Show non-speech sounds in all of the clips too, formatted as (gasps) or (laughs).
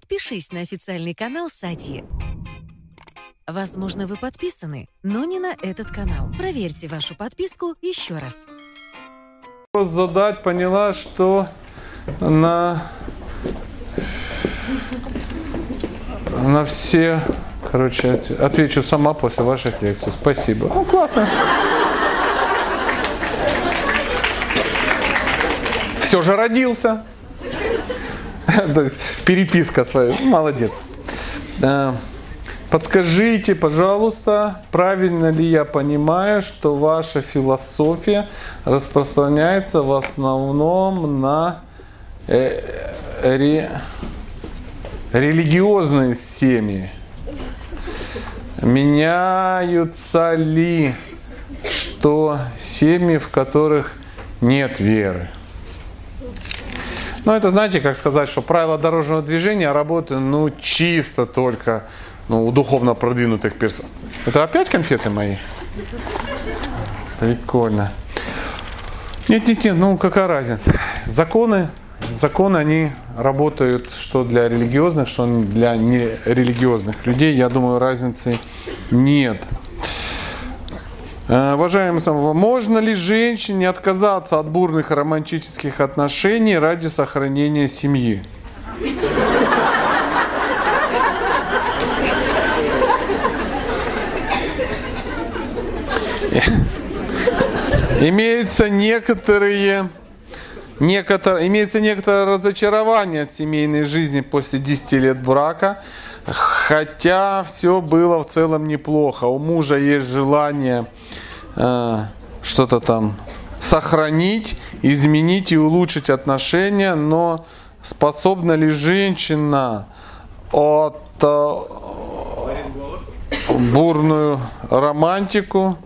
подпишись на официальный канал Сати. Возможно, вы подписаны, но не на этот канал. Проверьте вашу подписку еще раз. задать, поняла, что на, на все, короче, от- отвечу сама после ваших лекций. Спасибо. Ну, классно. Все же родился. (laughs) Переписка своя. Молодец. Да. Подскажите, пожалуйста, правильно ли я понимаю, что ваша философия распространяется в основном на э, ре- религиозные семьи? Меняются ли что семьи, в которых нет веры? Ну, это знаете, как сказать, что правила дорожного движения работают, ну, чисто только ну, у духовно продвинутых персон. Это опять конфеты мои? Прикольно. Нет, нет, нет, ну какая разница? Законы, законы, они работают что для религиозных, что для нерелигиозных людей. Я думаю, разницы нет. Э, Уважаемый Самова, можно ли женщине отказаться от бурных романтических отношений ради сохранения семьи? Имеются некоторые, некотор, имеется некоторое разочарование от семейной жизни после 10 лет брака, хотя все было в целом неплохо. У мужа есть желание э, что-то там сохранить, изменить и улучшить отношения, но способна ли женщина от э, бурную романтику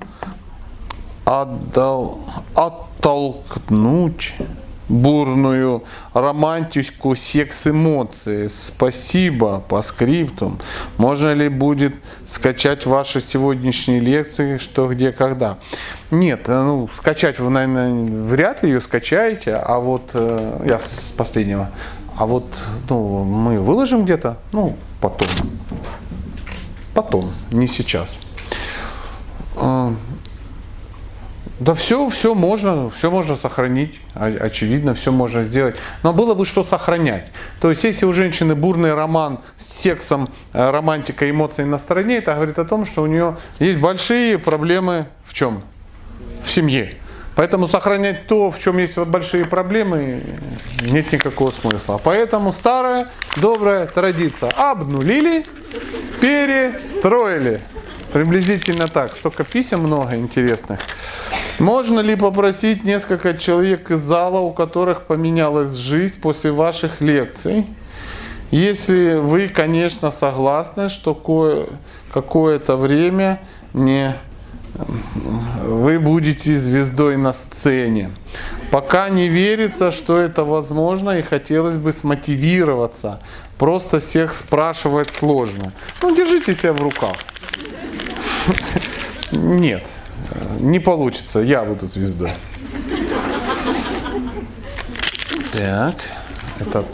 отдал, оттолкнуть бурную романтику, секс-эмоции. Спасибо по скриптум. Можно ли будет скачать ваши сегодняшние лекции, что, где, когда? Нет, э, ну, скачать вы, наверное, вряд ли ее скачаете, а вот, э, я с последнего, а вот, ну, мы выложим где-то, ну, потом. Потом, не сейчас. Да все, все можно, все можно сохранить, очевидно, все можно сделать. Но было бы что сохранять. То есть, если у женщины бурный роман с сексом, э, романтика, эмоций на стороне, это говорит о том, что у нее есть большие проблемы в чем? В семье. Поэтому сохранять то, в чем есть вот большие проблемы, нет никакого смысла. Поэтому старая добрая традиция. Обнулили, перестроили. Приблизительно так. Столько писем много интересных. Можно ли попросить несколько человек из зала, у которых поменялась жизнь после ваших лекций? Если вы, конечно, согласны, что кое- какое-то время не вы будете звездой на сцене. Пока не верится, что это возможно, и хотелось бы смотивироваться. Просто всех спрашивать сложно. Ну, держите себя в руках. Нет, не получится, я буду звездой. Так, этот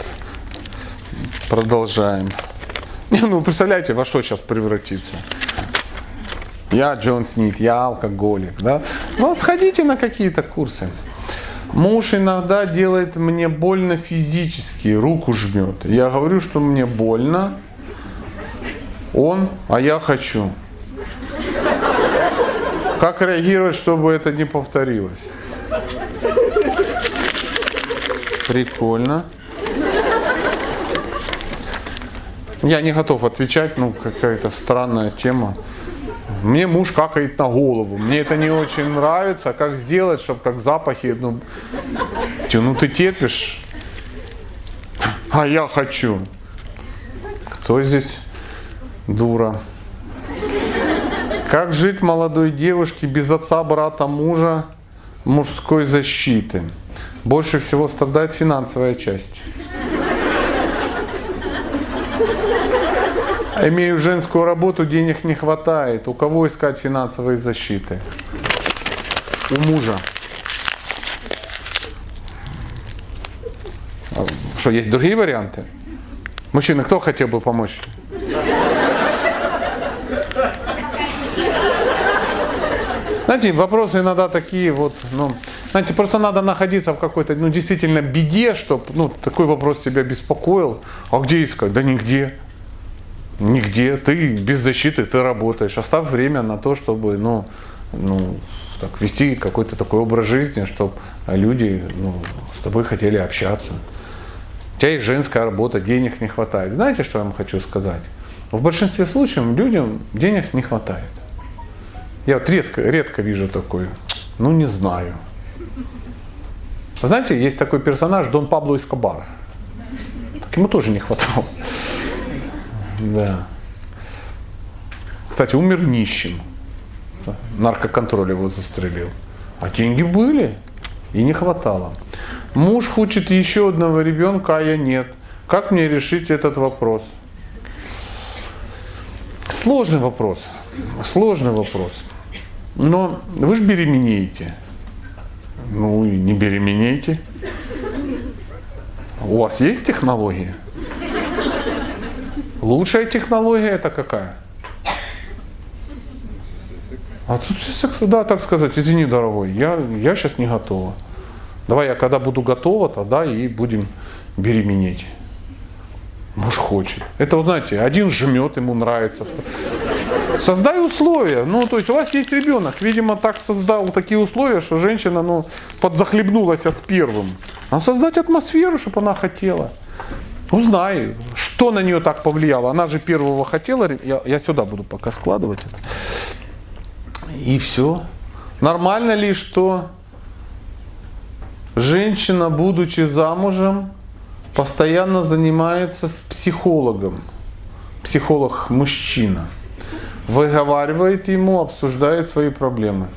продолжаем. Не, ну представляете, во что сейчас превратится. Я Джон Смит, я алкоголик, да? Ну, сходите на какие-то курсы. Муж иногда делает мне больно физически, руку жмет. Я говорю, что мне больно, он, а я хочу. Как реагировать, чтобы это не повторилось? Прикольно. Я не готов отвечать, ну какая-то странная тема. Мне муж какает на голову. Мне это не очень нравится. Как сделать, чтобы как запахи, ну, тю, ну ты терпишь, а я хочу. Кто здесь дура? Как жить молодой девушке без отца, брата, мужа, мужской защиты? Больше всего страдает финансовая часть. Имею женскую работу, денег не хватает. У кого искать финансовые защиты? У мужа. А Что, есть другие варианты? Мужчины, кто хотел бы помочь? Знаете, вопросы иногда такие вот, ну, знаете, просто надо находиться в какой-то, ну, действительно беде, чтобы, ну, такой вопрос тебя беспокоил. А где искать? Да нигде. Нигде. Ты без защиты, ты работаешь. Оставь время на то, чтобы, ну, ну, так, вести какой-то такой образ жизни, чтобы люди ну, с тобой хотели общаться. У тебя есть женская работа, денег не хватает. Знаете, что я вам хочу сказать? В большинстве случаев людям денег не хватает. Я вот редко, редко вижу такое. Ну, не знаю. Вы знаете, есть такой персонаж Дон Пабло Эскобар. Так ему тоже не хватало. Да. Кстати, умер нищим. Наркоконтроль его застрелил. А деньги были. И не хватало. Муж хочет еще одного ребенка, а я нет. Как мне решить этот вопрос? Сложный вопрос. Сложный вопрос. Но вы же беременеете. Ну и не беременеете. У вас есть технология? Лучшая технология это какая? Отсутствие секса, да, так сказать, извини, дорогой, я, я сейчас не готова. Давай я когда буду готова, тогда и будем беременеть. Муж хочет. Это, вот знаете, один жмет, ему нравится. Создай условия. Ну, то есть у вас есть ребенок. Видимо, так создал такие условия, что женщина, ну, подзахлебнулась с первым. Надо создать атмосферу, чтобы она хотела. Узнай, что на нее так повлияло. Она же первого хотела. Я, я сюда буду пока складывать это. И все. Нормально ли, что женщина, будучи замужем, постоянно занимается с психологом? Психолог мужчина выговаривает ему, обсуждает свои проблемы.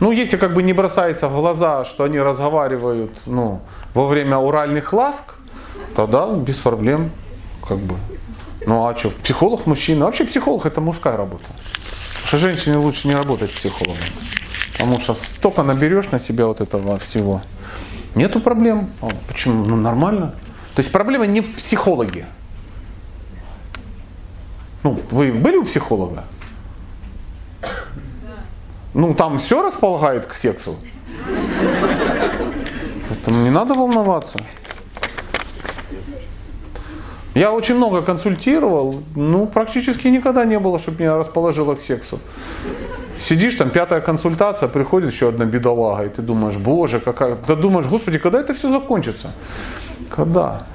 Ну, если как бы не бросается в глаза, что они разговаривают ну, во время уральных ласк, тогда без проблем как бы. Ну а что, психолог мужчина? Вообще психолог это мужская работа. Потому что женщине лучше не работать психологом. Потому что столько наберешь на себя вот этого всего. Нету проблем. А почему? Ну нормально. То есть проблема не в психологе. Ну, вы были у психолога? Ну, там все располагает к сексу. Поэтому не надо волноваться. Я очень много консультировал, ну, практически никогда не было, чтобы меня расположило к сексу. Сидишь, там пятая консультация, приходит еще одна бедолага, и ты думаешь, боже, какая... Да думаешь, господи, когда это все закончится? Когда?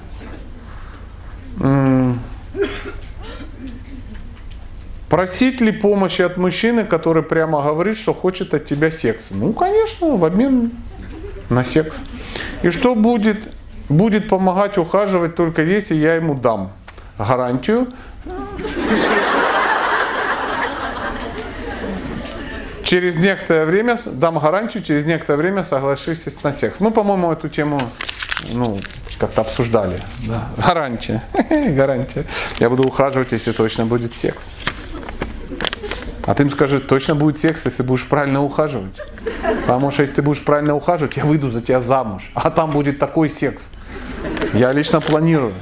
Просить ли помощи от мужчины, который прямо говорит, что хочет от тебя секс? Ну, конечно, в обмен на секс. И что будет? Будет помогать ухаживать только если я ему дам гарантию. Через некоторое время, дам гарантию, через некоторое время соглашусь на секс. Мы, по-моему, эту тему ну, как-то обсуждали. Да. Гарантия. (laughs) Гарантия. Я буду ухаживать, если точно будет секс. А ты им скажи, точно будет секс, если будешь правильно ухаживать. Потому что если ты будешь правильно ухаживать, я выйду за тебя замуж. А там будет такой секс. Я лично планирую.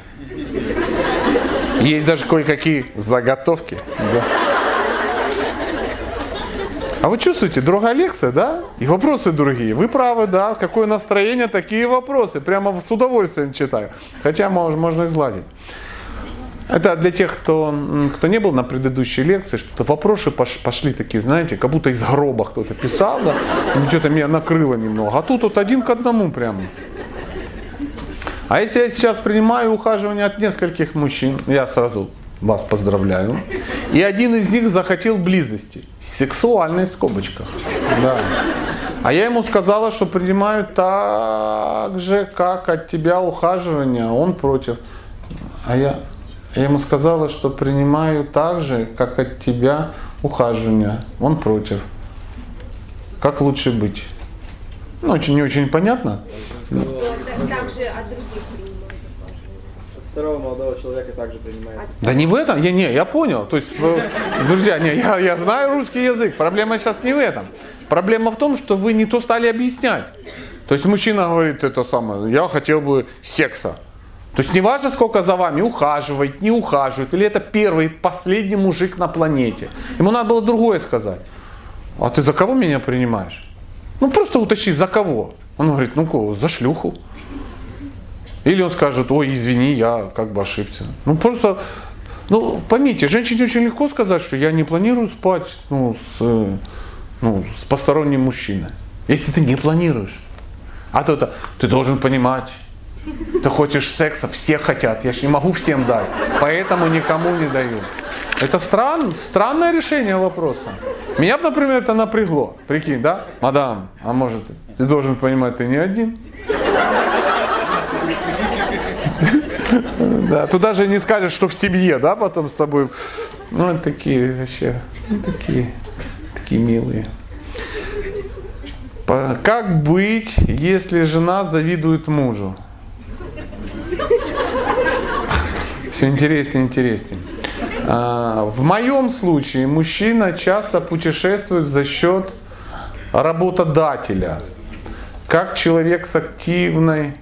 Есть даже кое-какие заготовки. Да. А вы чувствуете, другая лекция, да? И вопросы другие. Вы правы, да? Какое настроение, такие вопросы. Прямо с удовольствием читаю. Хотя можно, можно изгладить. Это для тех, кто, кто не был на предыдущей лекции, что вопросы пошли такие, знаете, как будто из гроба кто-то писал, да, что-то меня накрыло немного. А тут вот один к одному прямо. А если я сейчас принимаю ухаживание от нескольких мужчин, я сразу вас поздравляю. И один из них захотел близости. Сексуальной в скобочках. Да. А я ему сказала, что принимаю так же, как от тебя ухаживание, а он против. А я, я ему сказала, что принимаю так же, как от тебя ухаживание. Он против. Как лучше быть? Ну, очень не очень понятно. Также от других От второго молодого человека также принимает. Да не в этом, я, не, я понял. То есть, э, друзья, не, я, я знаю русский язык. Проблема сейчас не в этом. Проблема в том, что вы не то стали объяснять. То есть мужчина говорит это самое, я хотел бы секса. То есть неважно, сколько за вами ухаживает, не ухаживает, или это первый, последний мужик на планете. Ему надо было другое сказать. А ты за кого меня принимаешь? Ну просто уточни, за кого? Он говорит, ну кого, за шлюху. Или он скажет, ой, извини, я как бы ошибся. Ну просто, ну поймите, женщине очень легко сказать, что я не планирую спать ну, с, ну, с посторонним мужчиной. Если ты не планируешь. А то ты должен понимать, ты хочешь секса, все хотят, я же не могу всем дать, поэтому никому не даю. Это стран, странное решение вопроса. Меня бы, например, это напрягло. Прикинь, да? Мадам, а может, ты должен понимать, ты не один. (laughs) Да, туда же не скажешь, что в семье, да, потом с тобой. Ну, такие вообще, такие, такие милые. Как быть, если жена завидует мужу? Все интереснее и интереснее. А, в моем случае мужчина часто путешествует за счет работодателя. Как человек с активной,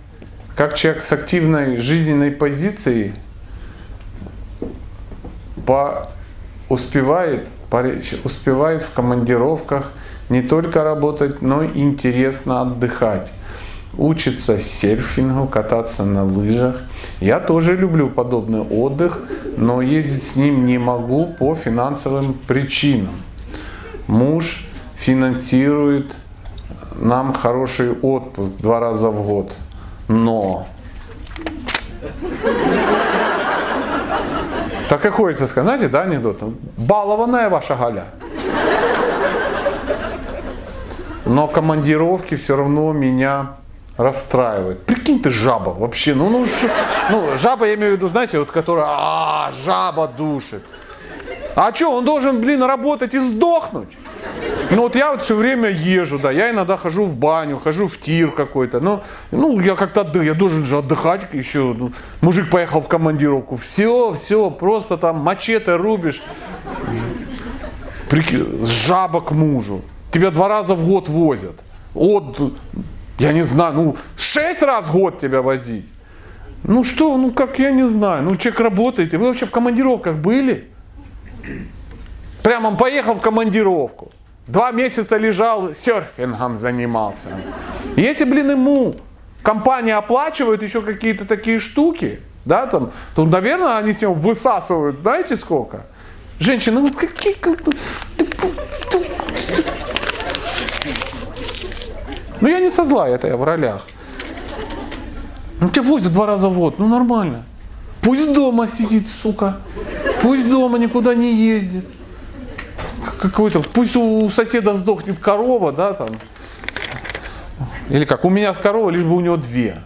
как человек с активной жизненной позицией по, успевает, успевает в командировках не только работать, но и интересно отдыхать учится серфингу, кататься на лыжах. Я тоже люблю подобный отдых, но ездить с ним не могу по финансовым причинам. Муж финансирует нам хороший отпуск два раза в год, но так и хочется сказать, знаете, да, анекдот? Балованная ваша Галя. Но командировки все равно меня расстраивает. Прикинь ты жаба вообще, ну, ну, ш, ну жаба я имею в виду, знаете, вот которая, а, жаба душит. А что, он должен, блин, работать и сдохнуть? Ну вот я вот все время езжу, да, я иногда хожу в баню, хожу в тир какой-то, ну, ну я как-то, я должен же отдыхать еще, ну, мужик поехал в командировку, все, все, просто там мачете рубишь, Прикинь, жаба к мужу, тебя два раза в год возят, от я не знаю, ну, шесть раз в год тебя возить. Ну что, ну как, я не знаю. Ну, человек работает. Вы вообще в командировках были? Прямо он поехал в командировку. Два месяца лежал, серфингом занимался. Если, блин, ему компания оплачивает еще какие-то такие штуки, да, там, то, наверное, они с него высасывают, знаете сколько? Женщины, ну какие... Ну я не со зла, это я в ролях. Ну тебя возят два раза в год, ну нормально. Пусть дома сидит, сука. Пусть дома никуда не ездит. Какой-то, пусть у соседа сдохнет корова, да, там. Или как, у меня с коровой, лишь бы у него две.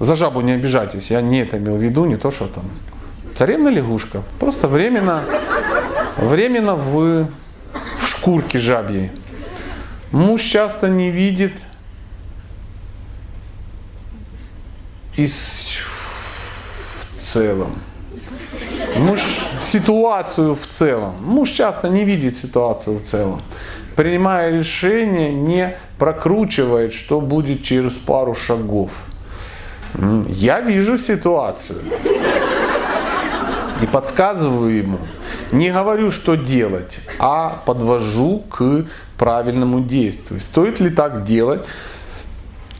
За жабу не обижайтесь, я не это имел в виду, не то, что там. Царевна лягушка. Просто временно, временно в, в шкурке жабьей. Муж часто не видит и в целом. Муж ситуацию в целом. Муж часто не видит ситуацию в целом. Принимая решение, не прокручивает, что будет через пару шагов. Я вижу ситуацию и подсказываю ему. Не говорю, что делать, а подвожу к правильному действию. Стоит ли так делать?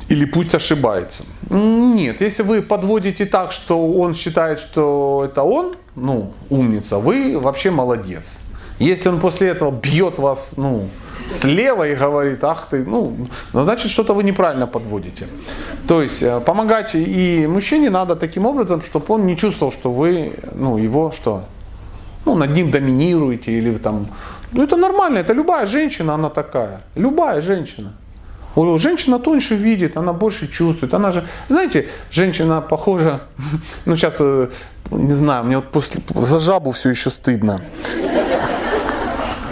Или пусть ошибается. Нет, если вы подводите так, что он считает, что это он, ну, умница, вы вообще молодец. Если он после этого бьет вас, ну, слева и говорит, ах ты, ну, ну значит что-то вы неправильно подводите. То есть э, помогать и мужчине надо таким образом, чтобы он не чувствовал, что вы, ну, его что, ну, над ним доминируете или там ну это нормально, это любая женщина, она такая. Любая женщина. Женщина тоньше видит, она больше чувствует. Она же, знаете, женщина похожа, (laughs) ну сейчас, э, не знаю, мне вот после, за жабу все еще стыдно.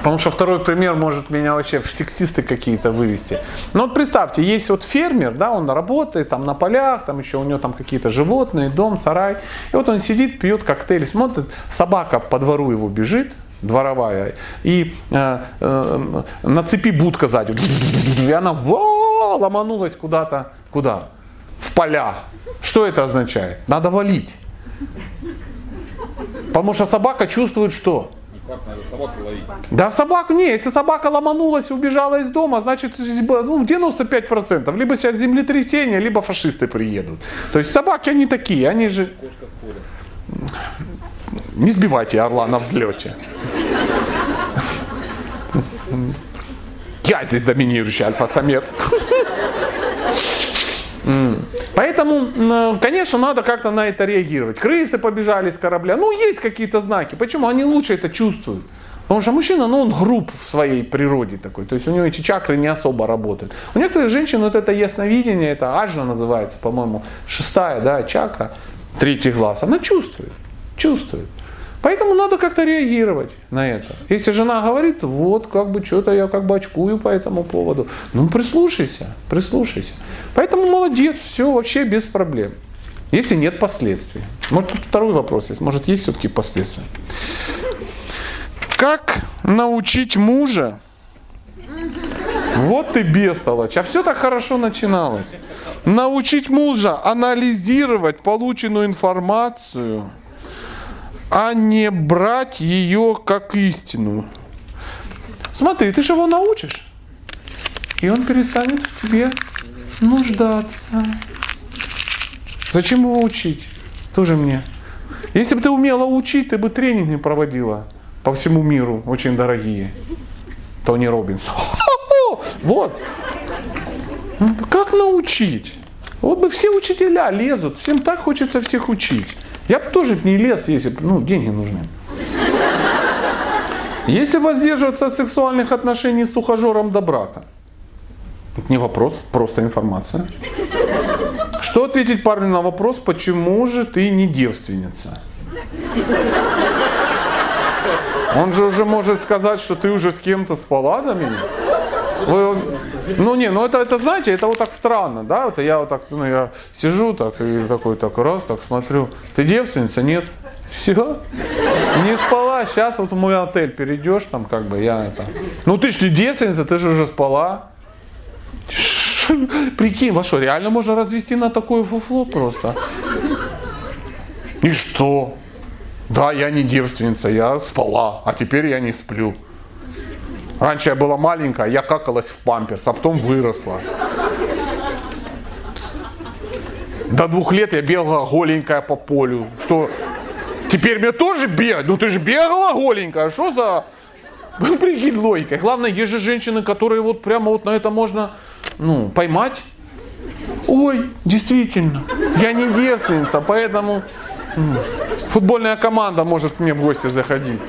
Потому что второй пример может меня вообще в сексисты какие-то вывести. Ну вот представьте, есть вот фермер, да, он работает там на полях, там еще у него там какие-то животные, дом, сарай. И вот он сидит, пьет коктейль, смотрит, собака по двору его бежит, дворовая, и э, э, на цепи будка сзади, и она во, ломанулась куда-то, куда? В поля. Что это означает? Надо валить. Потому что собака чувствует что? Да, собаку, не, если собака ломанулась и убежала из дома, значит ну, 95%. Либо сейчас землетрясение, либо фашисты приедут. То есть собаки, они такие, они же... Не сбивайте орла на взлете. Я здесь доминирующий альфа-самец. Поэтому, конечно, надо как-то на это реагировать. Крысы побежали с корабля. Ну, есть какие-то знаки. Почему? Они лучше это чувствуют. Потому что мужчина, ну, он груб в своей природе такой. То есть у него эти чакры не особо работают. У некоторых женщин вот это ясновидение, это ажна называется, по-моему, шестая, да, чакра, третий глаз. Она чувствует, чувствует. Поэтому надо как-то реагировать на это. Если жена говорит, вот как бы что-то я как бы очкую по этому поводу, ну прислушайся, прислушайся. Поэтому молодец, все вообще без проблем. Если нет последствий. Может тут второй вопрос есть, может есть все-таки последствия. Как научить мужа? Вот ты бестолочь. А все так хорошо начиналось. Научить мужа анализировать полученную информацию – а не брать ее как истину. Смотри, ты же его научишь, и он перестанет в тебе нуждаться. Зачем его учить? Тоже мне. Если бы ты умела учить, ты бы тренинги проводила по всему миру, очень дорогие. Тони Робинс. Вот. Как научить? Вот бы все учителя лезут, всем так хочется всех учить. Я бы тоже не лез, если бы, ну, деньги нужны. Если воздерживаться от сексуальных отношений с ухажером до брака, это не вопрос, просто информация. Что ответить парню на вопрос, почему же ты не девственница? Он же уже может сказать, что ты уже с кем-то спала до меня. Вы, ну не, ну это, это знаете, это вот так странно, да, это я вот так, ну я сижу так и такой так раз, так смотрю, ты девственница? Нет. Все, не спала, сейчас вот в мой отель перейдешь, там как бы я это, ну ты ж не девственница, ты же уже спала. (laughs) Прикинь, во что, реально можно развести на такое фуфло просто? И что? Да, я не девственница, я спала, а теперь я не сплю. Раньше я была маленькая, я какалась в памперс, а потом выросла. До двух лет я бегала голенькая по полю. Что, теперь мне тоже бегать? Ну ты же бегала голенькая, что за... Прикинь, логика. Главное, есть же женщины, которые вот прямо вот на это можно ну, поймать. Ой, действительно, я не девственница, поэтому футбольная команда может к мне в гости заходить.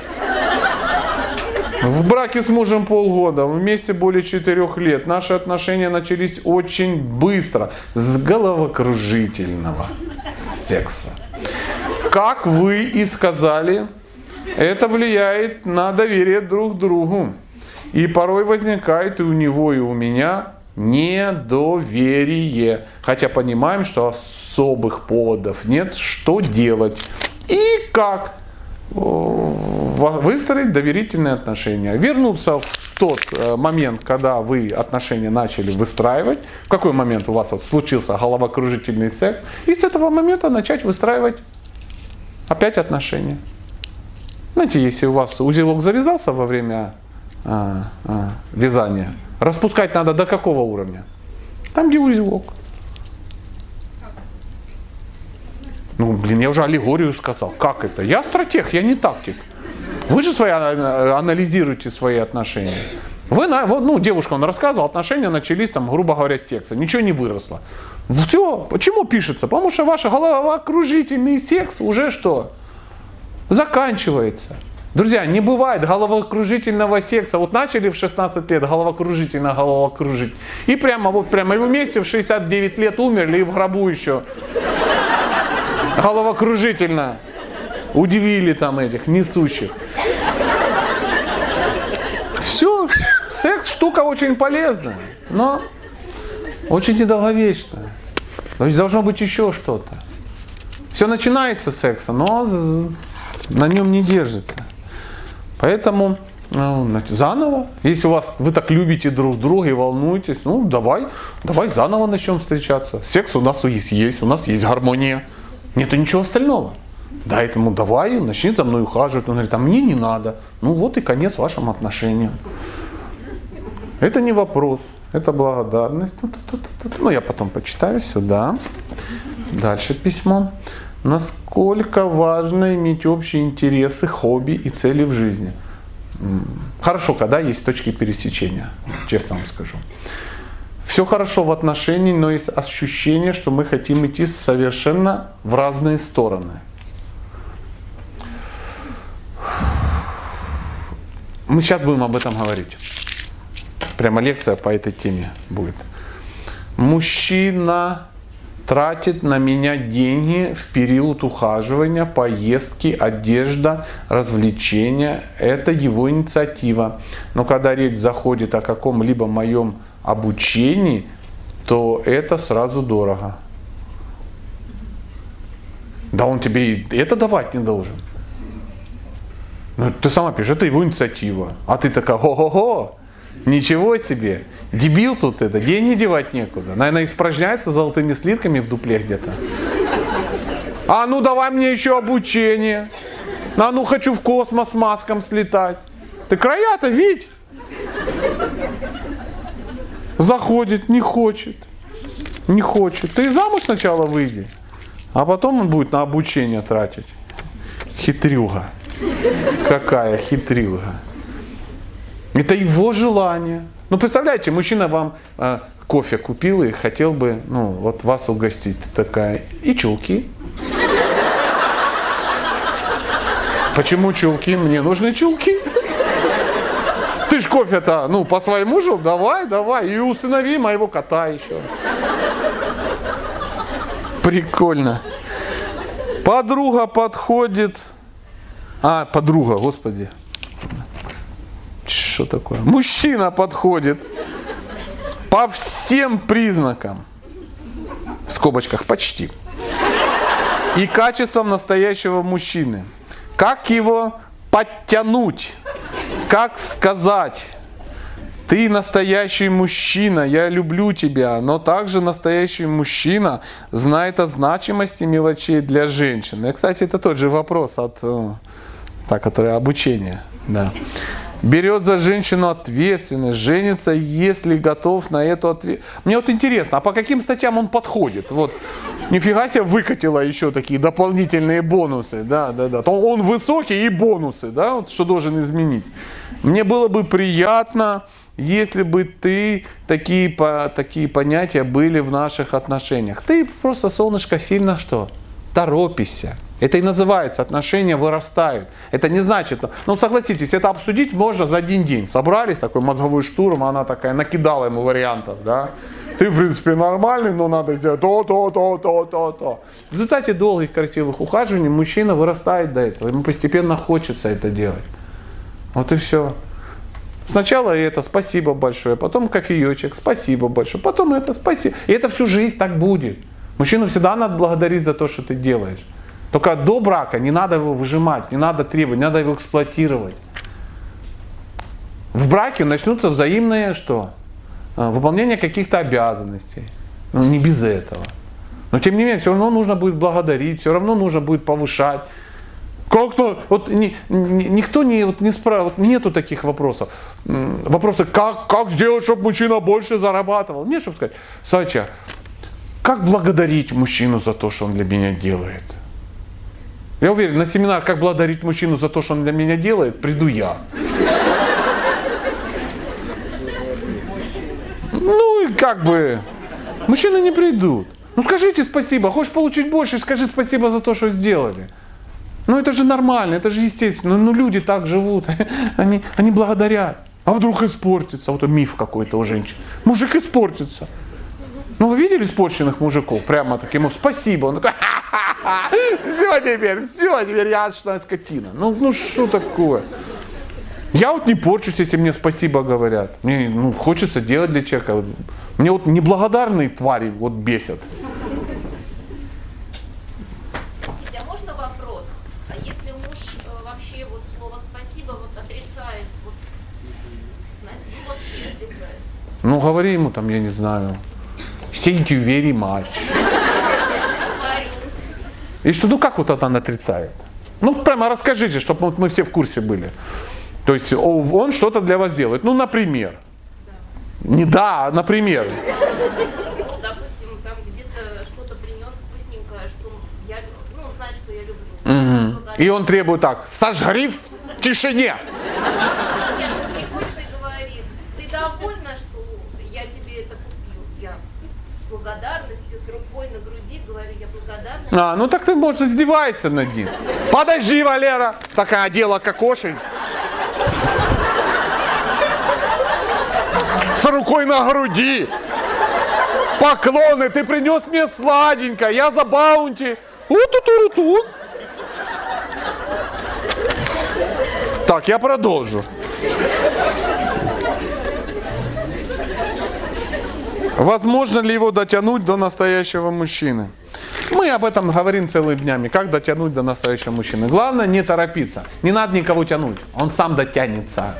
В браке с мужем полгода, вместе более четырех лет. Наши отношения начались очень быстро, с головокружительного секса. Как вы и сказали, это влияет на доверие друг к другу. И порой возникает и у него, и у меня недоверие. Хотя понимаем, что особых поводов нет, что делать и как выстроить доверительные отношения, вернуться в тот э, момент, когда вы отношения начали выстраивать, в какой момент у вас вот случился головокружительный секс, и с этого момента начать выстраивать опять отношения. Знаете, если у вас узелок завязался во время а, а, вязания, распускать надо до какого уровня? Там, где узелок. Ну, блин, я уже аллегорию сказал. Как это? Я стратег, я не тактик. Вы же свои, анализируете свои отношения. Вы, ну, девушка, он рассказывал, отношения начались, там, грубо говоря, с секса. Ничего не выросло. Все. Почему пишется? Потому что ваш головокружительный секс уже что? Заканчивается. Друзья, не бывает головокружительного секса. Вот начали в 16 лет головокружительно головокружить. И прямо вот прямо и вместе в 69 лет умерли и в гробу еще головокружительно удивили там этих несущих. Все, секс штука очень полезная, но очень недолговечная. То есть должно быть еще что-то. Все начинается с секса, но на нем не держится. Поэтому Ну, заново. Если у вас вы так любите друг друга и волнуетесь, ну давай, давай заново начнем встречаться. Секс у нас есть, есть, у нас есть гармония. Нету ничего остального. Да, этому давай, начни за мной ухаживать. Он говорит, а мне не надо. Ну вот и конец вашим отношениям. Это не вопрос, это благодарность. Ну, я потом почитаю сюда. Дальше письмо. Насколько важно иметь общие интересы, хобби и цели в жизни? Хорошо, когда есть точки пересечения, честно вам скажу. Все хорошо в отношении, но есть ощущение, что мы хотим идти совершенно в разные стороны. Мы сейчас будем об этом говорить. Прямо лекция по этой теме будет. Мужчина тратит на меня деньги в период ухаживания, поездки, одежда, развлечения. Это его инициатива. Но когда речь заходит о каком-либо моем обучении, то это сразу дорого. Да он тебе и это давать не должен. Ну, ты сама пишешь, это его инициатива. А ты такая, хо-хо-хо, ничего себе. Дебил тут это, деньги девать некуда. Наверное, испражняется золотыми слитками в дупле где-то. А ну давай мне еще обучение. А ну хочу в космос маском слетать. Ты края-то видь. Заходит, не хочет. Не хочет. Ты замуж сначала выйди, а потом он будет на обучение тратить. Хитрюга. Какая хитрюга. Это его желание. Ну, представляете, мужчина вам э, кофе купил и хотел бы, ну, вот вас угостить. Такая, и чулки. Почему чулки? Мне нужны чулки. Ты ж кофе-то, ну, по своему жил, давай, давай. И усынови моего кота еще. Прикольно. Подруга подходит а, подруга, господи. Что такое? Мужчина подходит по всем признакам. В скобочках почти. И качеством настоящего мужчины. Как его подтянуть? Как сказать? Ты настоящий мужчина, я люблю тебя, но также настоящий мужчина знает о значимости мелочей для женщины. И, кстати, это тот же вопрос от э, та, которая обучение, да. Берет за женщину ответственность, женится, если готов на эту ответственность. Мне вот интересно, а по каким статьям он подходит? Вот, нифига себе выкатила еще такие дополнительные бонусы, да, да, да. То он высокий и бонусы, да, вот что должен изменить. Мне было бы приятно, если бы ты такие, по, такие понятия были в наших отношениях. Ты просто, солнышко, сильно что? Торопишься. Это и называется, отношения вырастают. Это не значит, ну согласитесь, это обсудить можно за один день. Собрались, такой мозговой штурм, она такая накидала ему вариантов, да. Ты, в принципе, нормальный, но надо сделать то, то, то, то, то, то. В результате долгих красивых ухаживаний мужчина вырастает до этого. Ему постепенно хочется это делать. Вот и все. Сначала это спасибо большое, потом кофеечек, спасибо большое, потом это спасибо. И это всю жизнь так будет. Мужчину всегда надо благодарить за то, что ты делаешь. Только до брака не надо его выжимать, не надо требовать, не надо его эксплуатировать. В браке начнутся взаимные что? А, выполнение каких-то обязанностей. Ну, не без этого. Но тем не менее, все равно нужно будет благодарить, все равно нужно будет повышать. Как-то, вот ни, ни, никто не, вот, не спрашивает, вот нету таких вопросов. Вопросы, как, как сделать, чтобы мужчина больше зарабатывал? Нет, чтобы сказать, Сача, как благодарить мужчину за то, что он для меня делает? Я уверен, на семинар «Как благодарить мужчину за то, что он для меня делает» приду я. Ну и как бы, мужчины не придут. Ну скажите спасибо, хочешь получить больше, скажи спасибо за то, что сделали. Ну это же нормально, это же естественно. Ну люди так живут, (laughs) они, они благодарят. А вдруг испортится, вот миф какой-то у женщин. Мужик испортится. Ну вы видели испорченных мужиков? Прямо так ему спасибо. Он такой, все теперь, все, теперь я что скотина. Ну, ну что такое? Я вот не порчусь, если мне спасибо говорят. Мне ну, хочется делать для человека. Мне вот неблагодарные твари вот бесят. А можно вопрос? А если муж э, вообще вот слово спасибо вот отрицает, вот Ну, говори ему там, я не знаю, thank you very much. И что, ну как вот это он отрицает? Ну, прямо расскажите, чтобы вот мы все в курсе были. То есть он что-то для вас делает. Ну, например. Не да, а например. Ну, допустим, там где-то что-то принес вкусненькое, что я, ну, знает, что я люблю. Благодарю. И он требует так, сожгри в тишине. Нет, он приходит и говорит, ты довольна, что я тебе это купил? Я с благодарностью, с рукой на груди говорю, я благодарна. А, ну так ты, может, издевайся над ним. Подожди, Валера. Такая дело кокошей. С рукой на груди. Поклоны, ты принес мне сладенькое, я за баунти. У-ту-ту-ру-ту. Так, я продолжу. Возможно ли его дотянуть до настоящего мужчины? Мы об этом говорим целыми днями. Как дотянуть до настоящего мужчины? Главное не торопиться. Не надо никого тянуть. Он сам дотянется.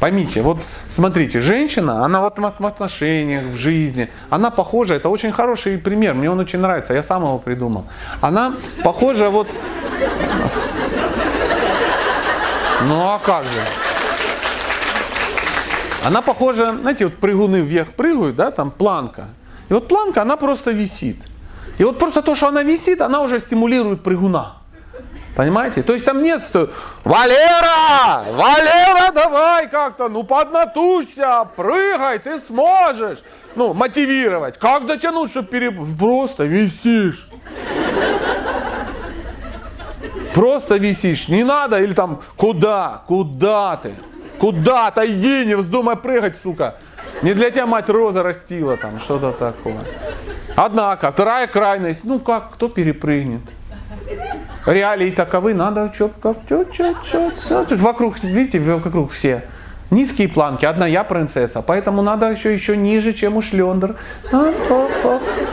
Поймите, вот смотрите, женщина, она вот в отношениях, в жизни, она похожа, это очень хороший пример, мне он очень нравится, я сам его придумал. Она похожа вот... Ну а как же? Она похожа, знаете, вот прыгуны вверх прыгают, да, там планка. И вот планка, она просто висит. И вот просто то, что она висит, она уже стимулирует прыгуна. Понимаете? То есть там нет, что Валера! Валера, давай как-то, ну поднатужься, прыгай, ты сможешь. Ну, мотивировать. Как дотянуть, чтобы пере... Просто висишь. Просто висишь. Не надо, или там, куда? Куда ты? Куда? Отойди, не вздумай прыгать, сука. Не для тебя мать Роза растила там, что-то такое. Однако, вторая крайность, ну как, кто перепрыгнет? Реалии таковы, надо что, как, что, что, что, Вокруг, видите, вокруг все. Низкие планки, одна я принцесса, поэтому надо еще, еще ниже, чем у шлендер. А,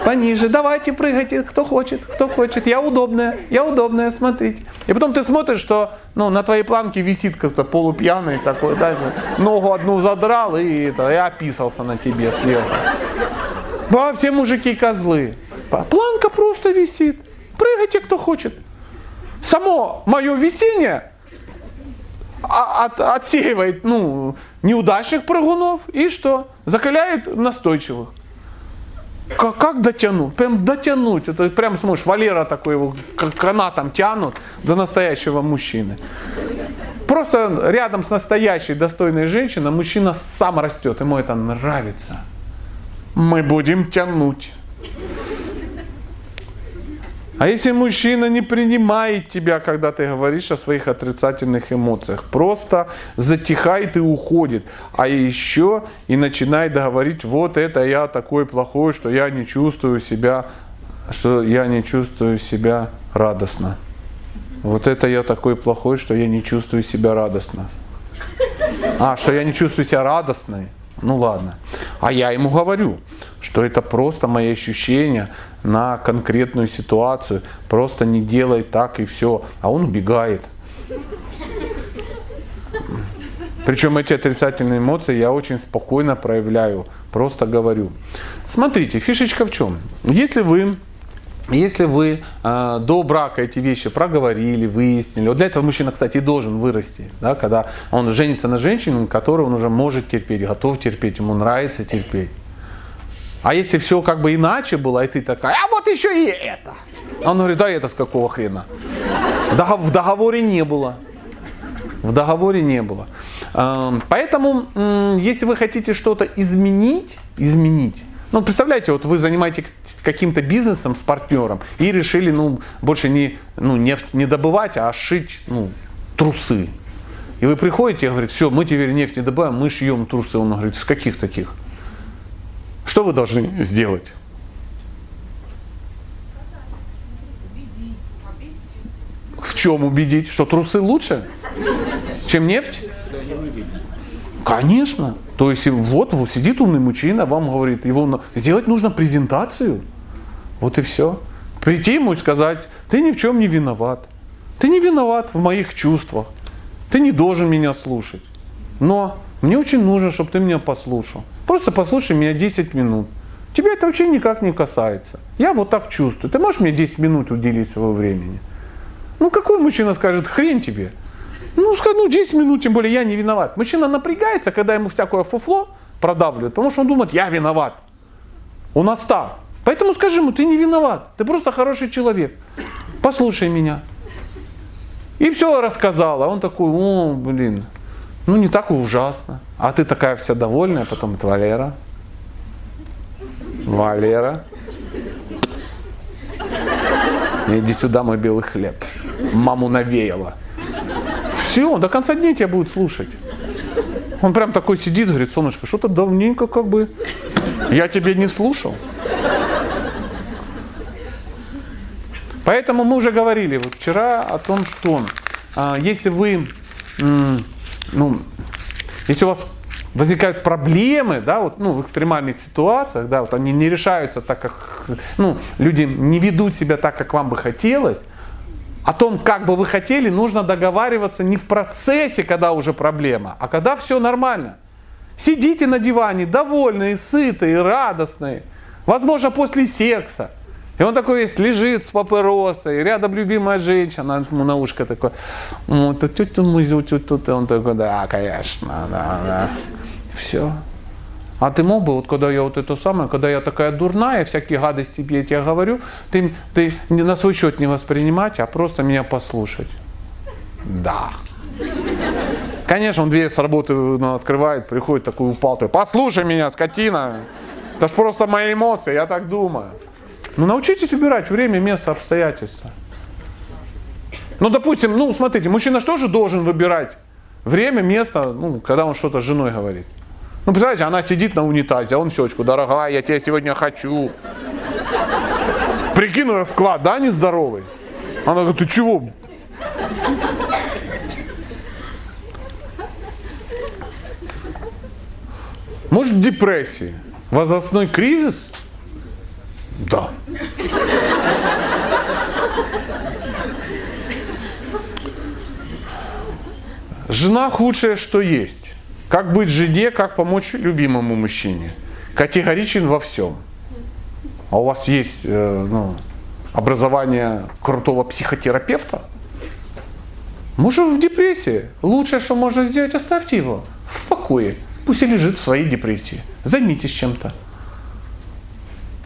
Пониже, давайте прыгайте, кто хочет, кто хочет. Я удобная, я удобная, смотрите. И потом ты смотришь, что ну, на твоей планке висит как-то полупьяный такой, даже ногу одну задрал и, это, и описался на тебе сверху. Да, все мужики козлы. Планка просто висит. Прыгайте, кто хочет. Само мое висение а- от- отсеивает ну, неудачных прыгунов и что? Закаляет настойчивых. Как, как дотянуть? Прям дотянуть. Это прям смотришь, Валера такой его канатом тянут до настоящего мужчины. Просто рядом с настоящей достойной женщиной мужчина сам растет, ему это нравится. Мы будем тянуть. А если мужчина не принимает тебя, когда ты говоришь о своих отрицательных эмоциях, просто затихает и уходит, а еще и начинает говорить, вот это я такой плохой, что я не чувствую себя, что я не чувствую себя радостно. Вот это я такой плохой, что я не чувствую себя радостно. А, что я не чувствую себя радостной? Ну ладно. А я ему говорю, что это просто мои ощущения на конкретную ситуацию. Просто не делай так и все. А он убегает. Причем эти отрицательные эмоции я очень спокойно проявляю. Просто говорю. Смотрите, фишечка в чем? Если вы если вы э, до брака эти вещи проговорили, выяснили, вот для этого мужчина, кстати, должен вырасти, да, когда он женится на женщине, которую он уже может терпеть, готов терпеть, ему нравится терпеть. А если все как бы иначе было, и ты такая, а вот еще и это. А Он говорит, да это с какого хрена? В договоре не было. В договоре не было. Эм, Поэтому, если вы хотите что-то изменить, изменить, ну, представляете, вот вы занимаетесь каким-то бизнесом с партнером и решили, ну, больше не, ну, нефть не добывать, а шить, ну, трусы. И вы приходите и говорите, все, мы теперь нефть не добываем, мы шьем трусы. Он говорит, с каких таких? Что вы должны сделать? В чем убедить? Что трусы лучше, чем нефть? Конечно. То есть вот, вот сидит умный мужчина, вам говорит, его сделать нужно презентацию. Вот и все. Прийти ему и сказать, ты ни в чем не виноват. Ты не виноват в моих чувствах. Ты не должен меня слушать. Но мне очень нужно, чтобы ты меня послушал. Просто послушай меня 10 минут. Тебя это вообще никак не касается. Я вот так чувствую. Ты можешь мне 10 минут уделить своего времени? Ну какой мужчина скажет, хрень тебе? Ну, ну 10 минут, тем более я не виноват. Мужчина напрягается, когда ему всякое фуфло продавливают, потому что он думает, я виноват. Он отстал. Поэтому скажи ему, ты не виноват, ты просто хороший человек. Послушай меня. И все рассказала. Он такой, о, блин, ну не так и ужасно. А ты такая вся довольная, потом это Валера. Валера. Иди сюда, мой белый хлеб. Маму навеяла. Все, до конца дней тебя будет слушать. Он прям такой сидит, говорит, солнышко, что-то давненько как бы я тебе не слушал. Поэтому мы уже говорили вот вчера о том, что а, если вы, ну, если у вас возникают проблемы, да, вот, ну, в экстремальных ситуациях, да, вот они не решаются так, как, ну, люди не ведут себя так, как вам бы хотелось, о том, как бы вы хотели, нужно договариваться не в процессе, когда уже проблема, а когда все нормально. Сидите на диване, довольные, сытые, радостные, возможно, после секса. И он такой весь лежит с папиросой, рядом любимая женщина, ему на ушко такой, вот, тут, он такой, да, конечно, да, да. Все. А ты мог бы, вот когда я вот это самое, когда я такая дурная, всякие гадости я тебе говорю, ты, ты не на свой счет не воспринимать, а просто меня послушать. Да. Конечно, он дверь с работы ну, открывает, приходит такой упалтый. Послушай меня, скотина. Это ж просто мои эмоции, я так думаю. Ну научитесь убирать время, место, обстоятельства. Ну, допустим, ну, смотрите, мужчина же должен выбирать время, место, ну, когда он что-то с женой говорит. Ну, представляете, она сидит на унитазе, а он щечку, дорогая, я тебя сегодня хочу. Прикину расклад, да, нездоровый? Она говорит, ты чего? Может, депрессии? Возрастной кризис? Да. Жена худшее, что есть. Как быть жене, как помочь любимому мужчине. Категоричен во всем. А у вас есть э, ну, образование крутого психотерапевта? Муж в депрессии. Лучшее, что можно сделать, оставьте его в покое. Пусть и лежит в своей депрессии. Займитесь чем-то.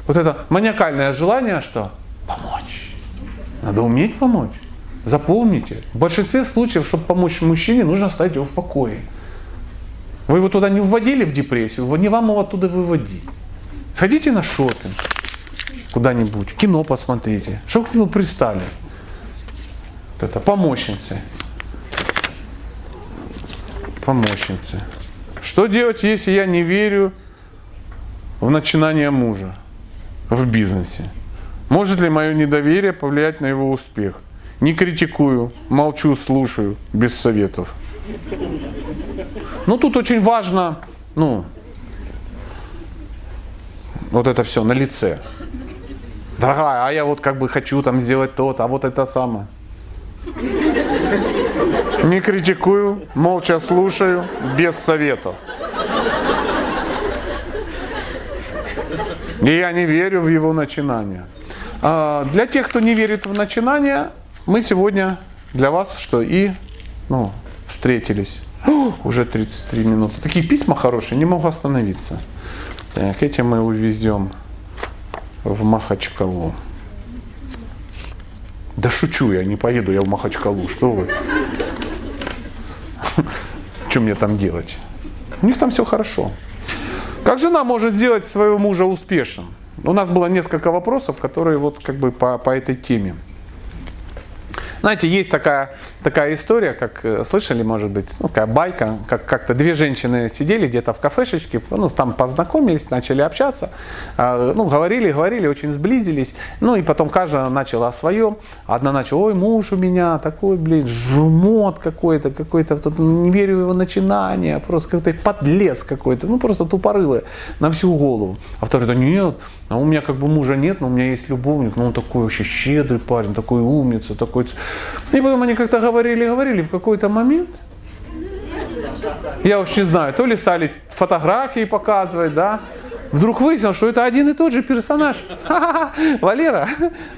Вот это маниакальное желание, что? Помочь. Надо уметь помочь. Запомните, в большинстве случаев, чтобы помочь мужчине, нужно оставить его в покое. Вы его туда не вводили в депрессию, не вам его оттуда выводить. Сходите на шопинг куда-нибудь, кино посмотрите. Что к нему пристали? Вот это помощницы. Помощницы. Что делать, если я не верю в начинание мужа в бизнесе? Может ли мое недоверие повлиять на его успех? Не критикую, молчу, слушаю, без советов. Ну, тут очень важно, ну, вот это все на лице. Дорогая, а я вот как бы хочу там сделать то-то, а вот это самое. Не критикую, молча слушаю, без советов. И я не верю в его начинание. А для тех, кто не верит в начинание, мы сегодня для вас что и ну, встретились. О, (gasps) уже 33 минуты. Такие письма хорошие, не могу остановиться. Так, эти мы увезем в Махачкалу. Да шучу я, не поеду я в Махачкалу, что вы? (laughs) Что мне там делать? У них там все хорошо. Как жена может сделать своего мужа успешным? У нас было несколько вопросов, которые вот как бы по, по этой теме. Знаете, есть такая, такая история, как э, слышали, может быть, ну, такая байка, как как-то две женщины сидели где-то в кафешечке, ну, там познакомились, начали общаться, а, ну, говорили, говорили, очень сблизились, ну, и потом каждая начала о своем, одна начала, ой, муж у меня такой, блин, жмот какой-то, какой-то, не верю в его начинание, просто какой-то подлец какой-то, ну, просто тупорылый на всю голову. А второй, да нет, а у меня как бы мужа нет, но у меня есть любовник, но он такой вообще щедрый парень, такой умница, такой... И потом они как-то говорили, говорили, в какой-то момент, я уж не знаю, то ли стали фотографии показывать, да. Вдруг выяснилось, что это один и тот же персонаж. Ха-ха-ха, Валера,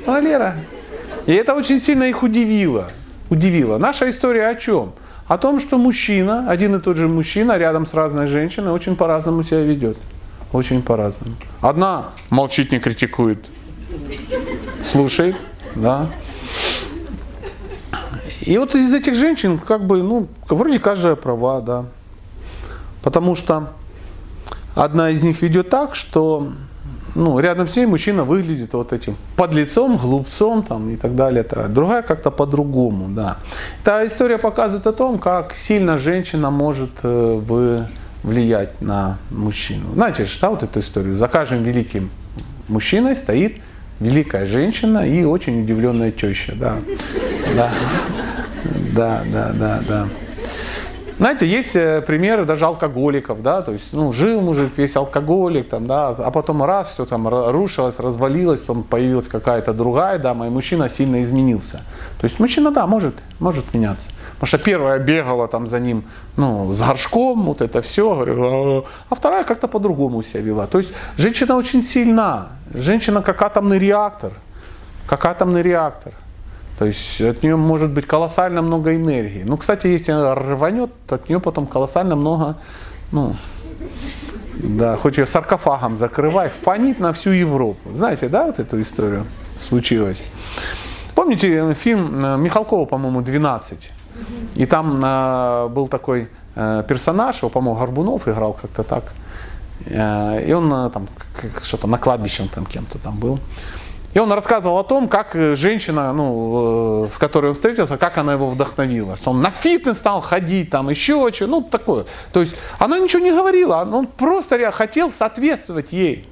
Валера. И это очень сильно их удивило. Удивило. Наша история о чем? О том, что мужчина, один и тот же мужчина рядом с разной женщиной очень по-разному себя ведет. Очень по-разному. Одна молчит, не критикует, слушает, да. И вот из этих женщин, как бы, ну, вроде каждая права, да. Потому что одна из них ведет так, что ну, рядом с ней мужчина выглядит вот этим подлецом, глупцом там, и так далее. Другая как-то по-другому, да. Эта история показывает о том, как сильно женщина может э, влиять на мужчину. Знаете да, вот эту историю. За каждым великим мужчиной стоит великая женщина и очень удивленная теща, да. Да, да, да, да, да. Знаете, есть э, примеры даже алкоголиков, да, то есть, ну, жил мужик весь алкоголик, там, да, а потом раз все там рушилось, развалилось, потом появилась какая-то другая дама, и мужчина сильно изменился. То есть мужчина, да, может, может меняться. Потому что первая бегала там за ним, ну, с горшком, вот это все, говорю, а вторая как-то по-другому себя вела. То есть женщина очень сильна, женщина как атомный реактор, как атомный реактор. То есть от нее может быть колоссально много энергии. Ну, кстати, если она рванет, от нее потом колоссально много, ну, да, хоть ее саркофагом закрывай, фонит на всю Европу. Знаете, да, вот эту историю случилось? Помните э, фильм э, Михалкова, по-моему, 12? И там э, был такой э, персонаж, его, по-моему, Горбунов играл как-то так. Э, и он э, там что-то на кладбище там кем-то там был. И он рассказывал о том, как э, женщина, ну, э, с которой он встретился, как она его вдохновила. Что он на фитнес стал ходить, там еще что ну, такое. То есть она ничего не говорила, он просто хотел соответствовать ей.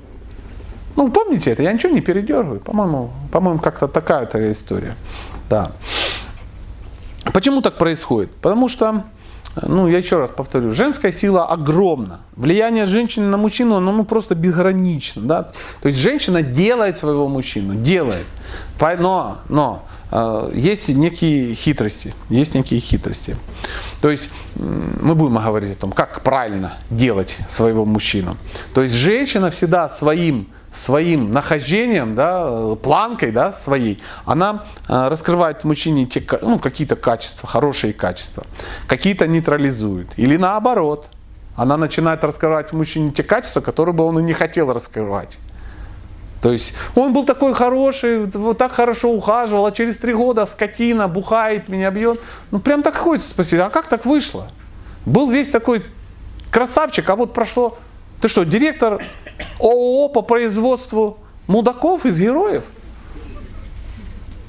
Ну, помните это? Я ничего не передергиваю. По-моему, по-моему, как-то такая то история. Да. Почему так происходит? Потому что ну, я еще раз повторю, женская сила огромна. Влияние женщины на мужчину, оно ну, просто безгранично. Да? То есть женщина делает своего мужчину, делает. Но, но э, есть некие хитрости, есть некие хитрости. То есть мы будем говорить о том, как правильно делать своего мужчину. То есть женщина всегда своим своим нахождением, да, планкой да, своей, она э, раскрывает в мужчине те, ну, какие-то качества, хорошие качества, какие-то нейтрализует. Или наоборот, она начинает раскрывать в мужчине те качества, которые бы он и не хотел раскрывать. То есть он был такой хороший, вот так хорошо ухаживал, а через три года скотина бухает, меня бьет. Ну прям так хочется спросить, а как так вышло? Был весь такой красавчик, а вот прошло... Ты что, директор ООО по производству мудаков из героев.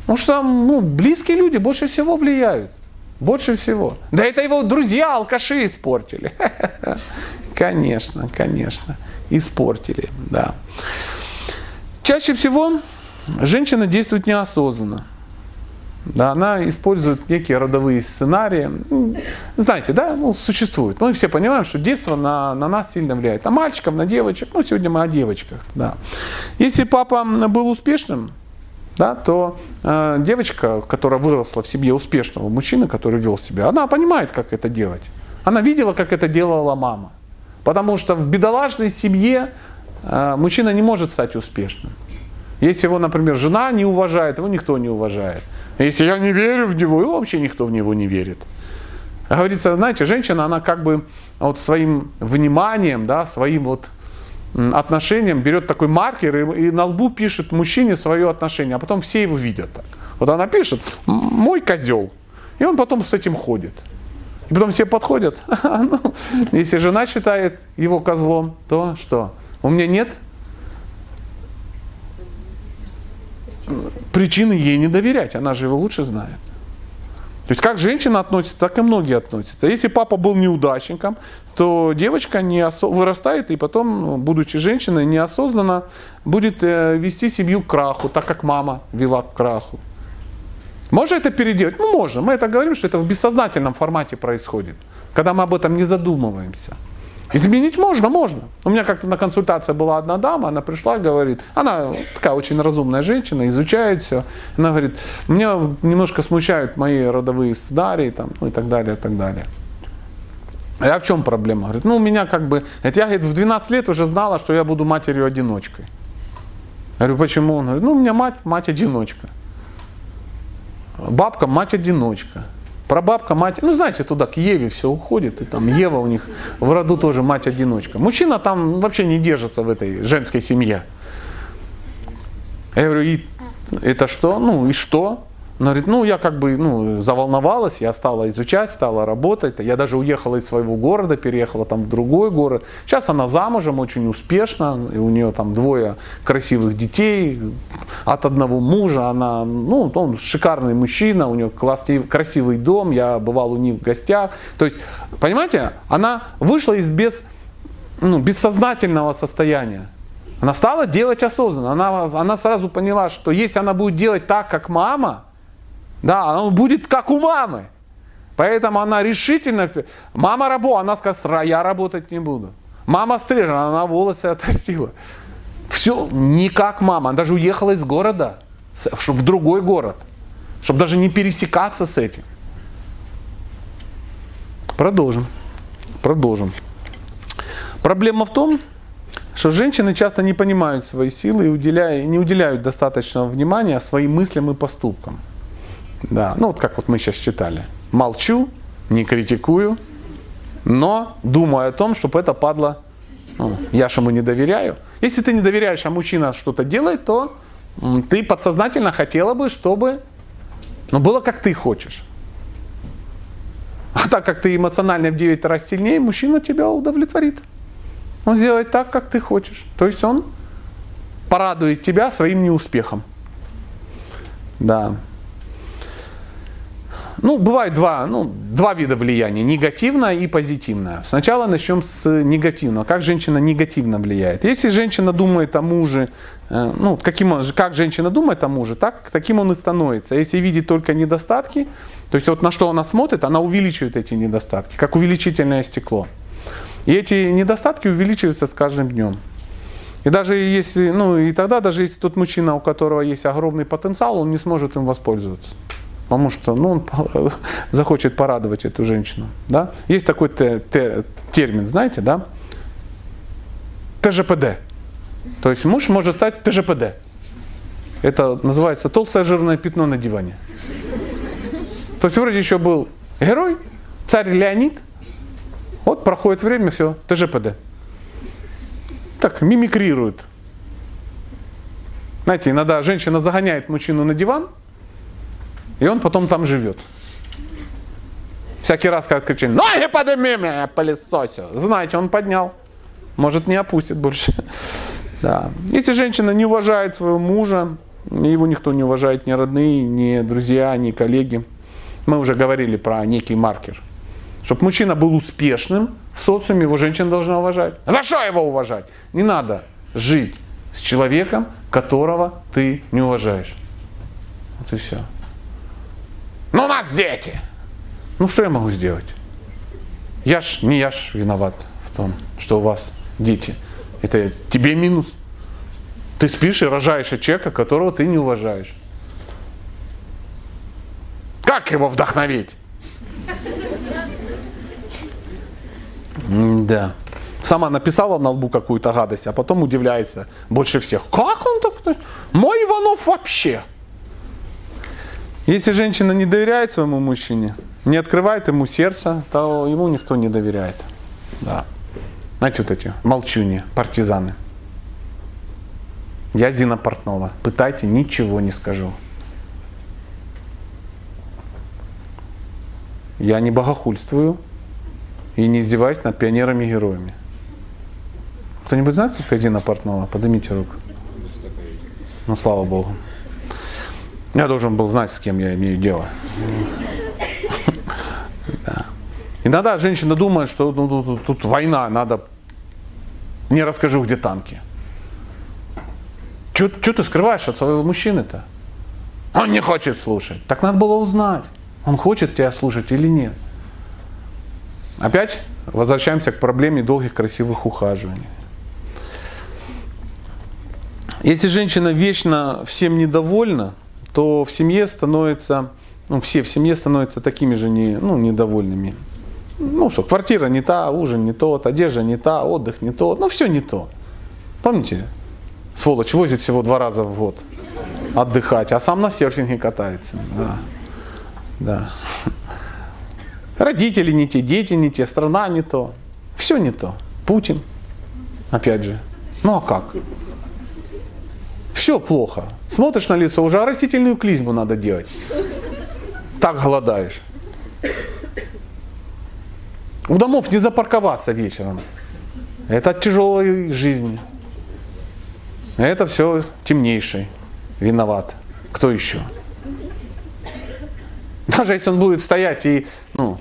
Потому что там ну, близкие люди больше всего влияют. Больше всего. Да это его друзья, алкаши испортили. (laughs) Конечно, конечно. Испортили, да. Чаще всего женщина действует неосознанно. Да, она использует некие родовые сценарии. Ну, знаете, да, ну, существует. Мы все понимаем, что детство на, на нас сильно влияет. На мальчиков, на девочек. Ну, сегодня мы о девочках. Да. Если папа был успешным, да, то э, девочка, которая выросла в семье успешного мужчины, который вел себя, она понимает, как это делать. Она видела, как это делала мама. Потому что в бедолажной семье э, мужчина не может стать успешным. Если его, например, жена не уважает, его никто не уважает. Если я не верю в него, и вообще никто в него не верит. А говорится, знаете, женщина, она как бы вот своим вниманием, да, своим вот отношением берет такой маркер и, и на лбу пишет мужчине свое отношение, а потом все его видят так. Вот она пишет, мой козел, и он потом с этим ходит. И потом все подходят. (laughs) ну, если жена считает его козлом, то что? У меня нет причины ей не доверять, она же его лучше знает. То есть как женщина относится, так и многие относятся. Если папа был неудачником, то девочка не осо... вырастает и потом, будучи женщиной, неосознанно будет э, вести семью к краху, так как мама вела к краху. Можно это переделать? Ну, можно. Мы это говорим, что это в бессознательном формате происходит, когда мы об этом не задумываемся. Изменить можно, можно. У меня как-то на консультации была одна дама, она пришла говорит, она такая очень разумная женщина, изучает все. Она говорит, меня немножко смущают мои родовые сценарии там, ну и так далее, и так далее. А в чем проблема? Говорит, ну у меня как бы, это я говорит, в 12 лет уже знала, что я буду матерью-одиночкой. Я говорю, почему? Он говорит, ну у меня мать, мать-одиночка. Бабка, мать-одиночка. Прабабка, мать, ну знаете, туда к Еве все уходит, и там Ева у них в роду тоже мать-одиночка. Мужчина там вообще не держится в этой женской семье. Я говорю, и это что? Ну и что? Она говорит, ну я как бы ну, заволновалась, я стала изучать, стала работать. Я даже уехала из своего города, переехала там в другой город. Сейчас она замужем, очень успешно, и у нее там двое красивых детей. От одного мужа она, ну он шикарный мужчина, у нее классный, красивый дом, я бывал у них в гостях. То есть, понимаете, она вышла из без, ну, бессознательного состояния. Она стала делать осознанно. Она, она сразу поняла, что если она будет делать так, как мама, да, он будет как у мамы. Поэтому она решительно, мама работает, она сказала, я работать не буду. Мама стрижена, она волосы отрастила. Все не как мама, она даже уехала из города, в другой город, чтобы даже не пересекаться с этим. Продолжим. Продолжим. Проблема в том, что женщины часто не понимают свои силы и уделяют, не уделяют достаточного внимания своим мыслям и поступкам. Да, ну вот как вот мы сейчас читали. Молчу, не критикую, но думаю о том, чтобы это падло, ну, я же ему не доверяю. Если ты не доверяешь, а мужчина что-то делает, то ты подсознательно хотела бы, чтобы ну, было как ты хочешь. А так как ты эмоционально в 9 раз сильнее, мужчина тебя удовлетворит. Он сделает так, как ты хочешь. То есть он порадует тебя своим неуспехом. Да. Ну, бывает два, ну, два вида влияния, негативное и позитивное. Сначала начнем с негативного. Как женщина негативно влияет? Если женщина думает о муже, э, ну, каким он, как женщина думает о муже, так, таким он и становится. Если видит только недостатки, то есть вот на что она смотрит, она увеличивает эти недостатки, как увеличительное стекло. И эти недостатки увеличиваются с каждым днем. И даже если, ну и тогда даже если тот мужчина, у которого есть огромный потенциал, он не сможет им воспользоваться потому что ну, он (laughs) захочет порадовать эту женщину. Да? Есть такой те, те, термин, знаете, да? ТЖПД. То есть муж может стать ТЖПД. Это называется толстое жирное пятно на диване. То есть вроде еще был герой, царь Леонид. Вот проходит время, все, ТЖПД. Так, мимикрирует. Знаете, иногда женщина загоняет мужчину на диван, и он потом там живет. Всякий раз, как кричит, ноги подними, меня пылесосю. Знаете, он поднял. Может, не опустит больше. (laughs) Да. Если женщина не уважает своего мужа, его никто не уважает, ни родные, ни друзья, ни коллеги. Мы уже говорили про некий маркер. Чтобы мужчина был успешным в социуме, его женщина должна уважать. За что его уважать? Не надо жить с человеком, которого ты не уважаешь. Вот и все. Но у нас дети. Ну что я могу сделать? Я ж, не я ж виноват в том, что у вас дети. Это тебе минус. Ты спишь и рожаешь от человека, которого ты не уважаешь. Как его вдохновить? Да. Сама написала на лбу какую-то гадость, а потом удивляется больше всех. Как он так? Мой Иванов вообще. Если женщина не доверяет своему мужчине, не открывает ему сердце, то ему никто не доверяет. Да. Знаете, вот эти молчуни, партизаны. Я Зина Портнова. Пытайте, ничего не скажу. Я не богохульствую и не издеваюсь над пионерами и героями. Кто-нибудь знает, кто такая Зина Портнова? Поднимите руку. Ну, слава Богу. Я должен был знать, с кем я имею дело. Да. Иногда женщина думает, что ну, тут, тут война, надо... Не расскажу, где танки. Что ты скрываешь от своего мужчины-то? Он не хочет слушать. Так надо было узнать, он хочет тебя слушать или нет. Опять возвращаемся к проблеме долгих красивых ухаживаний. Если женщина вечно всем недовольна, то в семье становится, ну, все в семье становятся такими же не, ну, недовольными. Ну что, квартира не та, ужин не тот, одежда не та, отдых не тот, ну все не то. Помните, сволочь возит всего два раза в год отдыхать, а сам на серфинге катается. Да. Да. Родители не те, дети не те, страна не то. Все не то. Путин, опять же. Ну а как? Все плохо. Смотришь на лицо, уже растительную клизму надо делать. Так голодаешь. У домов не запарковаться вечером. Это от тяжелой жизни. Это все темнейший виноват. Кто еще? Даже если он будет стоять и ну,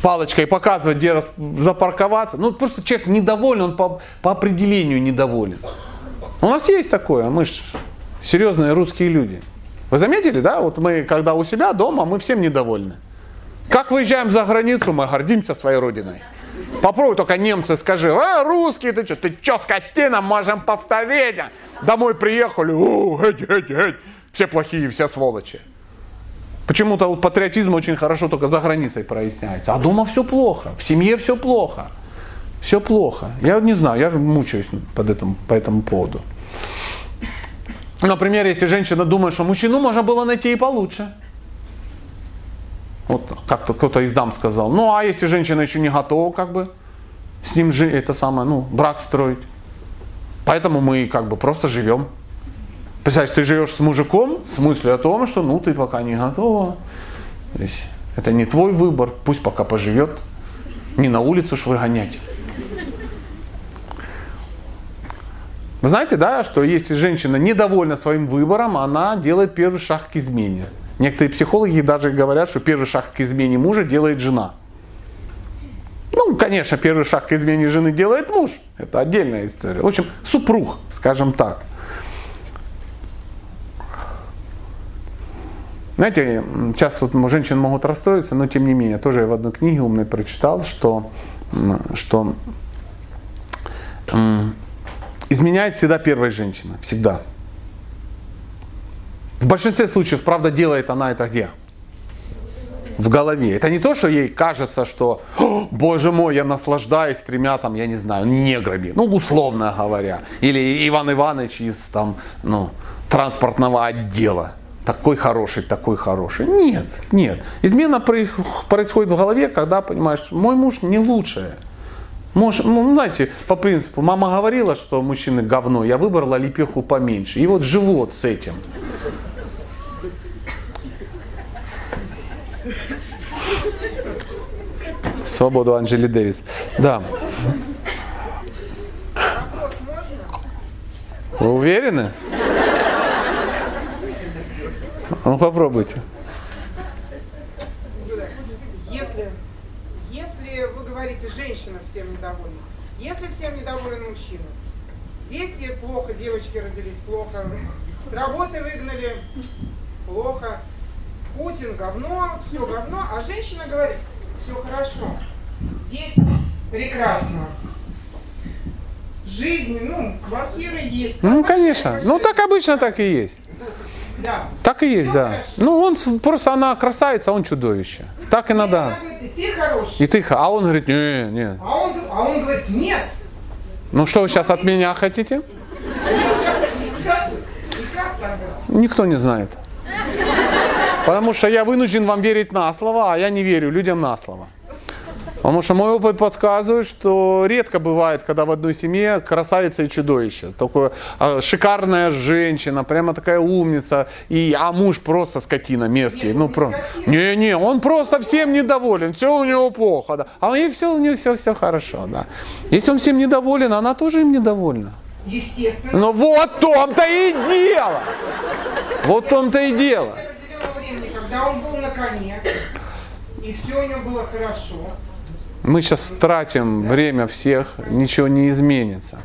палочкой показывать, где запарковаться, ну просто человек недоволен, он по, по определению недоволен. У нас есть такое, мы же серьезные русские люди. Вы заметили, да? Вот мы, когда у себя дома, мы всем недовольны. Как выезжаем за границу, мы гордимся своей родиной. Попробуй только немцы скажи, а, русские, ты что, ты что, скотина, можем повторить. Домой приехали, о, эть, эть, эть. все плохие, все сволочи. Почему-то вот патриотизм очень хорошо только за границей проясняется. А дома все плохо, в семье все плохо. Все плохо. Я не знаю, я мучаюсь под этим, по этому поводу. Например, если женщина думает, что мужчину можно было найти и получше. Вот как-то кто-то из дам сказал. Ну, а если женщина еще не готова, как бы, с ним же это самое, ну, брак строить. Поэтому мы как бы просто живем. Представляешь, ты живешь с мужиком с мыслью о том, что ну ты пока не готова. То есть, это не твой выбор, пусть пока поживет. Не на улицу ж выгонять. Вы знаете, да, что если женщина недовольна своим выбором, она делает первый шаг к измене. Некоторые психологи даже говорят, что первый шаг к измене мужа делает жена. Ну, конечно, первый шаг к измене жены делает муж. Это отдельная история. В общем, супруг, скажем так. Знаете, сейчас вот женщины могут расстроиться, но тем не менее, тоже я в одной книге умной прочитал, что, что изменяет всегда первая женщина. Всегда. В большинстве случаев, правда, делает она это где? В голове. Это не то, что ей кажется, что, боже мой, я наслаждаюсь тремя, там, я не знаю, неграми, ну, условно говоря. Или Иван Иванович из там, ну, транспортного отдела. Такой хороший, такой хороший. Нет, нет. Измена происходит в голове, когда понимаешь, мой муж не лучшее. Муж, ну, знаете, по принципу, мама говорила, что мужчины говно, я выбрала лепеху поменьше. И вот живот с этим. Свободу Анжели Дэвис. Да. Вы уверены? Ну попробуйте. Если, если вы говорите, женщина всем недовольна, если всем недоволен мужчина, дети плохо, девочки родились плохо, с работы выгнали плохо, Путин говно, все говно, а женщина говорит, все хорошо, дети прекрасно, жизнь, ну, квартира есть. Ну, конечно. Ну, так обычно так и есть. Да. Так и есть, да. Ну, он просто, она красавица, а он чудовище. Так и надо. И ты хороший. И ты, а он говорит, не, не. А он, а он говорит, нет. Ну, что вы сейчас от меня хотите? Никто не знает. Потому что я вынужден вам верить на слово, а я не верю людям на слово. Потому что мой опыт подсказывает, что редко бывает, когда в одной семье красавица и чудовище. Такое а, шикарная женщина, прямо такая умница, и, а муж просто скотина мерзкий. Ну, не про... скотина. не, не, он просто всем недоволен, все у него плохо. Да. А у нее все, у нее все, все хорошо. Да. Если он всем недоволен, она тоже им недовольна. Естественно. Ну вот в том-то и дело. Вот в том-то и дело. когда он был на коне, и все у него было хорошо, Мы сейчас тратим время всех, ничего не изменится.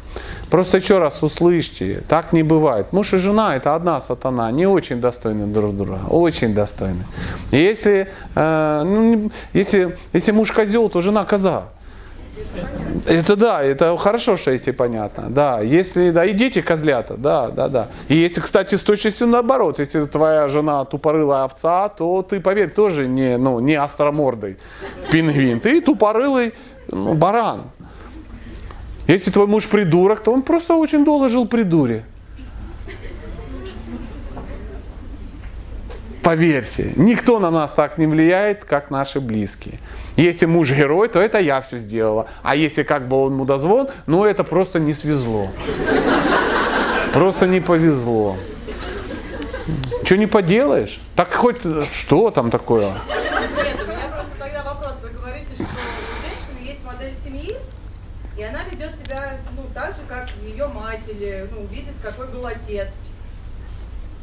Просто еще раз услышьте, так не бывает. Муж и жена это одна сатана, они очень достойны друг друга, очень достойны. Если, э, ну, не- если, если муж козел, то жена коза. Это да, это хорошо, что если понятно. Да, если, да, и дети козлята, да, да, да. И если, кстати, с точностью наоборот, если твоя жена тупорылая овца, то ты, поверь, тоже не, ну, не остромордый пингвин. Ты тупорылый ну, баран. Если твой муж придурок, то он просто очень долго жил при дуре. Поверьте, никто на нас так не влияет, как наши близкие. Если муж герой, то это я все сделала. А если как бы он мудозвон, ну это просто не свезло. Просто не повезло. Что не поделаешь? Так хоть что там такое? Нет, у меня просто тогда вопрос. Вы говорите, что у женщины есть модель семьи, и она ведет себя ну, так же, как ее мать, или ну, видит, какой был отец.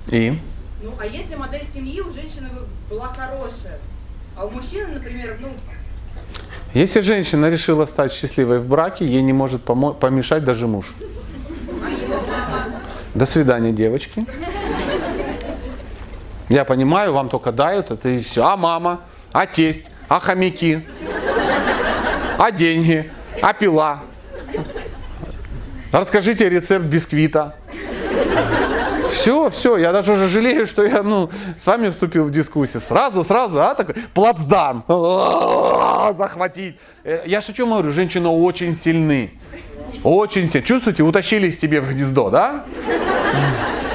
И? Ну, а если модель семьи у женщины была хорошая, а у мужчины, например, ну, Если женщина решила стать счастливой в браке, ей не может помешать даже муж. До свидания, девочки. Я понимаю, вам только дают это и все. А мама, а тесть, а хомяки, а деньги, а пила. Расскажите рецепт бисквита. Все, все, я даже уже жалею, что я ну, с вами вступил в дискуссию. Сразу, сразу, а, такой плацдарм. Захватить. Э, Я чем говорю, женщины очень сильны. Очень сильны. Чувствуете, утащили из тебе в гнездо, да?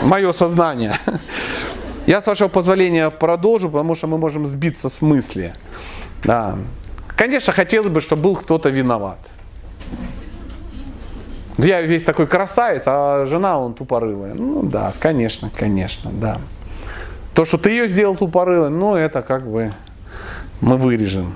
Мое сознание. Я, с вашего позволения, продолжу, потому что мы можем сбиться с мысли. Да. Конечно, хотелось бы, чтобы был кто-то виноват. Я весь такой красавец, а жена он тупорылая. Ну да, конечно, конечно, да. То, что ты ее сделал тупорылой, ну это как бы мы вырежем.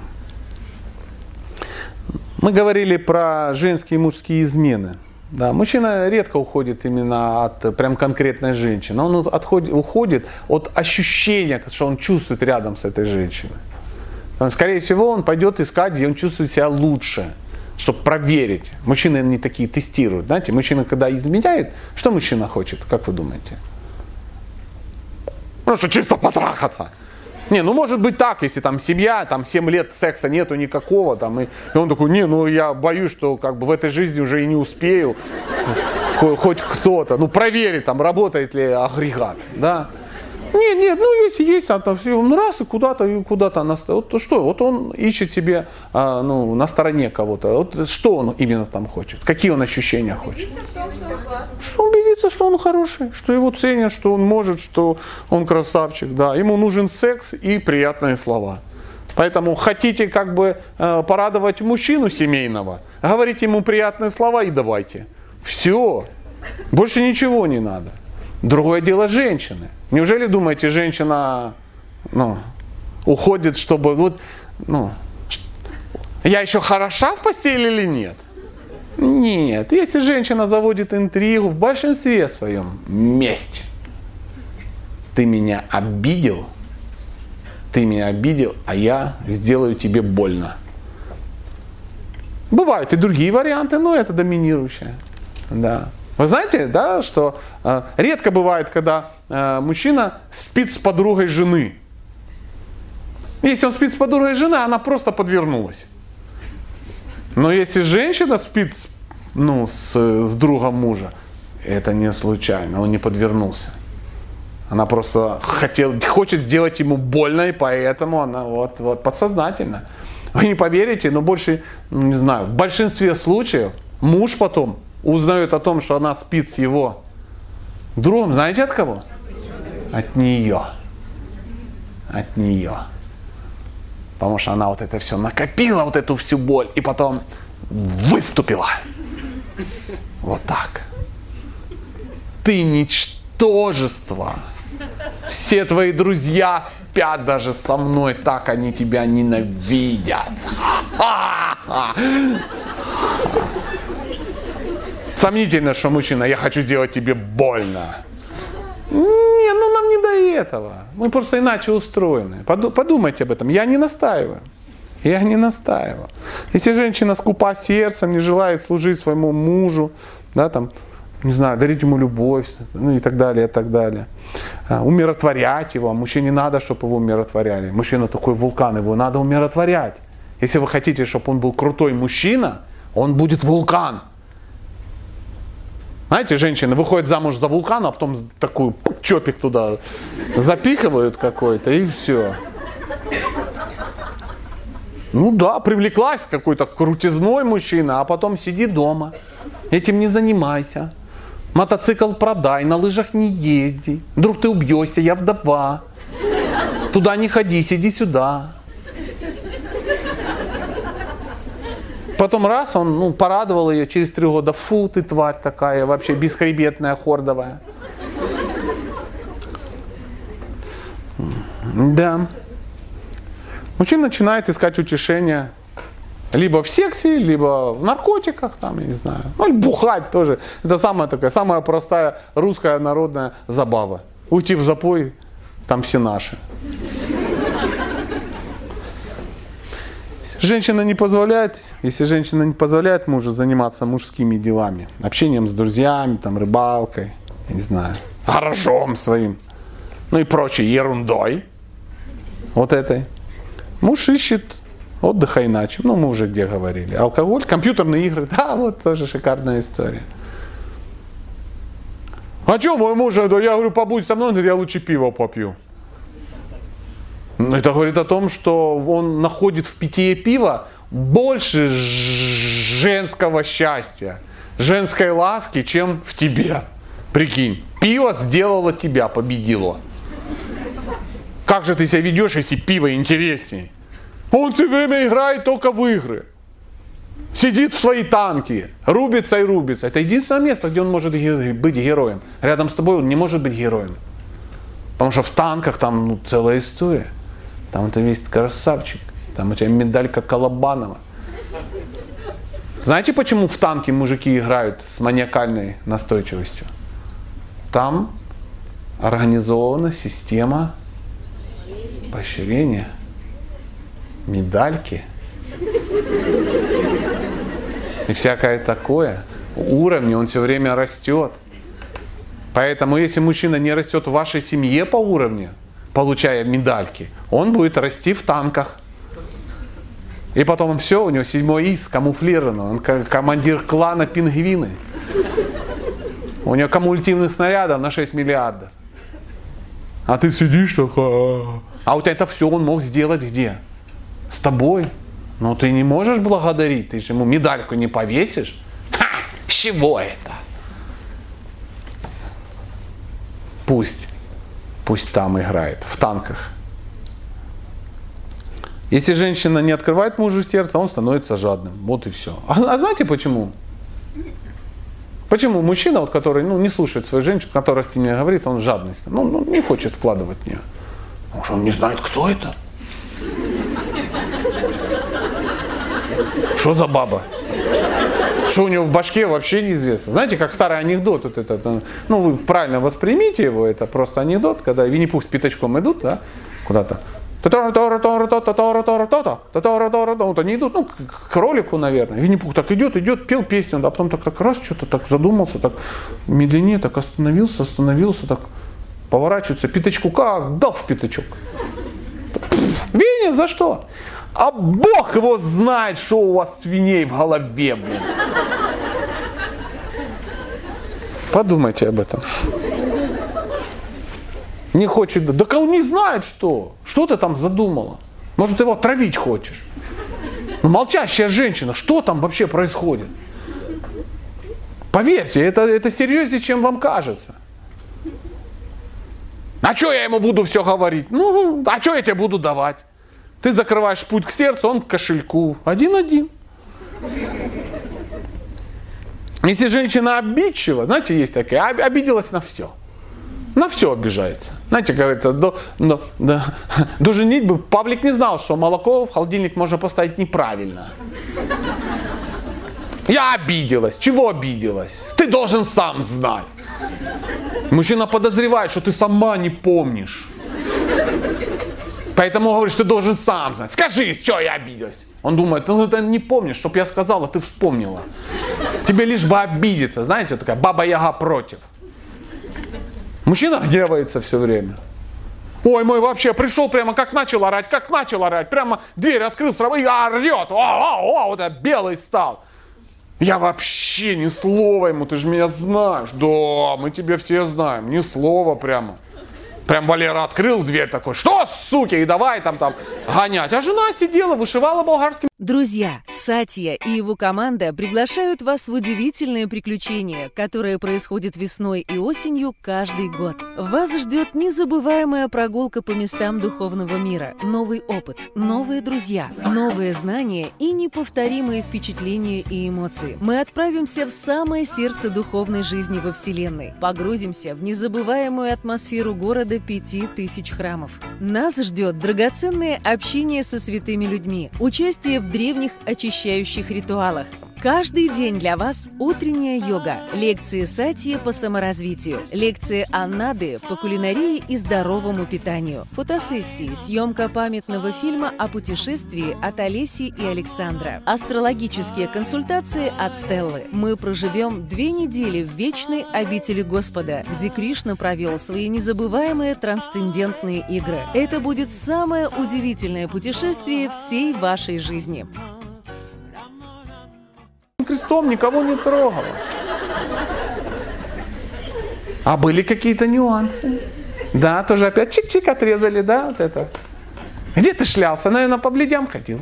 Мы говорили про женские и мужские измены. Да, мужчина редко уходит именно от прям конкретной женщины. Он отходит, уходит от ощущения, что он чувствует рядом с этой женщиной. Скорее всего, он пойдет искать, где он чувствует себя лучше, чтобы проверить. Мужчины не такие тестируют. Знаете, мужчина, когда изменяет, что мужчина хочет, как вы думаете? Ну, что чисто потрахаться. Не, ну может быть так, если там семья, там 7 лет секса нету никакого, там, и, и он такой, не, ну я боюсь, что как бы в этой жизни уже и не успею, Хо- хоть кто-то, ну проверить, там работает ли агрегат, да. Нет, нет, ну если есть, там, там все, ну раз и куда-то, и куда-то, на, вот что, вот он ищет себе, а, ну, на стороне кого-то, вот что он именно там хочет, какие он ощущения хочет. Что убедиться, что он хороший, что его ценят, что он может, что он красавчик, да. Ему нужен секс и приятные слова. Поэтому хотите как бы э, порадовать мужчину семейного, говорите ему приятные слова и давайте. Все. Больше ничего не надо. Другое дело женщины. Неужели думаете, женщина ну, уходит, чтобы вот, ну, я еще хороша в постели или нет? Нет, если женщина заводит интригу, в большинстве своем месть. Ты меня обидел, ты меня обидел, а я сделаю тебе больно. Бывают и другие варианты, но это доминирующее. Да. Вы знаете, да, что э, редко бывает, когда э, мужчина спит с подругой жены. Если он спит с подругой жены, она просто подвернулась. Но если женщина спит ну, с, с другом мужа, это не случайно, он не подвернулся. Она просто хотел, хочет сделать ему больно, и поэтому она вот, вот подсознательно. Вы не поверите, но больше, не знаю, в большинстве случаев муж потом узнает о том, что она спит с его другом, знаете от кого? От нее. От нее. Потому что она вот это все накопила, вот эту всю боль, и потом выступила. Вот так. Ты ничтожество. Все твои друзья спят даже со мной, так они тебя ненавидят. (laughs) Сомнительно, что мужчина, я хочу сделать тебе больно. Не, ну нам не до этого. Мы просто иначе устроены. Поду- Подумайте об этом. Я не настаиваю. Я не настаиваю. Если женщина скупа сердцем, не желает служить своему мужу, да, там, не знаю, дарить ему любовь, ну и так далее, и так далее. А, Умиротворять его. Мужчине надо, чтобы его умиротворяли. Мужчина такой вулкан, его надо умиротворять. Если вы хотите, чтобы он был крутой мужчина, он будет вулкан. Знаете, женщины выходят замуж за вулкан, а потом такую чопик туда запихивают какой-то и все. Ну да, привлеклась какой-то крутизной мужчина, а потом сиди дома. Этим не занимайся. Мотоцикл продай, на лыжах не езди. Вдруг ты убьешься, я вдова. Туда не ходи, сиди сюда. Потом раз, он ну, порадовал ее через три года. Фу, ты тварь такая, вообще бесхребетная, хордовая. Да. Мужчина начинает искать утешение либо в сексе, либо в наркотиках, там, я не знаю. Ну, или бухать тоже. Это самая такая, самая простая русская народная забава. Уйти в запой, там все наши. Женщина не позволяет, если женщина не позволяет мужу заниматься мужскими делами, общением с друзьями, там, рыбалкой, не знаю, гаражом своим, ну и прочей ерундой, вот этой, муж ищет отдыха иначе. Ну, мы уже где говорили. Алкоголь, компьютерные игры, (laughs) да, вот тоже шикарная история. А что мой муж, я говорю, побудь со мной, я лучше пиво попью. Это говорит о том, что он находит в питье пива больше женского счастья, женской ласки, чем в тебе. Прикинь, пиво сделало тебя, победило. Как же ты себя ведешь, если пиво интереснее? Он все время играет только в игры. Сидит в своей танке, рубится и рубится. Это единственное место, где он может быть героем. Рядом с тобой он не может быть героем. Потому что в танках там ну, целая история. Там это весь красавчик. Там у тебя медалька Колобанова. Знаете, почему в танке мужики играют с маниакальной настойчивостью? Там организована система поощрения, медальки и всякое такое. Уровень, он все время растет. Поэтому если мужчина не растет в вашей семье по уровню, получая медальки, он будет расти в танках. И потом все, у него седьмой из, камуфлировано. Он командир клана пингвины. У него кумулятивных снарядов на 6 миллиардов. А ты сидишь такая. А вот это все он мог сделать где? С тобой. Но ты не можешь благодарить, ты же ему медальку не повесишь. Ха, с чего это? Пусть пусть там играет, в танках. Если женщина не открывает мужу сердце, он становится жадным. Вот и все. А, а знаете почему? Почему мужчина, вот, который ну, не слушает свою женщину, которая с ним говорит, он жадность, ну, ну, не хочет вкладывать в нее. Потому что он не знает, кто это. Что за баба? Что у него в башке вообще неизвестно. Знаете, как старый анекдот, вот этот, ну вы правильно воспримите его, это просто анекдот, когда Винни-Пух с пятачком идут, да, куда-то. Вот они идут, ну, к кролику, наверное. Винни-Пух так идет, идет, пел песню, а потом так, так раз, что-то так задумался, так медленнее, так остановился, остановился, так поворачивается, пятачку как дал в пятачок. Винни, за что? А Бог его знает, что у вас свиней в голове, блин. Подумайте об этом. Не хочет, да он не знает что. Что ты там задумала? Может, его травить хочешь? Ну, молчащая женщина, что там вообще происходит? Поверьте, это, это серьезнее, чем вам кажется. А что я ему буду все говорить? Ну, а что я тебе буду давать? Ты закрываешь путь к сердцу, он к кошельку. Один-один. Если женщина обидчива, знаете, есть такая, обиделась на все. На все обижается. Знаете, говорится, до, до, до, (laughs) до женитьбы Павлик не знал, что молоко в холодильник можно поставить неправильно. Я обиделась. Чего обиделась? Ты должен сам знать. Мужчина подозревает, что ты сама не помнишь. Поэтому говоришь, ты должен сам знать. Скажи, что я обиделась. Он думает, ну ты не помнишь, чтоб я сказала, ты вспомнила. Тебе лишь бы обидеться. Знаете, такая баба Яга против. Мужчина гневается все время. Ой, мой вообще пришел прямо как начал орать, как начал орать. Прямо дверь открыл сразу и орет. О, о, о, вот это белый стал. Я вообще ни слова ему, ты же меня знаешь. Да, мы тебя все знаем, ни слова прямо. Прям Валера открыл дверь такой, что, суки, и давай там там гонять. А жена сидела, вышивала болгарским Друзья, Сатья и его команда приглашают вас в удивительное приключение, которое происходит весной и осенью каждый год. Вас ждет незабываемая прогулка по местам духовного мира, новый опыт, новые друзья, новые знания и неповторимые впечатления и эмоции. Мы отправимся в самое сердце духовной жизни во Вселенной, погрузимся в незабываемую атмосферу города пяти тысяч храмов. Нас ждет драгоценное общение со святыми людьми, участие в древних очищающих ритуалах. Каждый день для вас утренняя йога, лекции сатьи по саморазвитию, лекции Аннады по кулинарии и здоровому питанию, фотосессии, съемка памятного фильма о путешествии от Олеси и Александра, астрологические консультации от Стеллы. Мы проживем две недели в вечной обители Господа, где Кришна провел свои незабываемые трансцендентные игры. Это будет самое удивительное путешествие всей вашей жизни. Крестом, никого не трогала. А были какие-то нюансы. Да, тоже опять чик-чик отрезали, да, вот это. Где ты шлялся? Наверное, по бледям ходил.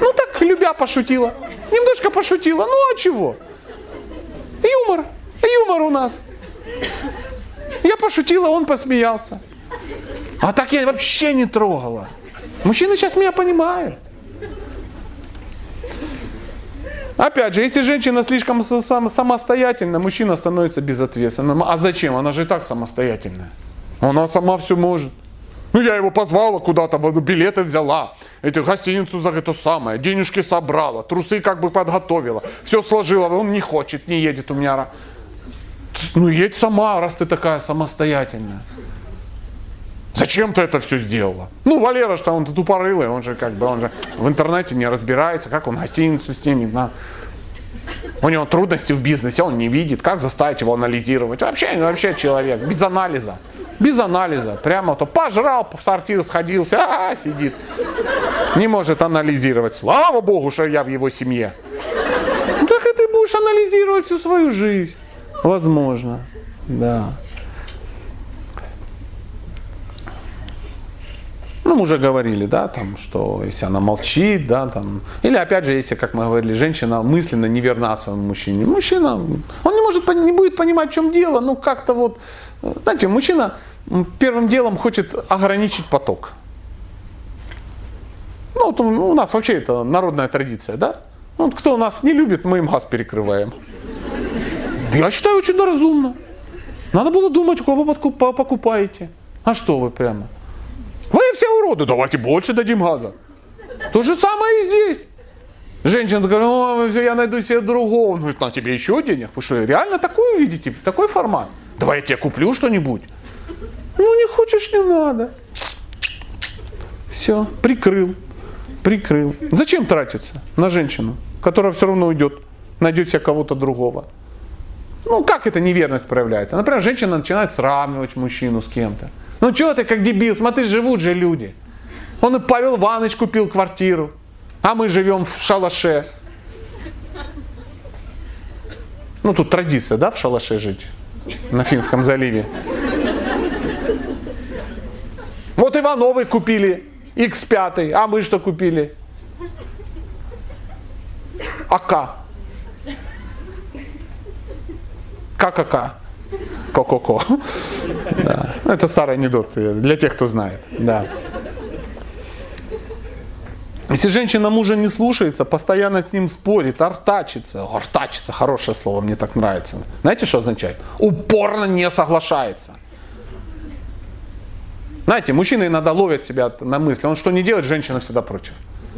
Ну так, любя, пошутила. Немножко пошутила. Ну а чего? Юмор. Юмор у нас. Я пошутила, он посмеялся. А так я вообще не трогала. Мужчины сейчас меня понимают. Опять же, если женщина слишком самостоятельна, мужчина становится безответственным. А зачем? Она же и так самостоятельная. Она сама все может. Ну, я его позвала куда-то, билеты взяла, эти гостиницу за это самое, денежки собрала, трусы как бы подготовила, все сложила, он не хочет, не едет у меня. Ну, едь сама, раз ты такая самостоятельная. Зачем ты это все сделала? Ну, Валера, что он тупорылый, он же как бы, он же в интернете не разбирается, как он гостиницу снимет, на. У него трудности в бизнесе, он не видит, как заставить его анализировать. Вообще, вообще человек, без анализа. Без анализа. Прямо то пожрал, в сортир сходился, -а, -а сидит. Не может анализировать. Слава Богу, что я в его семье. Ну, так и ты будешь анализировать всю свою жизнь. Возможно. Да. Ну, мы уже говорили, да, там, что если она молчит, да, там, или опять же, если, как мы говорили, женщина мысленно не верна своему мужчине. Мужчина, он не может, не будет понимать, в чем дело, ну, как-то вот, знаете, мужчина первым делом хочет ограничить поток. Ну, вот у нас вообще это народная традиция, да? Ну, вот кто нас не любит, мы им газ перекрываем. Я считаю, очень разумно. Надо было думать, кого покупаете. А что вы прямо? Вы все уроды, давайте больше дадим газа. То же самое и здесь. Женщина говорит, о, я найду себе другого. Он говорит, на тебе еще денег. Вы что, реально такую видите, такой формат? Давай я тебе куплю что-нибудь. Ну, не хочешь, не надо. Все, прикрыл, прикрыл. Зачем тратиться на женщину, которая все равно уйдет, найдет себе кого-то другого? Ну, как эта неверность проявляется? Например, женщина начинает сравнивать мужчину с кем-то. Ну что ты как дебил, смотри, живут же люди. Он и Павел Иванович купил квартиру, а мы живем в шалаше. Ну тут традиция, да, в шалаше жить? На Финском заливе. Вот Ивановы купили X5, а мы что купили? АК. ККК. Ко-ко-ко. Да. Это старый анекдот для тех, кто знает. Да. Если женщина мужа не слушается, постоянно с ним спорит, артачится. Артачится, хорошее слово, мне так нравится. Знаете, что означает? Упорно не соглашается. Знаете, мужчины иногда ловят себя на мысли, он что не делает, женщина всегда против.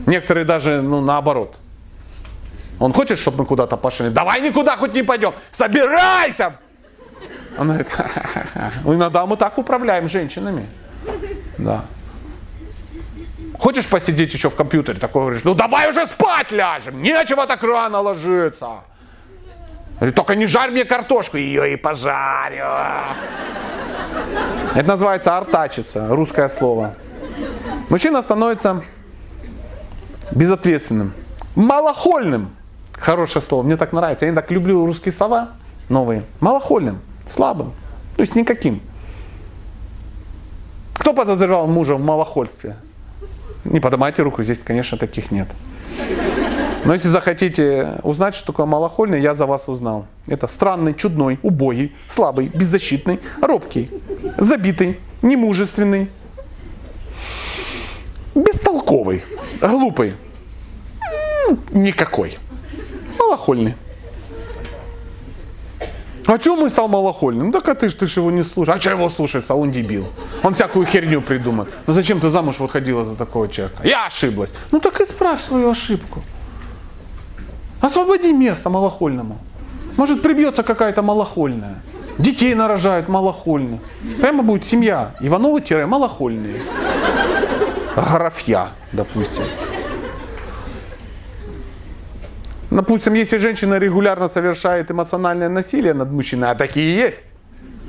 Некоторые даже, ну, наоборот. Он хочет, чтобы мы куда-то пошли. Давай никуда хоть не пойдем. Собирайся! Он говорит, иногда мы так управляем женщинами. Да. Хочешь посидеть еще в компьютере? Такой говоришь, ну давай уже спать ляжем, нечего так рано ложиться. Говорит, только не жарь мне картошку, ее и пожарю. Это называется артачиться, русское слово. Мужчина становится безответственным, малохольным, хорошее слово, мне так нравится. Я так люблю русские слова новые. Малохольным, слабым, то есть никаким. Кто подозревал мужа в малохольстве? Не поднимайте руку, здесь, конечно, таких нет. Но если захотите узнать, что такое малохольный, я за вас узнал. Это странный, чудной, убогий, слабый, беззащитный, робкий, забитый, немужественный, бестолковый, глупый, никакой, малохольный. А чего мы стал малохольным? Ну так а ты ж, ты ж его не слушаешь. А что его слушается? Он дебил. Он всякую херню придумает. Ну зачем ты замуж выходила за такого человека? Я ошиблась. Ну так исправь свою ошибку. Освободи место малохольному. Может прибьется какая-то малохольная. Детей нарожают малохольных. Прямо будет семья. Ивановы-малохольные. Графья, допустим. Допустим, если женщина регулярно совершает эмоциональное насилие над мужчиной, а такие есть,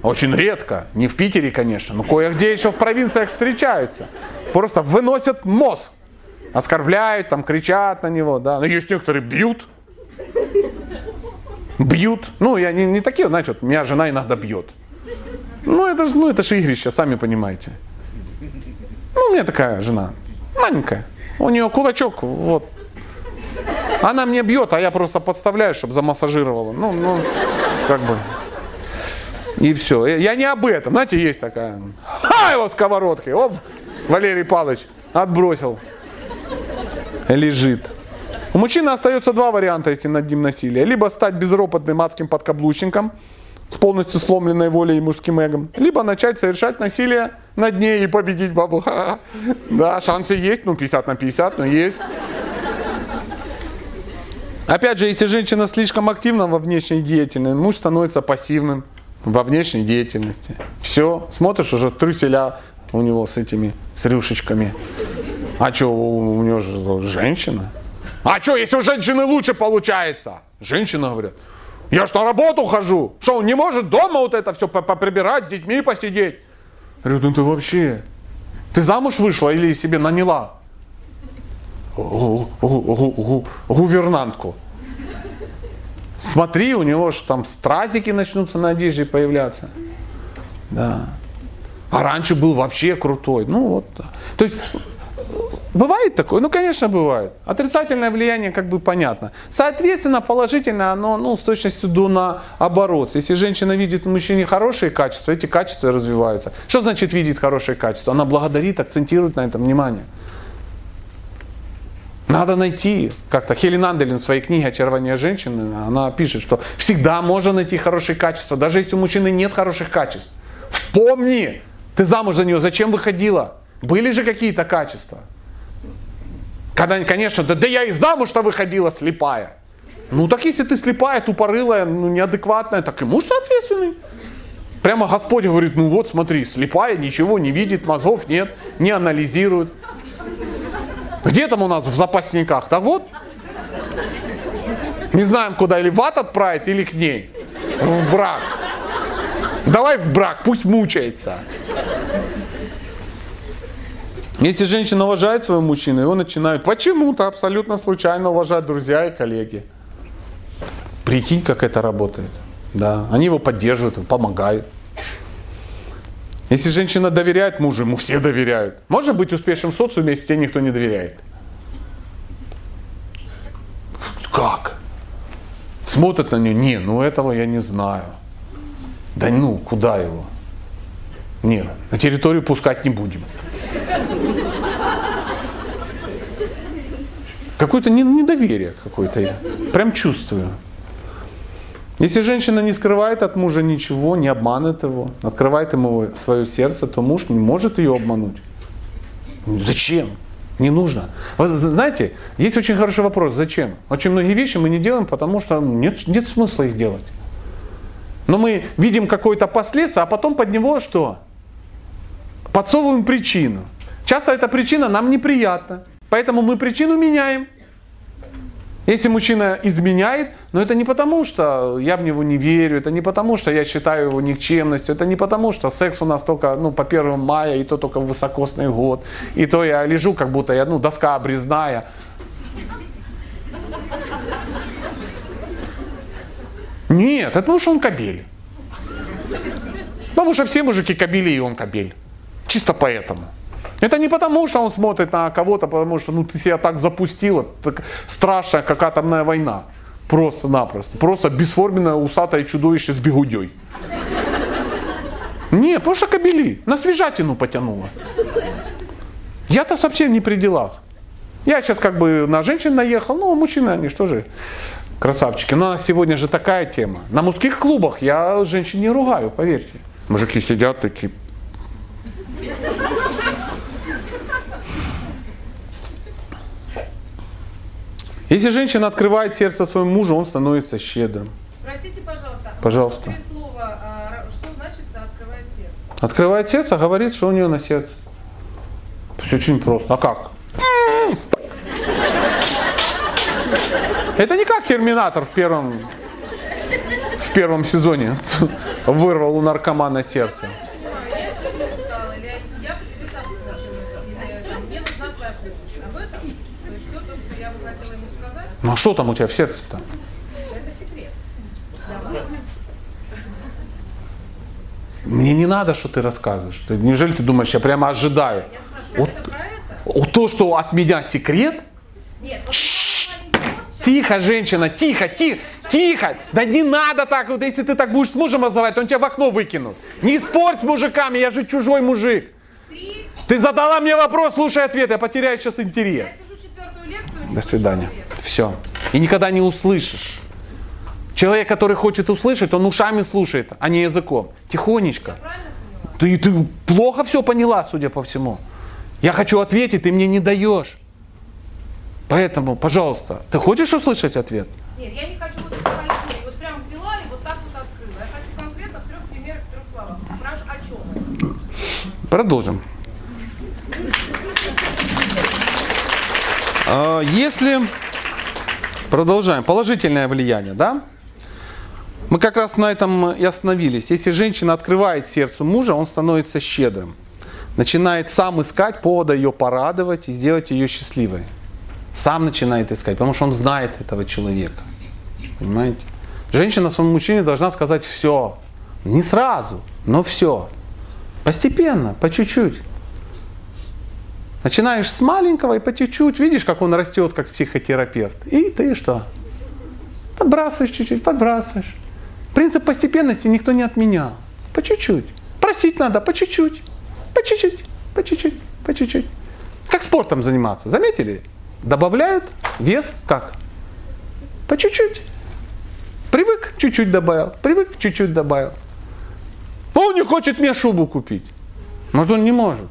очень редко, не в Питере, конечно, но кое-где еще в провинциях встречаются, просто выносят мозг, оскорбляют, там, кричат на него, да, но есть некоторые бьют, бьют, ну, я не, не такие, знаете, вот, меня жена иногда бьет, ну, это же ну, это же игрище, сами понимаете. Ну, у меня такая жена, маленькая, у нее кулачок, вот, она мне бьет, а я просто подставляю, чтобы замассажировала. Ну, ну, как бы. И все. Я не об этом. Знаете, есть такая. Ха, его сковородкой. Оп, Валерий Павлович отбросил. Лежит. У мужчины остается два варианта, если над ним насилие. Либо стать безропотным адским подкаблучником с полностью сломленной волей и мужским эгом. Либо начать совершать насилие над ней и победить бабу. (laughs) Да, шансы есть, ну 50 на 50, но есть. Опять же, если женщина слишком активна во внешней деятельности, муж становится пассивным во внешней деятельности. Все, смотришь уже трюселя у него с этими, с рюшечками. А что, у, у него же женщина? А что, если у женщины лучше получается? Женщина говорит, я ж на работу хожу. Что, он не может дома вот это все поприбирать, с детьми посидеть? Я говорю, ну ты вообще, ты замуж вышла или себе наняла? Гувернантку. Смотри, у него же там стразики начнутся на одежде появляться. Да. А раньше был вообще крутой. Ну вот. То есть Бывает такое? Ну, конечно, бывает. Отрицательное влияние как бы понятно. Соответственно, положительное оно ну, с точностью до наоборот. Если женщина видит в мужчине хорошие качества, эти качества развиваются. Что значит видит хорошие качества? Она благодарит, акцентирует на этом внимание. Надо найти как-то. Хелен Анделин в своей книге «Очарование женщины» она пишет, что всегда можно найти хорошие качества, даже если у мужчины нет хороших качеств. Вспомни, ты замуж за нее зачем выходила? Были же какие-то качества? Когда, конечно, да, да я и замуж-то выходила слепая. Ну так если ты слепая, тупорылая, ну, неадекватная, так и муж соответственный. Прямо Господь говорит, ну вот смотри, слепая, ничего не видит, мозгов нет, не анализирует. Где там у нас в запасниках? Да вот. Не знаем, куда или в ад отправить, или к ней. В брак. Давай в брак, пусть мучается. Если женщина уважает своего мужчину, его начинают почему-то абсолютно случайно уважать друзья и коллеги. Прикинь, как это работает. Да, они его поддерживают, помогают. Если женщина доверяет мужу, ему все доверяют. Можно быть успешным в социуме, если тебе никто не доверяет? Как? Смотрят на нее, не, ну этого я не знаю. Да ну, куда его? Не, на территорию пускать не будем. Какое-то недоверие какое-то я. Прям чувствую. Если женщина не скрывает от мужа ничего, не обманывает его, открывает ему свое сердце, то муж не может ее обмануть. Зачем? Не нужно. Вы знаете, есть очень хороший вопрос, зачем? Очень многие вещи мы не делаем, потому что нет, нет смысла их делать. Но мы видим какое-то последствие, а потом под него что? Подсовываем причину. Часто эта причина нам неприятна. Поэтому мы причину меняем. Если мужчина изменяет, но это не потому, что я в него не верю, это не потому, что я считаю его никчемностью, это не потому, что секс у нас только ну, по 1 мая, и то только в высокосный год, и то я лежу, как будто я, ну, доска обрезная. Нет, это потому что он кабель. Потому что все мужики кабели, и он кабель. Чисто поэтому. Это не потому, что он смотрит на кого-то, потому что ну, ты себя так запустила, так страшная, как атомная война. Просто-напросто. Просто бесформенное усатое чудовище с бегудей. Не, потому что кабели. На свежатину потянуло. Я-то совсем не при делах. Я сейчас как бы на женщин наехал, ну, мужчины, они что же, красавчики. Но сегодня же такая тема. На мужских клубах я женщин не ругаю, поверьте. Мужики сидят такие. Если женщина открывает сердце своему мужу, он становится щедрым. Простите, пожалуйста. Пожалуйста. Три слова. а, Что значит открывает сердце? Открывает сердце, говорит, что у нее на сердце. Все очень просто. А как? Это не как Терминатор в первом, в первом сезоне (laughs) вырвал у наркомана сердце. Я сегодня устала, или я по себе соскучилась, или там, мне нужна твоя помощь. Об этом? То есть все то, что я бы хотела ему сказать, Ну а что там у тебя в сердце-то? это секрет. Мне не надо, что ты рассказываешь. Ты- неужели ты думаешь, я прямо ожидаю? Я спрашиваю, Вот, это про это? вот то, что от меня секрет, Нет, вот Тихо, женщина, тихо, тихо, тихо. Да не надо так, вот если ты так будешь с мужем разговаривать, он тебя в окно выкинут. Не спорь с мужиками, я же чужой мужик. три, Ты задала мне вопрос, слушай ответ, я потеряю сейчас интерес. я сижу четвертую лекцию. До свидания. Все. И никогда не услышишь. Человек, который хочет услышать, он ушами слушает, а не языком. Тихонечко. Ты, ты плохо все поняла, судя по всему. Я хочу ответить, ты мне не даешь. Поэтому, пожалуйста, ты хочешь услышать ответ? Нет, я не хочу вот это халифнуть. Вот прям взяла и вот так вот открыла. Я хочу конкретно в трех примерах, в трех словах. Спрашиваю, о чем? Продолжим. А, Если продолжаем, положительное влияние, да? Мы как раз на этом и остановились. Если женщина открывает сердцу мужа, он становится щедрым. Начинает сам искать повода ее порадовать и сделать ее счастливой. Сам начинает искать, потому что он знает этого человека. Понимаете? Женщина своему мужчине должна сказать все. Не сразу, но все. Постепенно, по чуть-чуть. Начинаешь с маленького и по чуть-чуть, видишь, как он растет, как психотерапевт. И ты что? Подбрасываешь чуть-чуть, подбрасываешь. Принцип постепенности никто не отменял. По чуть-чуть. Просить надо по чуть-чуть. По чуть-чуть, по чуть-чуть, по чуть-чуть. Как спортом заниматься, заметили? Добавляют вес как? По чуть-чуть. Привык, чуть-чуть добавил. Привык, чуть-чуть добавил. Он не хочет мне шубу купить. Может, он не может.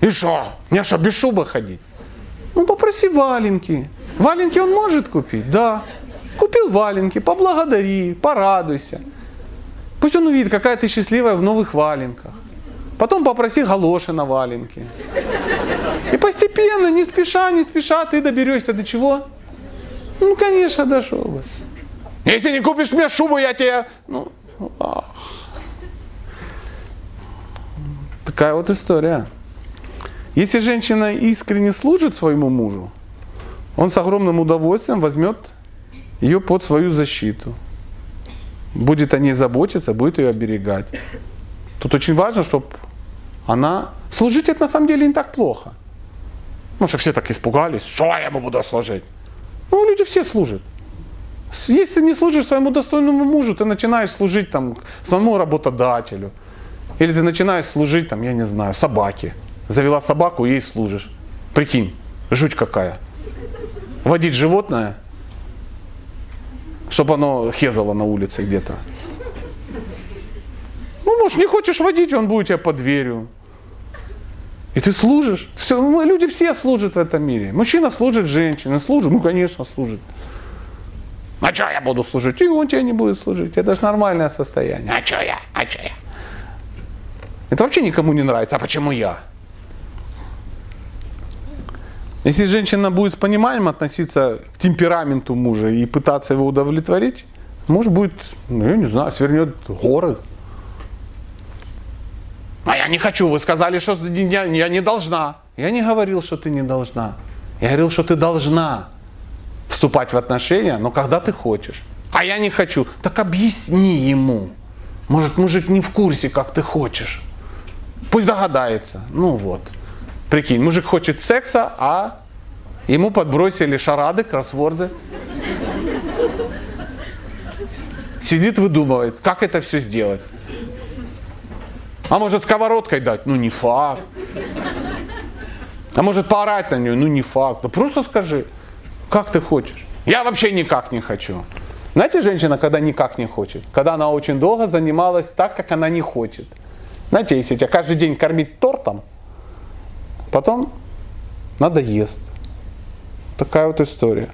И что? Мне что, без шубы ходить? Ну, попроси валенки. Валенки он может купить? Да. Купил валенки, поблагодари, порадуйся. Пусть он увидит, какая ты счастливая в новых валенках. Потом попроси галоши на валенки. И постепенно, не спеша, не спеша, ты доберешься до чего? Ну, конечно, до шубы. Если не купишь мне шубу, я тебе... Ну, ах. Такая вот история. Если женщина искренне служит своему мужу, он с огромным удовольствием возьмет ее под свою защиту. Будет о ней заботиться, будет ее оберегать. Тут очень важно, чтобы она... Служить это на самом деле не так плохо. Потому что все так испугались, что я ему буду служить. Ну, люди все служат. Если не служишь своему достойному мужу, ты начинаешь служить там своему работодателю. Или ты начинаешь служить, там, я не знаю, собаке. Завела собаку, ей служишь. Прикинь, жуть какая. Водить животное, чтобы оно хезало на улице где-то. Ну, может, не хочешь водить, он будет тебя под дверью. И ты служишь. Все, мы, люди все служат в этом мире. Мужчина служит женщине, служит, ну, конечно, служит. А что я буду служить? И он тебе не будет служить. Это же нормальное состояние. А что я? А что я? Это вообще никому не нравится. А почему я? Если женщина будет с пониманием относиться к темпераменту мужа и пытаться его удовлетворить, муж будет, ну я не знаю, свернет горы. А я не хочу, вы сказали, что я, я не должна. Я не говорил, что ты не должна. Я говорил, что ты должна вступать в отношения, но когда ты хочешь. А я не хочу. Так объясни ему. Может, мужик не в курсе, как ты хочешь. Пусть догадается. Ну вот. Прикинь, мужик хочет секса, а ему подбросили шарады, кроссворды. Сидит, выдумывает, как это все сделать. А может сковородкой дать? Ну не факт. А может поорать на нее? Ну не факт. Ну просто скажи, как ты хочешь. Я вообще никак не хочу. Знаете, женщина, когда никак не хочет, когда она очень долго занималась так, как она не хочет. Знаете, если тебя каждый день кормить тортом, потом надоест. Такая вот история.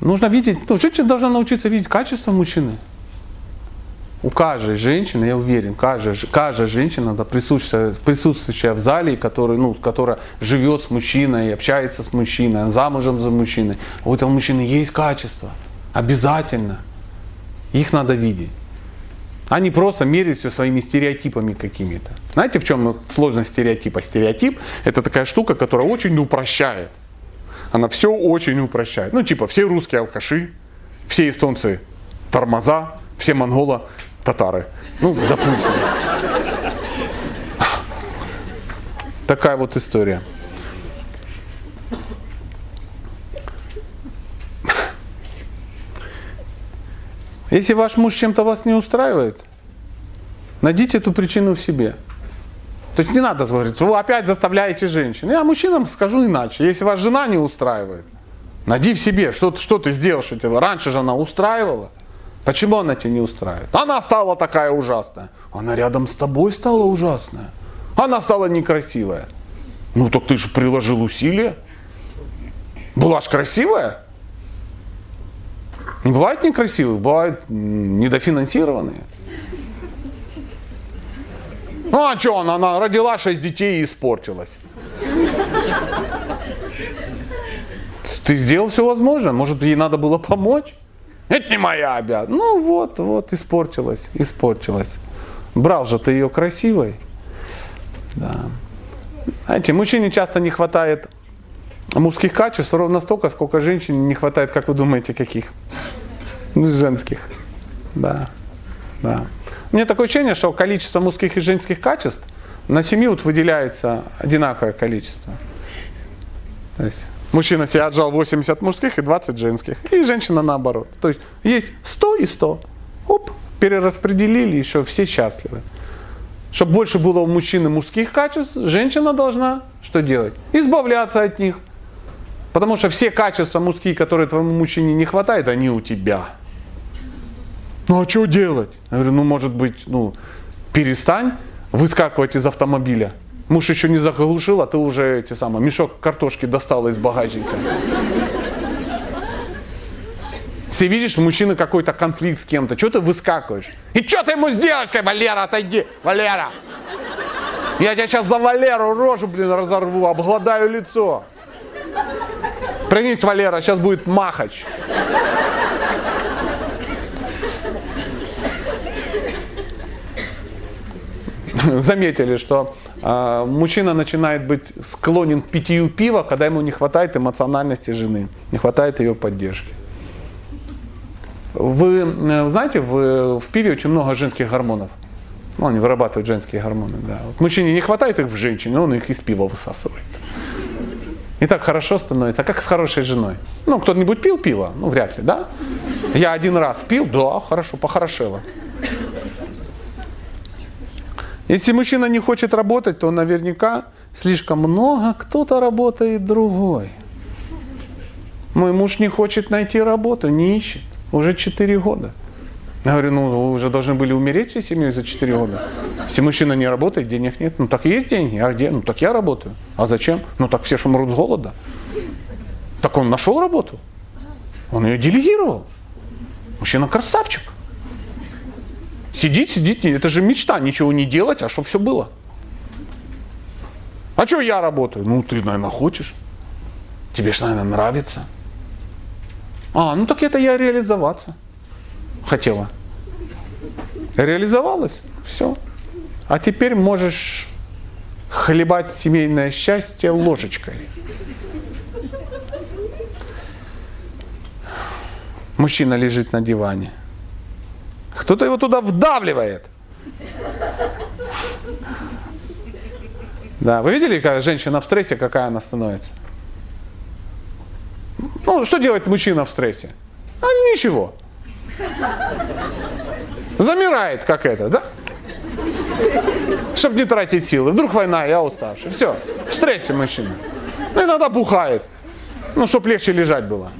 Нужно видеть, ну, женщина должна научиться видеть качество мужчины. У каждой женщины, я уверен, каждая, каждая женщина, да, присутствующая, присутствующая в зале, который, ну, которая живет с мужчиной, общается с мужчиной, замужем за мужчиной, у этого мужчины есть качество. Обязательно. Их надо видеть. Не просто мерить все своими стереотипами какими-то. Знаете, в чем сложность стереотипа? Стереотип – это такая штука, которая очень упрощает. Она все очень упрощает. Ну, типа, все русские алкаши, все эстонцы тормоза, все монголы татары. Ну, допустим. Такая вот история. Если ваш муж чем-то вас не устраивает, найдите эту причину в себе. То есть не надо говорить, вы опять заставляете женщин. Я мужчинам скажу иначе. Если вас жена не устраивает, найди в себе, что, что ты сделал, что тебя раньше же она устраивала. Почему она тебя не устраивает? Она стала такая ужасная. Она рядом с тобой стала ужасная. Она стала некрасивая. Ну так ты же приложил усилия. Была ж красивая. Не бывает некрасивых, бывают недофинансированные. Ну а что она, она родила шесть детей и испортилась. Ты сделал все возможное, может ей надо было помочь? Это не моя обязанность. Ну вот, вот, испортилась, испортилась. Брал же ты ее красивой. Да. Знаете, мужчине часто не хватает мужских качеств ровно столько, сколько женщине не хватает, как вы думаете, каких? Женских. Да. Да. У меня такое ощущение, что количество мужских и женских качеств на семью вот выделяется одинаковое количество. То есть мужчина себе отжал 80 мужских и 20 женских. И женщина наоборот. То есть есть 100 и 100. Оп, перераспределили, еще все счастливы. Чтобы больше было у мужчины мужских качеств, женщина должна что делать? Избавляться от них. Потому что все качества мужские, которые твоему мужчине не хватает, они у тебя. Ну а что делать? Я говорю, ну может быть, ну перестань выскакивать из автомобиля. Муж еще не заглушил, а ты уже эти самые, мешок картошки достала из багажника. Если видишь, мужчина какой-то конфликт с кем-то, что ты выскакиваешь? И что ты ему сделаешь? Скажи, Валера, отойди, Валера. Я тебя сейчас за Валеру рожу, блин, разорву, обгладаю лицо. Пригнись, Валера, сейчас будет махач. заметили, что э, мужчина начинает быть склонен к питью пива, когда ему не хватает эмоциональности жены, не хватает ее поддержки. Вы э, знаете, в, в пиве очень много женских гормонов. Ну, они вырабатывают женские гормоны, да. Вот мужчине не хватает их в женщине, он их из пива высасывает. И так хорошо становится. А как с хорошей женой? Ну, кто-нибудь пил пиво? Ну, вряд ли, да? Я один раз пил, да, хорошо, похорошело. Если мужчина не хочет работать, то наверняка слишком много кто-то работает другой. Мой муж не хочет найти работу, не ищет. Уже 4 года. Я говорю, ну вы уже должны были умереть всей семьей за 4 года. Если мужчина не работает, денег нет. Ну так есть деньги, а где? Ну так я работаю. А зачем? Ну так все же умрут с голода. Так он нашел работу. Он ее делегировал. Мужчина красавчик. Сидит, сидит, это же мечта, ничего не делать, а чтобы все было. А что я работаю? Ну, ты, наверное, хочешь. Тебе же, наверное, нравится. А, ну так это я реализоваться хотела. Реализовалась, все. А теперь можешь хлебать семейное счастье ложечкой. Мужчина лежит на диване. Кто-то его туда вдавливает. Да, вы видели, как женщина в стрессе, какая она становится? Ну, что делает мужчина в стрессе? А ничего. Замирает, как это, да? Чтобы не тратить силы. Вдруг война, я уставший. Все, в стрессе мужчина. Ну, иногда бухает. Ну, чтобы легче лежать было.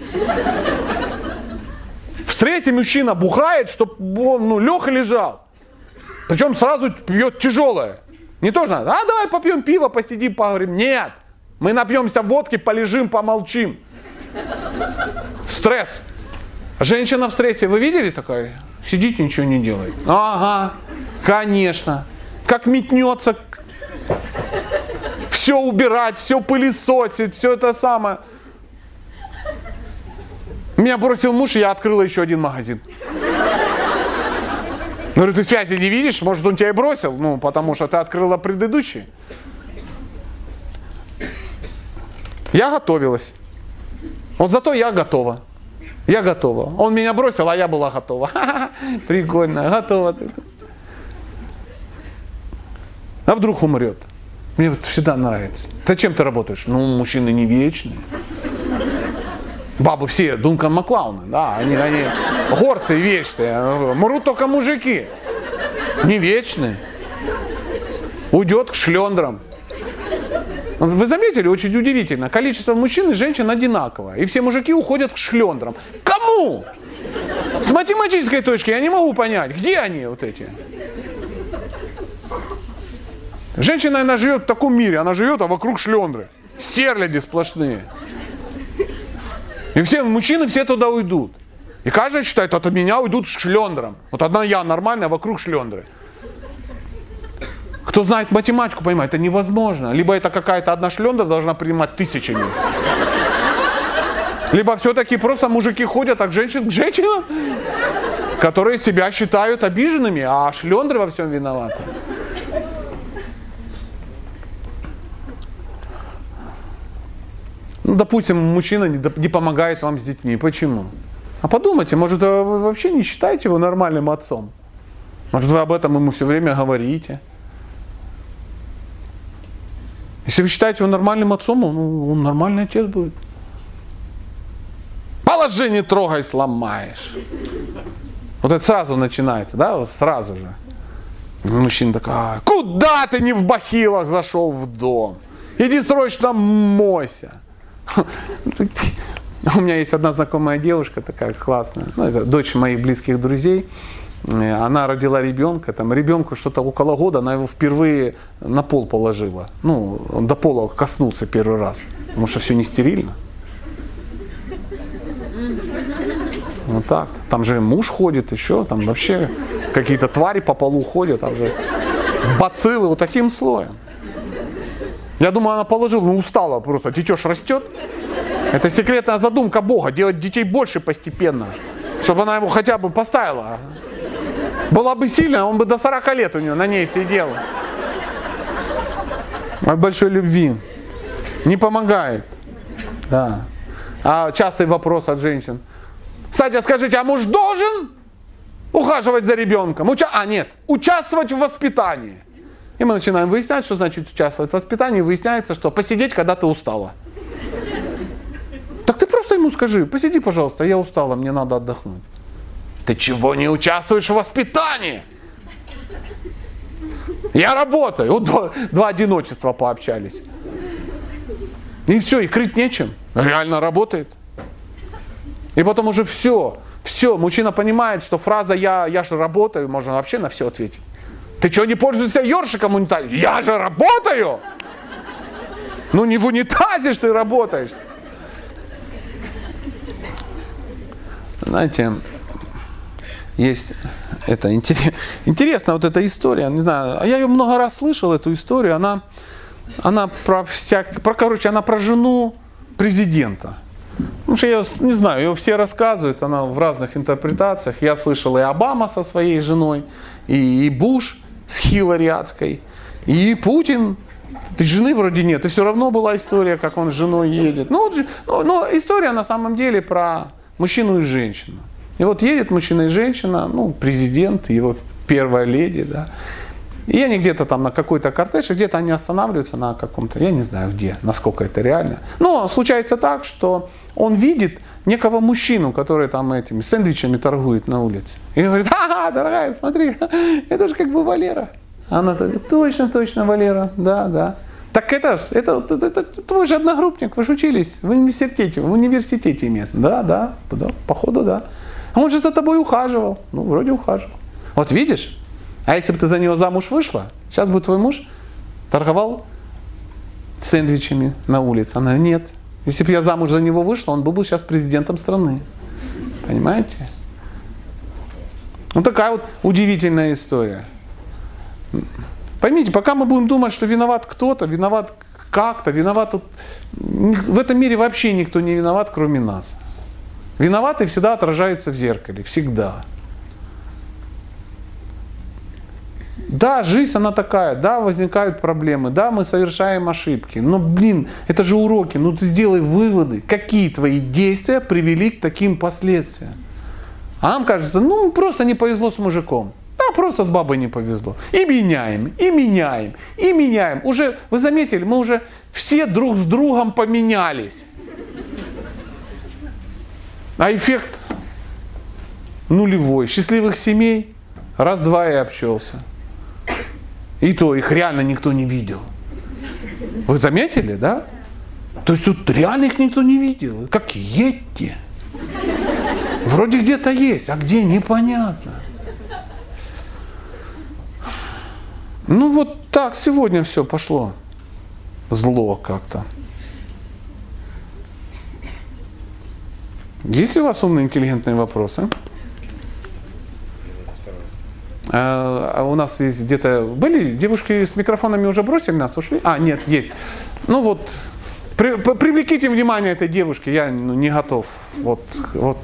В стрессе мужчина бухает, чтобы он ну, лег и лежал. Причем сразу пьет тяжелое. Не то, что, а давай попьем пиво, посидим, поговорим. Нет, мы напьемся водки, полежим, помолчим. Стресс. Женщина в стрессе, вы видели такое? Сидит, ничего не делает. Ага, конечно. Как метнется, все убирать, все пылесосить, все это самое. Меня бросил муж, и я открыла еще один магазин. Говорю, ты связи не видишь? Может, он тебя и бросил? Ну, потому что ты открыла предыдущий. Я готовилась. Вот зато я готова. Я готова. Он меня бросил, а я была готова. (laughs) Прикольно, готова ты. А вдруг умрет? Мне вот всегда нравится. Зачем ты работаешь? Ну, мужчины не вечные. Бабы все, Дункан Маклауны, да, они, они горцы вечные, мрут только мужики. Не вечные. Уйдет к шлендрам. Вы заметили, очень удивительно, количество мужчин и женщин одинаковое. И все мужики уходят к шлендрам. Кому? С математической точки я не могу понять, где они вот эти? Женщина, она живет в таком мире, она живет, а вокруг шлендры. Стерляди сплошные. И все мужчины все туда уйдут. И каждый считает, от меня уйдут шлендром. Вот одна я нормальная, а вокруг шлендры. Кто знает математику, понимает, это невозможно. Либо это какая-то одна шлендра должна принимать тысячами. Либо все-таки просто мужики ходят от женщин к женщинам, которые себя считают обиженными, а шлендры во всем виноваты. Ну, допустим, мужчина не, не помогает вам с детьми. Почему? А подумайте, может, вы вообще не считаете его нормальным отцом? Может, вы об этом ему все время говорите? Если вы считаете его нормальным отцом, он, он нормальный отец будет. Положи, не трогай, сломаешь. Вот это сразу начинается, да, вот сразу же. Мужчина такой, «А, куда ты не в бахилах зашел в дом? Иди срочно мойся. (laughs) У меня есть одна знакомая девушка такая классная, ну, это дочь моих близких друзей. Э, она родила ребенка, там ребенку что-то около года, она его впервые на пол положила. Ну, он до пола коснулся первый раз, потому что все не стерильно. Вот так. Там же муж ходит еще, там вообще какие-то твари по полу ходят, там же бациллы вот таким слоем. Я думаю, она положила, ну устала просто, детеж растет. Это секретная задумка Бога, делать детей больше постепенно, чтобы она его хотя бы поставила. Была бы сильная, он бы до 40 лет у нее на ней сидел. От большой любви. Не помогает. Да. А частый вопрос от женщин. Кстати, скажите, а муж должен ухаживать за ребенком? Уча... А, нет, участвовать в воспитании. И мы начинаем выяснять, что значит участвовать в воспитании. И выясняется, что посидеть, когда ты устала. Так ты просто ему скажи, посиди, пожалуйста, я устала, мне надо отдохнуть. Ты чего не участвуешь в воспитании? Я работаю. Вот два, два одиночества пообщались. И все, и крыть нечем. Реально работает. И потом уже все, все, мужчина понимает, что фраза «я, я же работаю» можно вообще на все ответить. Ты что, не пользуешься ёршиком в унитазе? Я же работаю! Ну не в унитазе ж ты работаешь. Знаете, есть это (laughs) интересно вот эта история, не знаю, а я ее много раз слышал эту историю, она, она про всяк, про короче, она про жену президента. Потому что я не знаю, ее все рассказывают, она в разных интерпретациях. Я слышал и Обама со своей женой, и, и Буш с Хиллари адской, и Путин Ты жены вроде нет, и все равно была история, как он с женой едет. Ну, вот, ну, но история на самом деле про мужчину и женщину. И вот едет мужчина и женщина, ну, президент, его первая леди, да. И они где-то там на какой-то кортеж, где-то они останавливаются на каком-то, я не знаю где, насколько это реально. Но случается так, что он видит некого мужчину, который там этими сэндвичами торгует на улице. И говорит, ага, дорогая, смотри, (laughs) это же как бы Валера. Она говорит, точно, точно, Валера, да, да. Так это ж, это, это, это, твой же одногруппник, вы же учились в университете, в университете. Да, да, да, походу, да. Он же за тобой ухаживал. Ну, вроде ухаживал. Вот видишь? А если бы ты за него замуж вышла, сейчас бы твой муж торговал сэндвичами на улице. Она нет. Если бы я замуж за него вышла, он был бы сейчас президентом страны. Понимаете? Вот такая вот удивительная история. Поймите, пока мы будем думать, что виноват кто-то, виноват как-то, виноват... В этом мире вообще никто не виноват, кроме нас. Виноватый всегда отражается в зеркале, всегда. Да, жизнь она такая, да, возникают проблемы, да, мы совершаем ошибки, но, блин, это же уроки, ну ты сделай выводы, какие твои действия привели к таким последствиям. А нам кажется, ну просто не повезло с мужиком. Да, просто с бабой не повезло. И меняем, и меняем, и меняем. Уже, вы заметили, мы уже все друг с другом поменялись. А эффект нулевой. Счастливых семей раз-два и общался. И то их реально никто не видел. Вы заметили, да? То есть тут реально их никто не видел. Как едьте. Вроде где-то есть, а где непонятно. Ну вот так сегодня все пошло. Зло как-то. Есть ли у вас умные, интеллигентные вопросы? А, а у нас есть где-то... Были девушки с микрофонами уже бросили нас, ушли? А, нет, есть. Ну вот, при, привлеките внимание этой девушки, я ну, не готов. Вот, вот.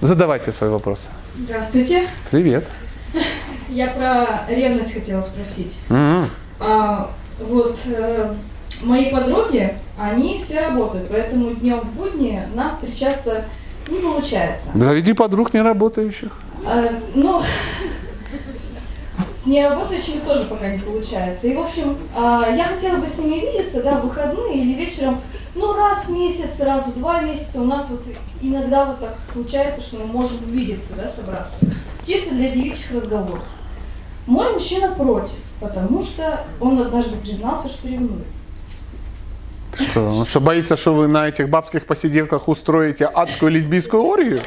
Задавайте свои вопросы. Здравствуйте. Привет. Я про ревность хотела спросить. Mm-hmm. А, вот э, мои подруги, они все работают, поэтому днем в будни нам встречаться не получается. Заведи подруг неработающих. А, ну, (laughs) с неработающими тоже пока не получается. И, в общем, а, я хотела бы с ними видеться, да, в выходные или вечером, ну, раз в месяц, раз в два месяца. У нас вот иногда вот так случается, что мы можем увидеться, да, собраться. Чисто для девичьих разговоров. Мой мужчина против, потому что он однажды признался, что ревнует. Что, он что, боится, что вы на этих бабских посиделках устроите адскую лесбийскую оргию?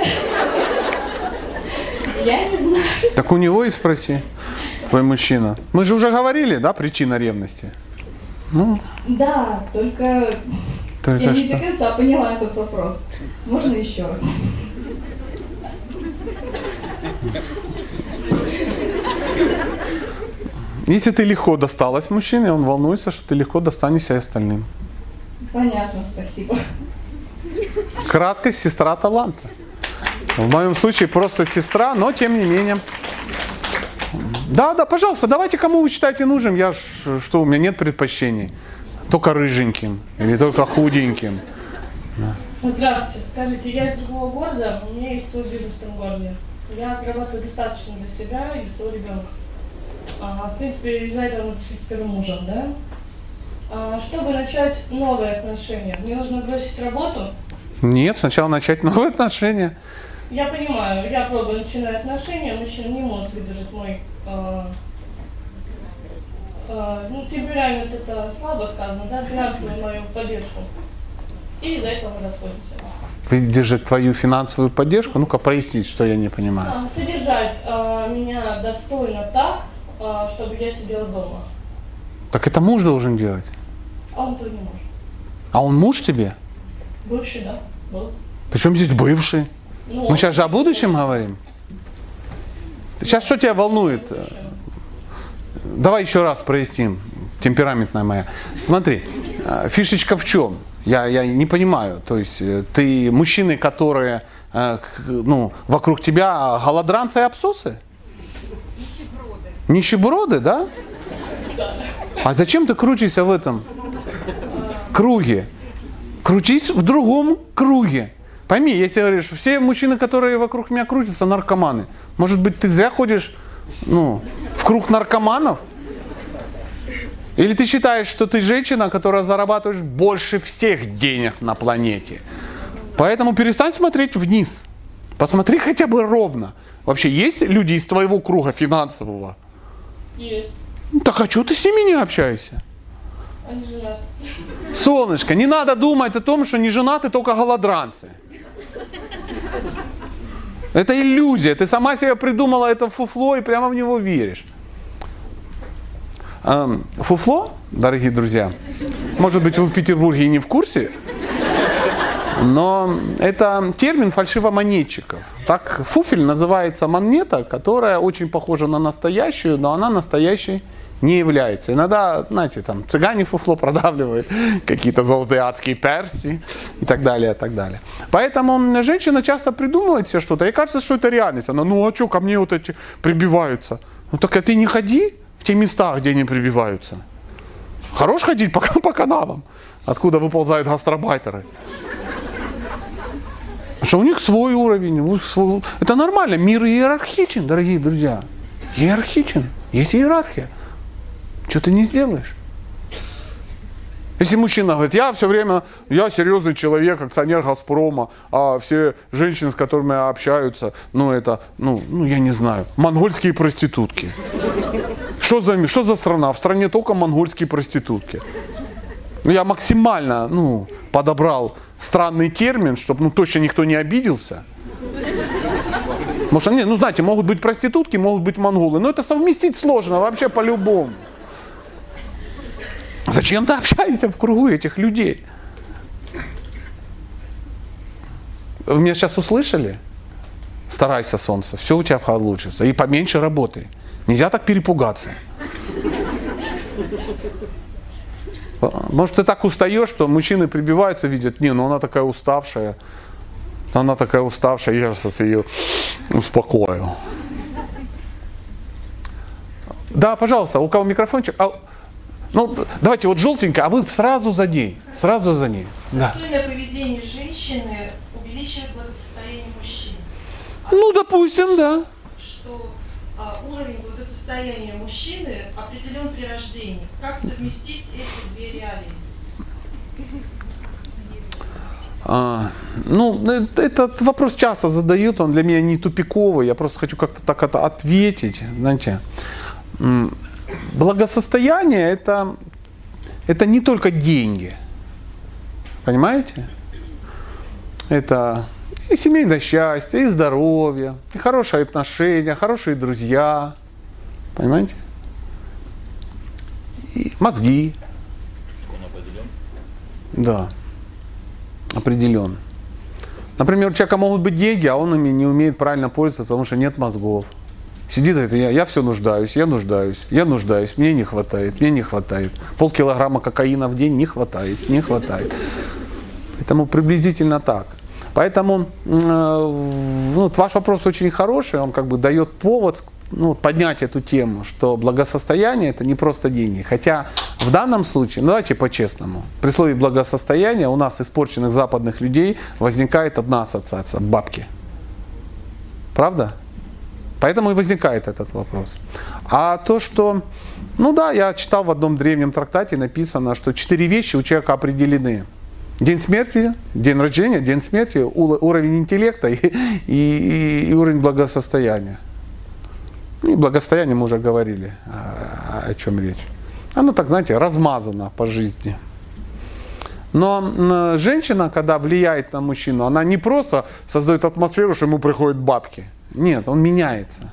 Я не знаю. Так у него и спроси, твой мужчина. Мы же уже говорили, да, причина ревности? Ну, Да, только, только я не что. до конца поняла этот вопрос. Можно еще раз? Если ты легко досталась мужчине, он волнуется, что ты легко достанешься и остальным. Понятно, спасибо. Краткость сестра таланта. В моем случае просто сестра, но тем не менее. Да, да, пожалуйста, давайте кому вы считаете нужным. Я ж, что, у меня нет предпочтений. Только рыженьким или только худеньким. Здравствуйте. Скажите, я из другого города, у меня есть свой бизнес в этом городе. Я зарабатываю достаточно для себя и своего ребенка. А, в принципе, из-за этого мы сошлись с первым мужем, да? А, чтобы начать новые отношения, мне нужно бросить работу. Нет, сначала начать новые отношения. Я понимаю, я пробую начинать отношения, мужчина не может выдержать мой... а, а, ну, темперамент это слабо сказано, да, финансовую мою поддержку. И из-за этого мы расходимся. Выдержать твою финансовую поддержку. Ну-ка, прояснить, что я не понимаю. А, Содержать а, меня достойно так, а, чтобы я сидела дома. Так это муж должен делать. А он этого не может. А он муж тебе? Бывший, да, был. Причем здесь бывший? Ну, Мы сейчас же о будущем говорим. Сейчас что тебя волнует? Давай еще раз проясним, темпераментная моя. Смотри, э, фишечка в чем? Я, я не понимаю. То есть э, ты мужчины, которые э, ну, вокруг тебя голодранцы и абсосы? Нищеброды. Нищеброды, да? А зачем ты крутишься в этом круге? Крутись в другом круге. Пойми, если говоришь, все мужчины, которые вокруг меня крутятся, наркоманы. Может быть, ты зря ходишь ну, в круг наркоманов? Или ты считаешь, что ты женщина, которая зарабатываешь больше всех денег на планете? Поэтому перестань смотреть вниз. Посмотри хотя бы ровно. Вообще есть люди из твоего круга финансового? Есть. Ну, так а что ты с ними не общаешься? Солнышко, не надо думать о том, что не женаты только голодранцы. Это иллюзия. Ты сама себе придумала это фуфло и прямо в него веришь. Эм, Фуфло, дорогие друзья, может быть, вы в Петербурге и не в курсе, но это термин фальшивомонетчиков. Так фуфель называется монета, которая очень похожа на настоящую, но она настоящей не является. Иногда, знаете, там цыгане фуфло продавливают, (laughs) какие-то золотые адские перси и так далее, и так далее. Поэтому женщина часто придумывает себе что-то, и кажется, что это реальность. Она, ну а что, ко мне вот эти прибиваются? Ну так а ты не ходи в те места, где они прибиваются. Хорош ходить по, (laughs) по каналам, откуда выползают гастробайтеры. Что у них свой уровень, у них свой... это нормально. Мир иерархичен, дорогие друзья. Иерархичен. Есть иерархия. Что ты не сделаешь? Если мужчина говорит, я все время, я серьезный человек, акционер Газпрома, а все женщины, с которыми общаются, ну это, ну, ну я не знаю, монгольские проститутки. Что за, что за страна? В стране только монгольские проститутки. Ну, я максимально ну, подобрал странный термин, чтобы ну, точно никто не обиделся. Может, они, ну знаете, могут быть проститутки, могут быть монголы, но это совместить сложно вообще по-любому. Зачем ты общаешься в кругу этих людей? Вы меня сейчас услышали? Старайся, солнце, все у тебя получится. И поменьше работай. Нельзя так перепугаться. Может, ты так устаешь, что мужчины прибиваются, видят, не, ну она такая уставшая. Она такая уставшая, я сейчас ее успокою. Да, пожалуйста, у кого микрофончик? А, ну, давайте вот желтенькая, а вы сразу за ней. Сразу за ней. Да. Поведение женщины увеличивает благосостояние мужчины. Ну, допустим, да. Что а, уровень благосостояния мужчины определен при рождении. Как совместить эти две реалии? А, ну, э, этот вопрос часто задают, он для меня не тупиковый, я просто хочу как-то так это ответить. Знаете, благосостояние это, это не только деньги. Понимаете? Это и семейное счастье, и здоровье, и хорошие отношения, хорошие друзья. Понимаете? И мозги. Он определен? Да. Определен. Например, у человека могут быть деньги, а он ими не умеет правильно пользоваться, потому что нет мозгов. Сидит, говорит, я, я все нуждаюсь, я нуждаюсь, я нуждаюсь, мне не хватает, мне не хватает. Полкилограмма кокаина в день не хватает, не хватает. Поэтому приблизительно так. Поэтому э, ну, ваш вопрос очень хороший, он как бы дает повод ну, поднять эту тему, что благосостояние это не просто деньги. Хотя в данном случае, ну давайте по-честному, при слове благосостояние у нас испорченных западных людей возникает одна ассоциация – бабки. Правда? Поэтому и возникает этот вопрос. А то, что, ну да, я читал в одном древнем трактате, написано, что четыре вещи у человека определены. День смерти, день рождения, день смерти, уровень интеллекта (laughs) и, и, и уровень благосостояния. И благосостояние мы уже говорили, о, о чем речь. Оно так, знаете, размазано по жизни. Но женщина, когда влияет на мужчину, она не просто создает атмосферу, что ему приходят бабки – нет, он меняется.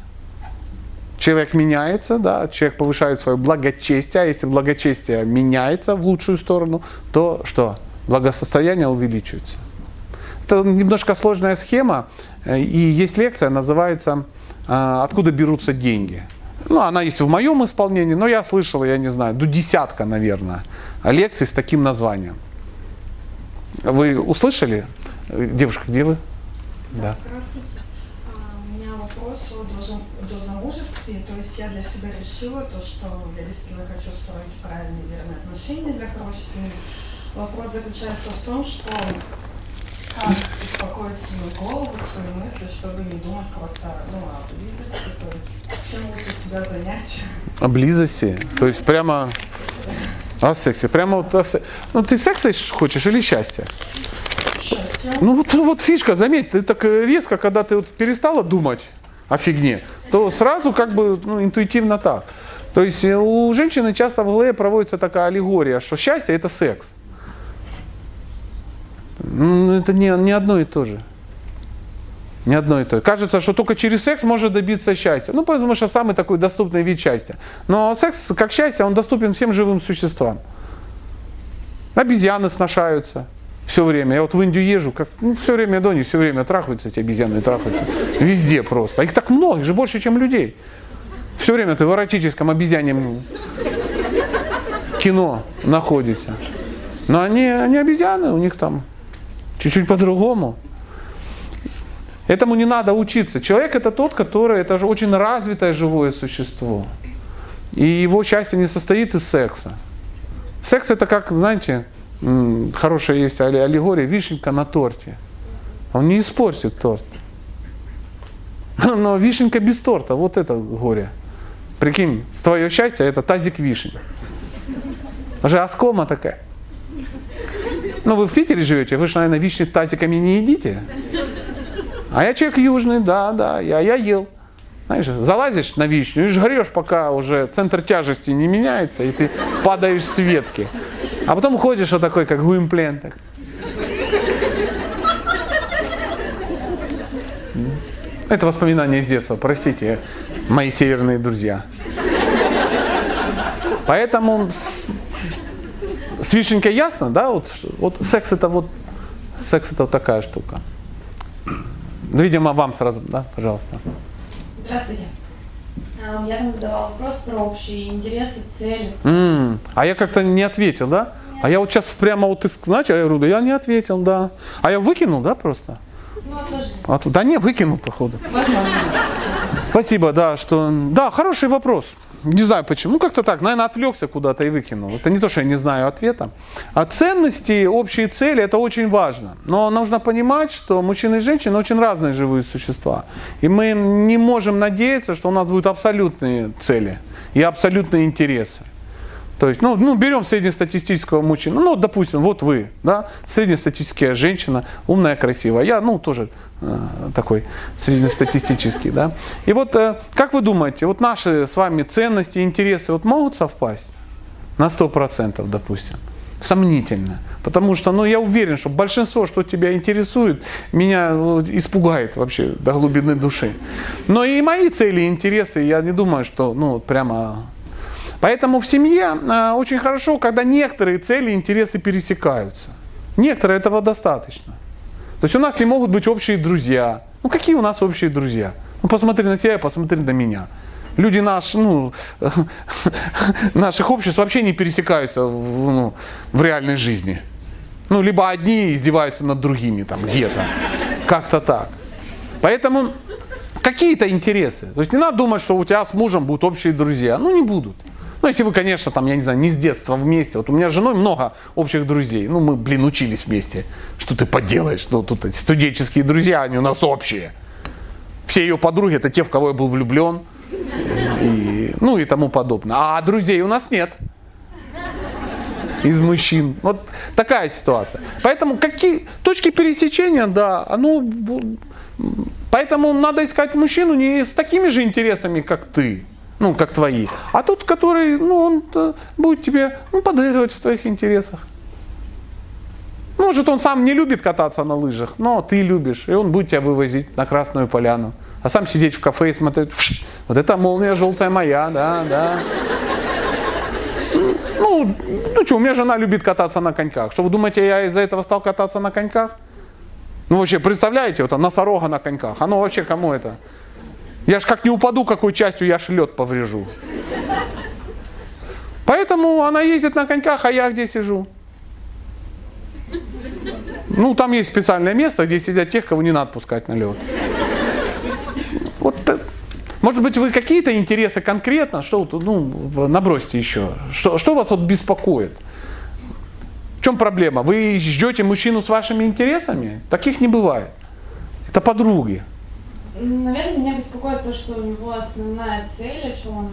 Человек меняется, да, человек повышает свое благочестие, а если благочестие меняется в лучшую сторону, то что? Благосостояние увеличивается. Это немножко сложная схема, э, и есть лекция, называется э, «Откуда берутся деньги?». Ну, она есть в моем исполнении, но я слышал, я не знаю, до десятка, наверное, лекций с таким названием. Вы услышали? Девушка, где вы? Да. Здравствуйте о замужестве, то есть я для себя решила то, что я действительно хочу строить правильные верные отношения для хорошей семьи. Вопрос заключается в том, что как успокоить свою голову, свои мысли, чтобы не думать просто ну, о близости, то есть чем лучше себя занять. О близости? То есть прямо о сексе? Прямо вот о сексе. Ну ты секса хочешь или счастья? Счастье. Ну вот, вот фишка, заметь, ты так резко, когда ты вот перестала думать о фигне, то сразу как бы ну, интуитивно так. То есть э, у женщины часто в голове проводится такая аллегория, что счастье это секс. Ну, это не, не одно и то же. Не одно и то же. Кажется, что только через секс можно добиться счастья. Ну, потому что самый такой доступный вид счастья. Но секс, как счастье, он доступен всем живым существам. Обезьяны сношаются все время. Я вот в Индию езжу, как, ну, все время до них, все время трахаются эти обезьяны, трахаются. Везде просто. Их так много, их же больше, чем людей. Все время ты в эротическом обезьяньем кино находишься. Но они, они обезьяны, у них там чуть-чуть по-другому. Этому не надо учиться. Человек это тот, который, это же очень развитое живое существо. И его счастье не состоит из секса. Секс это как, знаете, хорошая есть аллегория, вишенка на торте. Он не испортит торт. (laughs) Но вишенка без торта, вот это горе. Прикинь, твое счастье это тазик вишен. Уже оскома такая. Ну, вы в Питере живете, вы же, наверное, вишни тазиками не едите. А я человек южный, да, да, я, я ел. Знаешь, залазишь на вишню и жрешь, пока уже центр тяжести не меняется, и ты падаешь с ветки. А потом ходишь вот такой, как Гуимплен. Так. Это воспоминания из детства, простите, мои северные друзья. Поэтому с, с вишенькой ясно, да, вот, вот секс это вот, секс это вот такая штука. Ну, видимо, вам сразу, да, пожалуйста. Здравствуйте. Я вам задавала вопрос про общие интересы, цели. Mm. А я как-то не ответил, да? Нет. А я вот сейчас прямо вот, знаете, я говорю, да я не ответил, да. А я выкинул, да, просто? Ну, отложи. А, да не, выкинул, походу. Спасибо, да, что... Да, хороший вопрос. Не знаю почему. Ну, как-то так, наверное, отвлекся куда-то и выкинул. Это не то, что я не знаю ответа. А ценности, общие цели, это очень важно. Но нужно понимать, что мужчины и женщины очень разные живые существа. И мы не можем надеяться, что у нас будут абсолютные цели и абсолютные интересы. То есть, ну, ну, берем среднестатистического мужчину, ну, допустим, вот вы, да, среднестатистическая женщина, умная, красивая. Я, ну, тоже такой среднестатистический, да. И вот, э, как вы думаете, вот наши с вами ценности, интересы вот могут совпасть? На 100%, допустим. Сомнительно. Потому что, ну, я уверен, что большинство, что тебя интересует, меня вот, испугает вообще до глубины души. Но и мои цели и интересы, я не думаю, что, ну, прямо Поэтому в семье э, очень хорошо, когда некоторые цели и интересы пересекаются. Некоторые этого достаточно. То есть у нас не могут быть общие друзья. Ну какие у нас общие друзья? Ну посмотри на тебя, посмотри на меня. Люди наш, ну, (laughs) наших обществ вообще не пересекаются в, ну, в реальной жизни. Ну, либо одни издеваются над другими там где-то. Как-то так. Поэтому какие-то интересы. То есть не надо думать, что у тебя с мужем будут общие друзья. Ну, не будут. Ну, если вы, конечно, там, я не знаю, не с детства вместе. Вот у меня с женой много общих друзей. Ну, мы, блин, учились вместе. Что ты поделаешь? Ну, тут эти студенческие друзья, они у нас общие. Все ее подруги это те, в кого я был влюблен. И, ну и тому подобное. А друзей у нас нет. Из мужчин. Вот такая ситуация. Поэтому какие точки пересечения, да, оно... Поэтому надо искать мужчину не с такими же интересами, как ты ну, как твои. А тот, который, ну, он будет тебе ну, подыгрывать в твоих интересах. Может, он сам не любит кататься на лыжах, но ты любишь, и он будет тебя вывозить на Красную Поляну. А сам сидеть в кафе и смотреть, вот эта молния желтая моя, да, да. Ну, ну что, у меня жена любит кататься на коньках. Что вы думаете, я из-за этого стал кататься на коньках? Ну вообще, представляете, вот носорога на коньках. Оно вообще кому это? Я ж как не упаду, какой частью я ж поврежу. Поэтому она ездит на коньках, а я где сижу? Ну, там есть специальное место, где сидят тех, кого не надо пускать на лед. Вот, Может быть, вы какие-то интересы конкретно, что ну, набросьте еще. Что, что вас вот беспокоит? В чем проблема? Вы ждете мужчину с вашими интересами? Таких не бывает. Это подруги. Наверное, меня беспокоит то, что у него основная цель, о чем он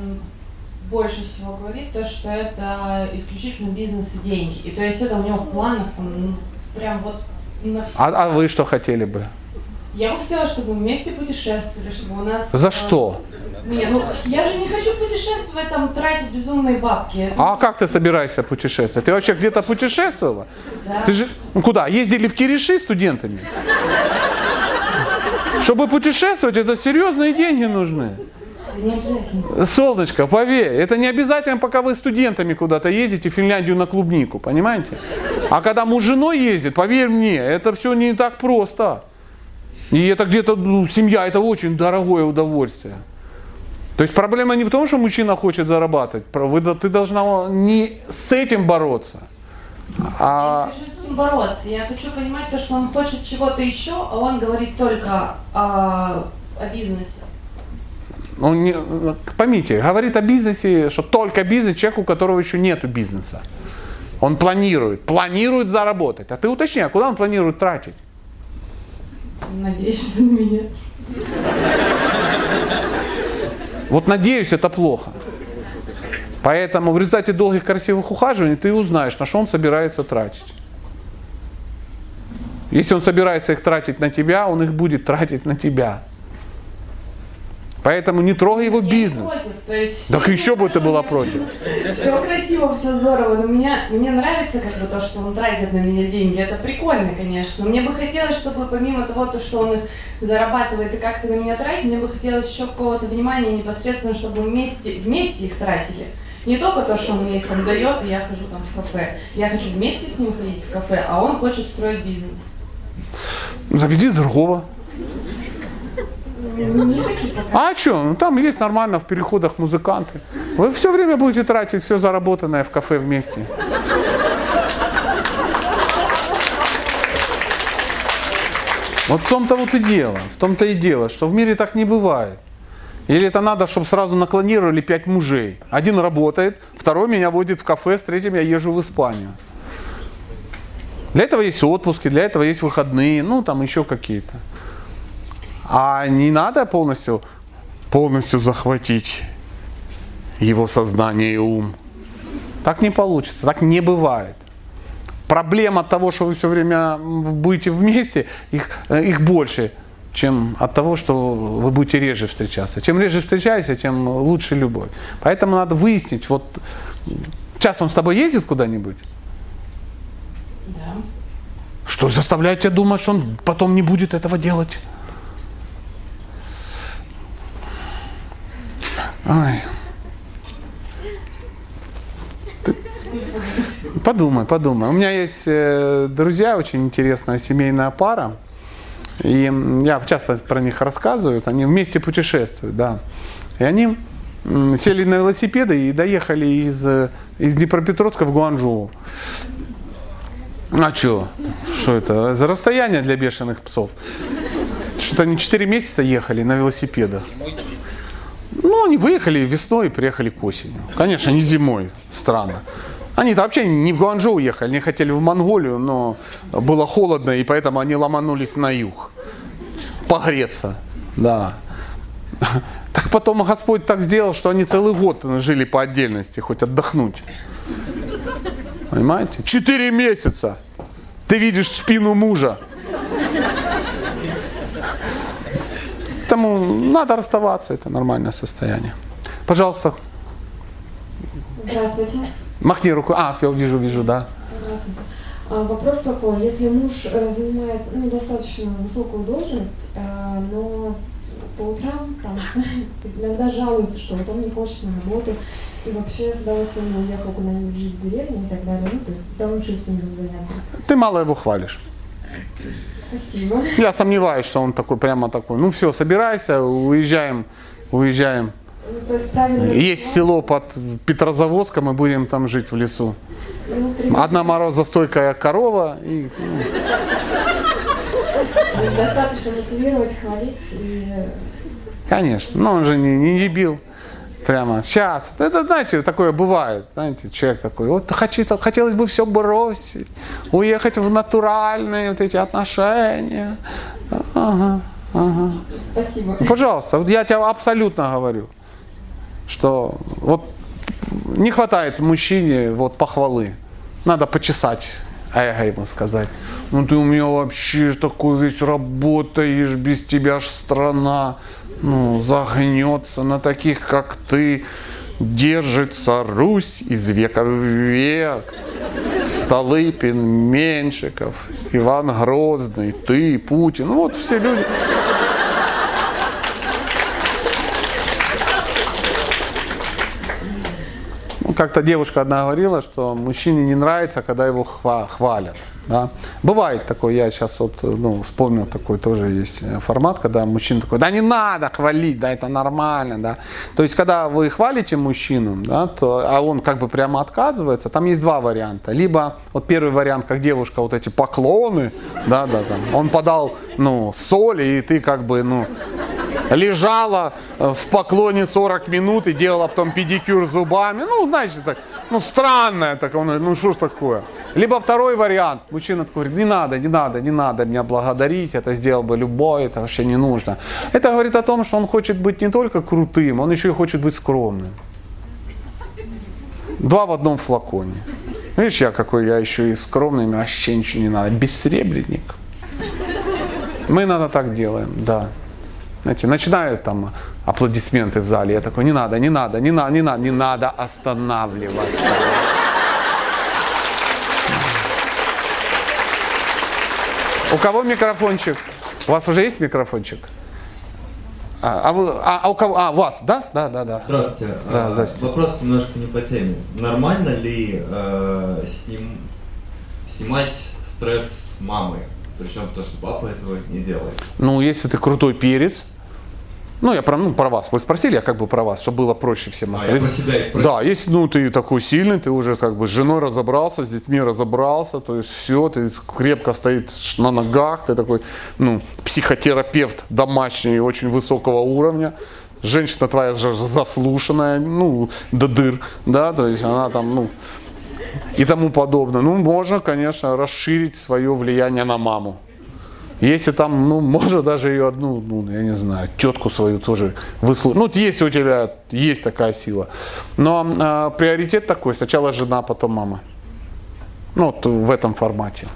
больше всего говорит, то, что это исключительно бизнес и деньги. И то есть это у него в планах там, ну, прям вот на все. А, а вы что хотели бы? Я бы хотела, чтобы мы вместе путешествовали, чтобы у нас... За э, что? Не, ну я же не хочу путешествовать, там, тратить безумные бабки. А как ты собираешься путешествовать? Ты вообще где-то путешествовала? Да. Ты же ну, куда? Ездили в Кириши студентами? Чтобы путешествовать, это серьезные деньги нужны. Солнышко, поверь, это не обязательно, пока вы студентами куда-то ездите в Финляндию на клубнику, понимаете? А когда муж с женой ездит, поверь мне, это все не так просто. И это где-то, ну, семья, это очень дорогое удовольствие. То есть проблема не в том, что мужчина хочет зарабатывать, ты должна не с этим бороться, а ним бороться. Я хочу понимать то, что он хочет чего-то еще, а он говорит только о, о бизнесе. ну, не- поймите, говорит о бизнесе, что только бизнес человек, у которого еще нету бизнеса. Он планирует, планирует заработать. А ты уточни, а куда он планирует тратить? Надеюсь, что на меня. Вот надеюсь, это плохо. Поэтому в результате долгих красивых ухаживаний ты узнаешь, на что он собирается тратить. Если он собирается их тратить на тебя, он их будет тратить на тебя. Поэтому не трогай его бизнес. против, то есть Так еще бы ты была против. Все красиво, все здорово, но меня, мне нравится как бы то, что он тратит на меня деньги. Это прикольно, конечно. Но мне бы хотелось, чтобы помимо того, то, что он их зарабатывает и как-то на меня тратит, мне бы хотелось еще какого-то внимания непосредственно, чтобы вместе, вместе их тратили. Не только то, что он мне их там дает, и я хожу там в кафе. Я хочу вместе с ним ходить в кафе, а он хочет строить бизнес. Заведи другого. А что? Ну, там есть нормально в переходах музыканты. Вы все время будете тратить все заработанное в кафе вместе. Вот в том-то вот и дело, в том-то и дело, что в мире так не бывает. Или это надо, чтобы сразу наклонировали пять мужей. Один работает, второй меня водит в кафе, с третьим я езжу в Испанию. Для этого есть отпуски, для этого есть выходные, ну там еще какие-то. А не надо полностью, полностью захватить его сознание и ум. Так не получится, так не бывает. Проблема того, что вы все время будете вместе, их, э, их больше, чем от того, что вы будете реже встречаться. Чем реже встречаетесь, тем лучше любовь. Поэтому надо выяснить, вот сейчас он с тобой ездит куда-нибудь, Да. Что заставляет тебя думать, что он потом не будет этого делать. Ты- Подумай, подумай. У меня есть э, друзья, очень интересная семейная пара. И я часто про них рассказываю. Они вместе путешествуют, да. И они сели на велосипеды и доехали из, э, из Днепропетровска в Гуанчжоу. А что? Что это? За расстояние для бешеных псов. Что-то они 4 месяца ехали на велосипедах. Ну, они выехали весной и приехали к осени. Конечно, не зимой. Странно. Они-то вообще не в Гуанчжоу ехали, они хотели в Монголию, но было холодно, и поэтому они ломанулись на юг. Погреться, да. (laughs) Так потом Господь так сделал, что они целый год жили по отдельности, хоть отдохнуть. Понимаете? Четыре месяца. Ты видишь спину мужа. Поэтому надо расставаться, это нормальное состояние. Пожалуйста, Здравствуйте. махни рукой. А, я вижу, вижу, да. Здравствуйте. А, Вопрос такой, если муж э, занимает ну, достаточно высокую должность, э, но по утрам там, (laughs) иногда жалуется, что вот он не хочет на работу, и вообще с удовольствием уехал куда-нибудь жить в деревню и так далее, ну то есть дауншифтингом заняться. Ты мало его хвалишь. Спасибо. Я сомневаюсь, что он такой, прямо такой. Ну все, собирайся, уезжаем, уезжаем. Ну, то есть правильно... Есть село под Петрозаводском, мы будем там жить в лесу. Ну, Одна морозостойкая корова и ну, достаточно мотивировать, хвалить и... Конечно. Но он же не, не дебил. Прямо сейчас. Это, знаете, такое бывает. Знаете, человек такой, вот хотел, хотелось бы все бросить, уехать в натуральные вот эти отношения. Ага, ага. Спасибо. Ну, Пожалуйста, вот я тебе абсолютно говорю, что вот не хватает мужчине вот похвалы. Надо почесать эго ему сказать. Ну ты у меня вообще такой весь работаешь, без тебя ж страна ну, загнется на таких, как ты. Держится Русь из века в век. Столыпин, Меньшиков, Иван Грозный, ты, Путин. Ну вот все люди. Как-то девушка одна говорила, что мужчине не нравится, когда его хва- хвалят. Да? Бывает такое, я сейчас вот ну, вспомнил такой тоже есть э, формат, когда мужчина такой, да не надо хвалить, да это нормально, да. То есть, когда вы хвалите мужчину, да, то, а он как бы прямо отказывается, там есть два варианта. Либо вот первый вариант, как девушка, вот эти поклоны, да, да, да. Он подал, ну, соль, и ты как бы, ну, лежала э, в поклоне 40 минут и делала потом педикюр зубами. Ну, значит, так, ну, странное такое. Он говорит, ну, что ж такое? Либо второй вариант. Мужчина такой говорит, не надо, не надо, не надо меня благодарить, это сделал бы любой, это вообще не нужно. Это говорит о том, что он хочет быть не только крутым, он еще и хочет быть скромным. Два в одном флаконе. Видишь, я какой, я еще и скромный, мне вообще ничего не надо. Бессребренник. Мы иногда так делаем, да. Знаете, начинают там аплодисменты в зале. Я такой, не надо, не надо, не надо, не надо, не надо останавливаться. У кого микрофончик? У вас уже есть микрофончик? А, а, а, а у кого? А, у вас, да? Да, да, да. Здравствуйте. Да, А, здрасте. Вопрос немножко не по теме. Нормально ли э, сним- снимать стресс мамы? Причем то, что папа этого не делает. Ну, если ты крутой перец, ну, я про, ну, про вас. Вы спросили, я как бы про вас, чтобы было проще всем. А, я про себя и спросил. Да, если ну, ты такой сильный, ты уже как бы с женой разобрался, с детьми разобрался, то есть все, ты крепко стоишь на ногах, ты такой, ну, психотерапевт домашний, очень высокого уровня. Женщина твоя же заслушанная, ну, до дыр, да, то есть она там, ну, и тому подобное. Ну, можно, конечно, расширить свое влияние на маму. Если там, ну, можно даже ее одну, ну, я не знаю, тетку свою тоже выслушать. Ну, если у тебя есть такая сила. Но э, приоритет такой, сначала жена, потом мама. Ну, вот в этом формате.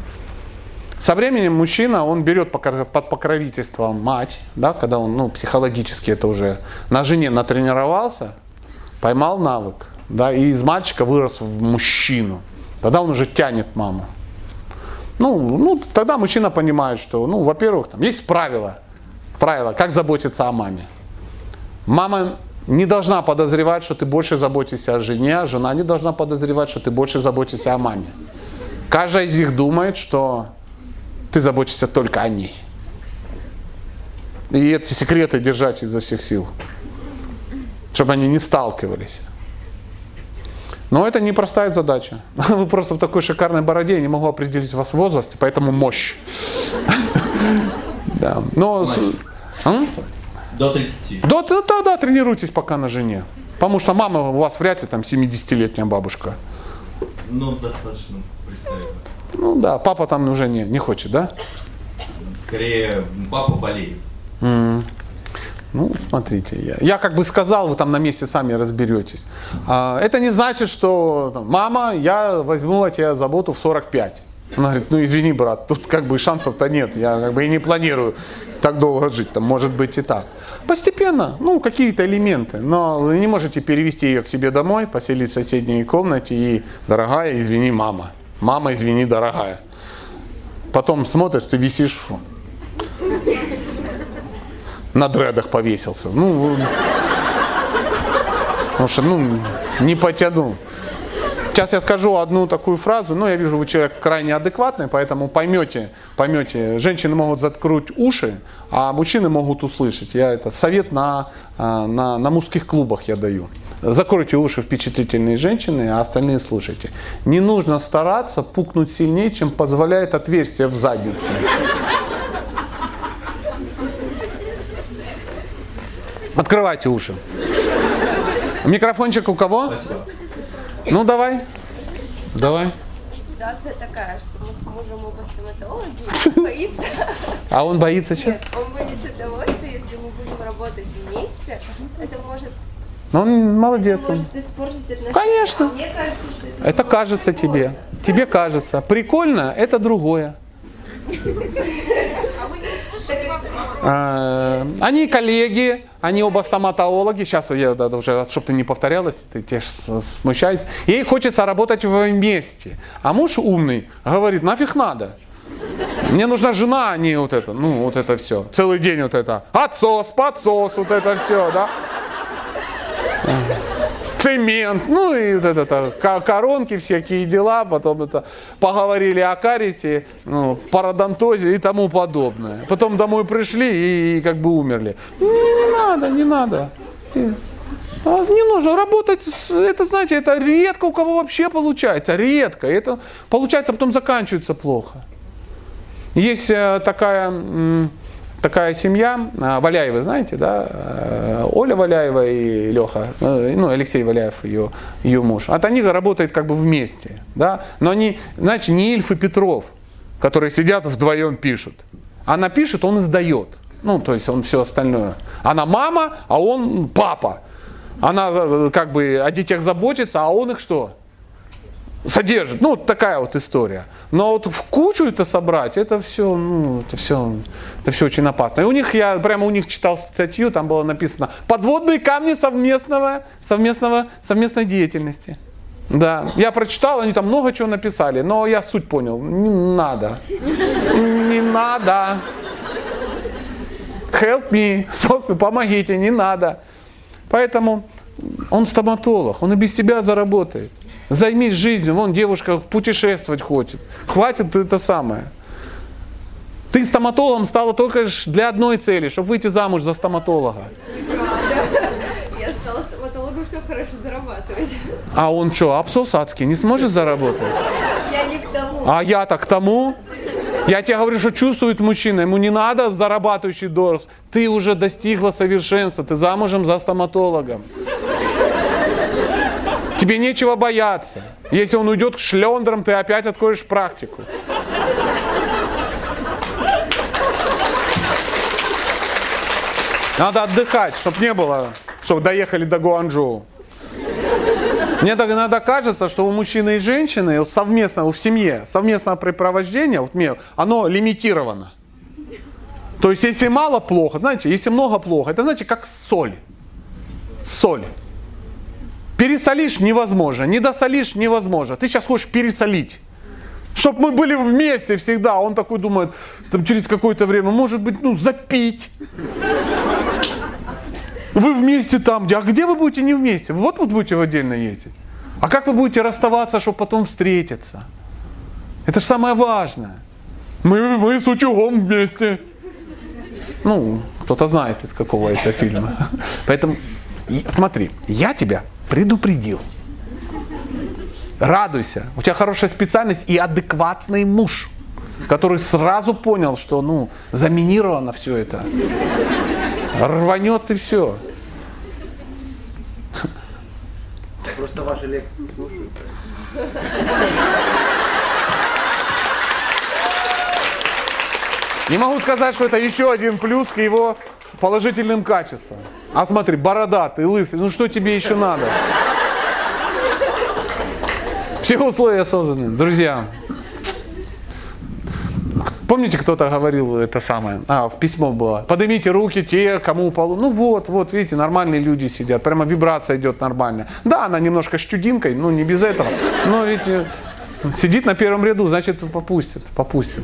Со временем мужчина, он берет под покровительством мать, да, когда он, ну, психологически это уже на жене натренировался, поймал навык, да, и из мальчика вырос в мужчину. Тогда он уже тянет маму. Ну, ну, тогда мужчина понимает, что, ну, во-первых, там есть правила. Правила, как заботиться о маме. Мама не должна подозревать, что ты больше заботишься о жене, а жена не должна подозревать, что ты больше заботишься о маме. Каждая из них думает, что ты заботишься только о ней. И эти секреты держать изо всех сил, чтобы они не сталкивались. Но это непростая задача. (laughs) Вы просто в такой шикарной бороде, я не могу определить вас возраст, поэтому мощь. (laughs) Да. Но М? До 30. Да, да, да, тренируйтесь пока на жене. Потому что мама у вас вряд ли там 70-летняя бабушка. Ну, достаточно представить. Ну да, папа там уже не, не хочет, да? Скорее, папа болеет. Ну, смотрите, я, я как бы сказал, вы там на месте сами разберетесь. А, это не значит, что мама, я возьму от тебя заботу в 45. Она говорит, ну извини, брат, тут как бы шансов-то нет, я как бы и не планирую так долго жить, там может быть и так. Постепенно, ну какие-то элементы, но вы не можете перевести ее к себе домой, поселить в соседней комнате и, дорогая, извини, мама. Мама, извини, дорогая. Потом смотришь, ты висишь на дредах повесился. Ну, потому что, ну, не потяну. Сейчас я скажу одну такую фразу, но я вижу, вы человек крайне адекватный, поэтому поймете, поймете, женщины могут заткнуть уши, а мужчины могут услышать. Я это совет на, а, на, на мужских клубах я даю. Закройте уши впечатлительные женщины, а остальные слушайте. Не нужно стараться пукнуть сильнее, чем позволяет отверстие в заднице. Открывайте уши. Микрофончик у кого? Спасибо. Ну давай. Давай. Ситуация такая, что мы с мужем оба стоматологи, и он (laughs) боится. А он боится чего? Нет, он боится того, что если мы будем работать вместе, это может, Ну, он молодец. это он. может испортить отношения. Конечно. А мне кажется, что это, Это кажется тебе. Тебе кажется. Прикольно, это другое. (laughs) А, Они коллеги, они оба стоматологи. Сейчас я уже, чтобы ты не повторялась, ты тебя смущает. Ей хочется работать вместе. А муж умный говорит, нафиг надо. Мне нужна жена, а не вот это, ну вот это все. Целый день вот это. Отсос, подсос, вот это все, да. Цемент, ну и вот это, то, ко- коронки, всякие дела, потом это поговорили о кариесе, ну, пародонтозе и тому подобное. Потом домой пришли и, и как бы умерли. Не, не надо, не надо. А Не нужно работать, это, знаете, это редко у кого вообще получается, редко. Это получается, потом заканчивается плохо. Есть э, такая, такая семья, а, Валяевы, знаете, да? Э, Оля Валяева и Леха, э, ну, Алексей Валяев, ее, ее муж. Вот они работают как бы вместе, да? Но они, знаете, не Ильф и Петров, которые сидят вдвоем пишут. Она пишет, он издает. Ну, то есть он все остальное. Она мама, а он папа. Она э, как бы о детях заботится, а он их что? Содержит. Ну, такая вот история. Но вот в кучу это собрать, это все, ну, это все, это все очень опасно. И у них, я прямо у них читал статью, там было написано «Подводные камни совместного, совместного, совместной деятельности». Да, я прочитал, они там много чего написали, но я суть понял. Не надо. Не надо. Help me, Господи, помогите, не надо. Поэтому он стоматолог, он и без тебя заработает. Займись жизнью, вон девушка путешествовать хочет. Хватит это самое. Ты стоматологом стала только лишь для одной цели, чтобы выйти замуж за стоматолога. я стала стоматологом, чтобы хорошо зарабатывать. А он что, абсос адский, не сможет заработать? Я не к тому. А я-то к тому. Я тебе говорю, что чувствует мужчина, ему не надо зарабатывающий должность. Ты уже достигла совершенства, ты замужем за стоматологом. Тебе нечего бояться. Если он уйдет к шлендрам, ты опять откроешь практику. Надо отдыхать, чтобы не было, чтобы доехали до Гуанчжоу. Мне так иногда кажется, что у мужчины и женщины совместно, в семье, совместное препровождение, вот мне, оно лимитировано. То есть, если мало плохо, знаете, если много плохо, это значит как соль. Соль. Пересолишь невозможно, не досолишь невозможно. Ты сейчас хочешь пересолить. Чтоб мы были вместе всегда. Он такой думает, там через какое-то время, может быть, ну, запить. Вы вместе там, а где вы будете не вместе? Вот вот будете отдельно ездить. А как вы будете расставаться, чтобы потом встретиться? Это же самое важное. Мы, мы с утюгом вместе. Ну, кто-то знает, из какого это фильма. Поэтому, смотри, я тебя предупредил. Радуйся. У тебя хорошая специальность и адекватный муж, который сразу понял, что ну, заминировано все это. Рванет и все. Просто ваши лекции слушаю. Не могу сказать, что это еще один плюс к его положительным качествам. А смотри, бородатый, лысый, ну что тебе еще надо? Все условия созданы. Друзья, помните, кто-то говорил это самое? А, в письмо было. Поднимите руки те, кому полу. Ну вот, вот, видите, нормальные люди сидят. Прямо вибрация идет нормально. Да, она немножко щудинкой, ну не без этого. Но ведь э, сидит на первом ряду, значит попустит, попустит.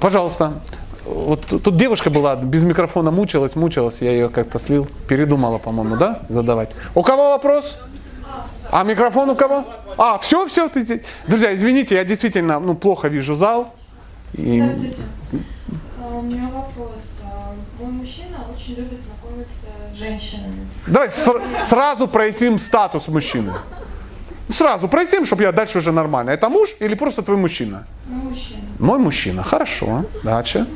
Пожалуйста. Вот тут девушка была, без микрофона мучилась, мучилась, я ее как-то слил. Передумала, по-моему, да, задавать. У кого вопрос? А микрофон у кого? А, все, все. Ты... Друзья, извините, я действительно ну, плохо вижу зал. И... А, У меня вопрос. А, Мой мужчина очень любит знакомиться с женщинами. Давай ср- сразу проясним статус мужчины. Сразу проясним, чтобы я дальше уже нормально. Это муж или просто твой мужчина? Мой мужчина. Мой мужчина. Хорошо. Дальше.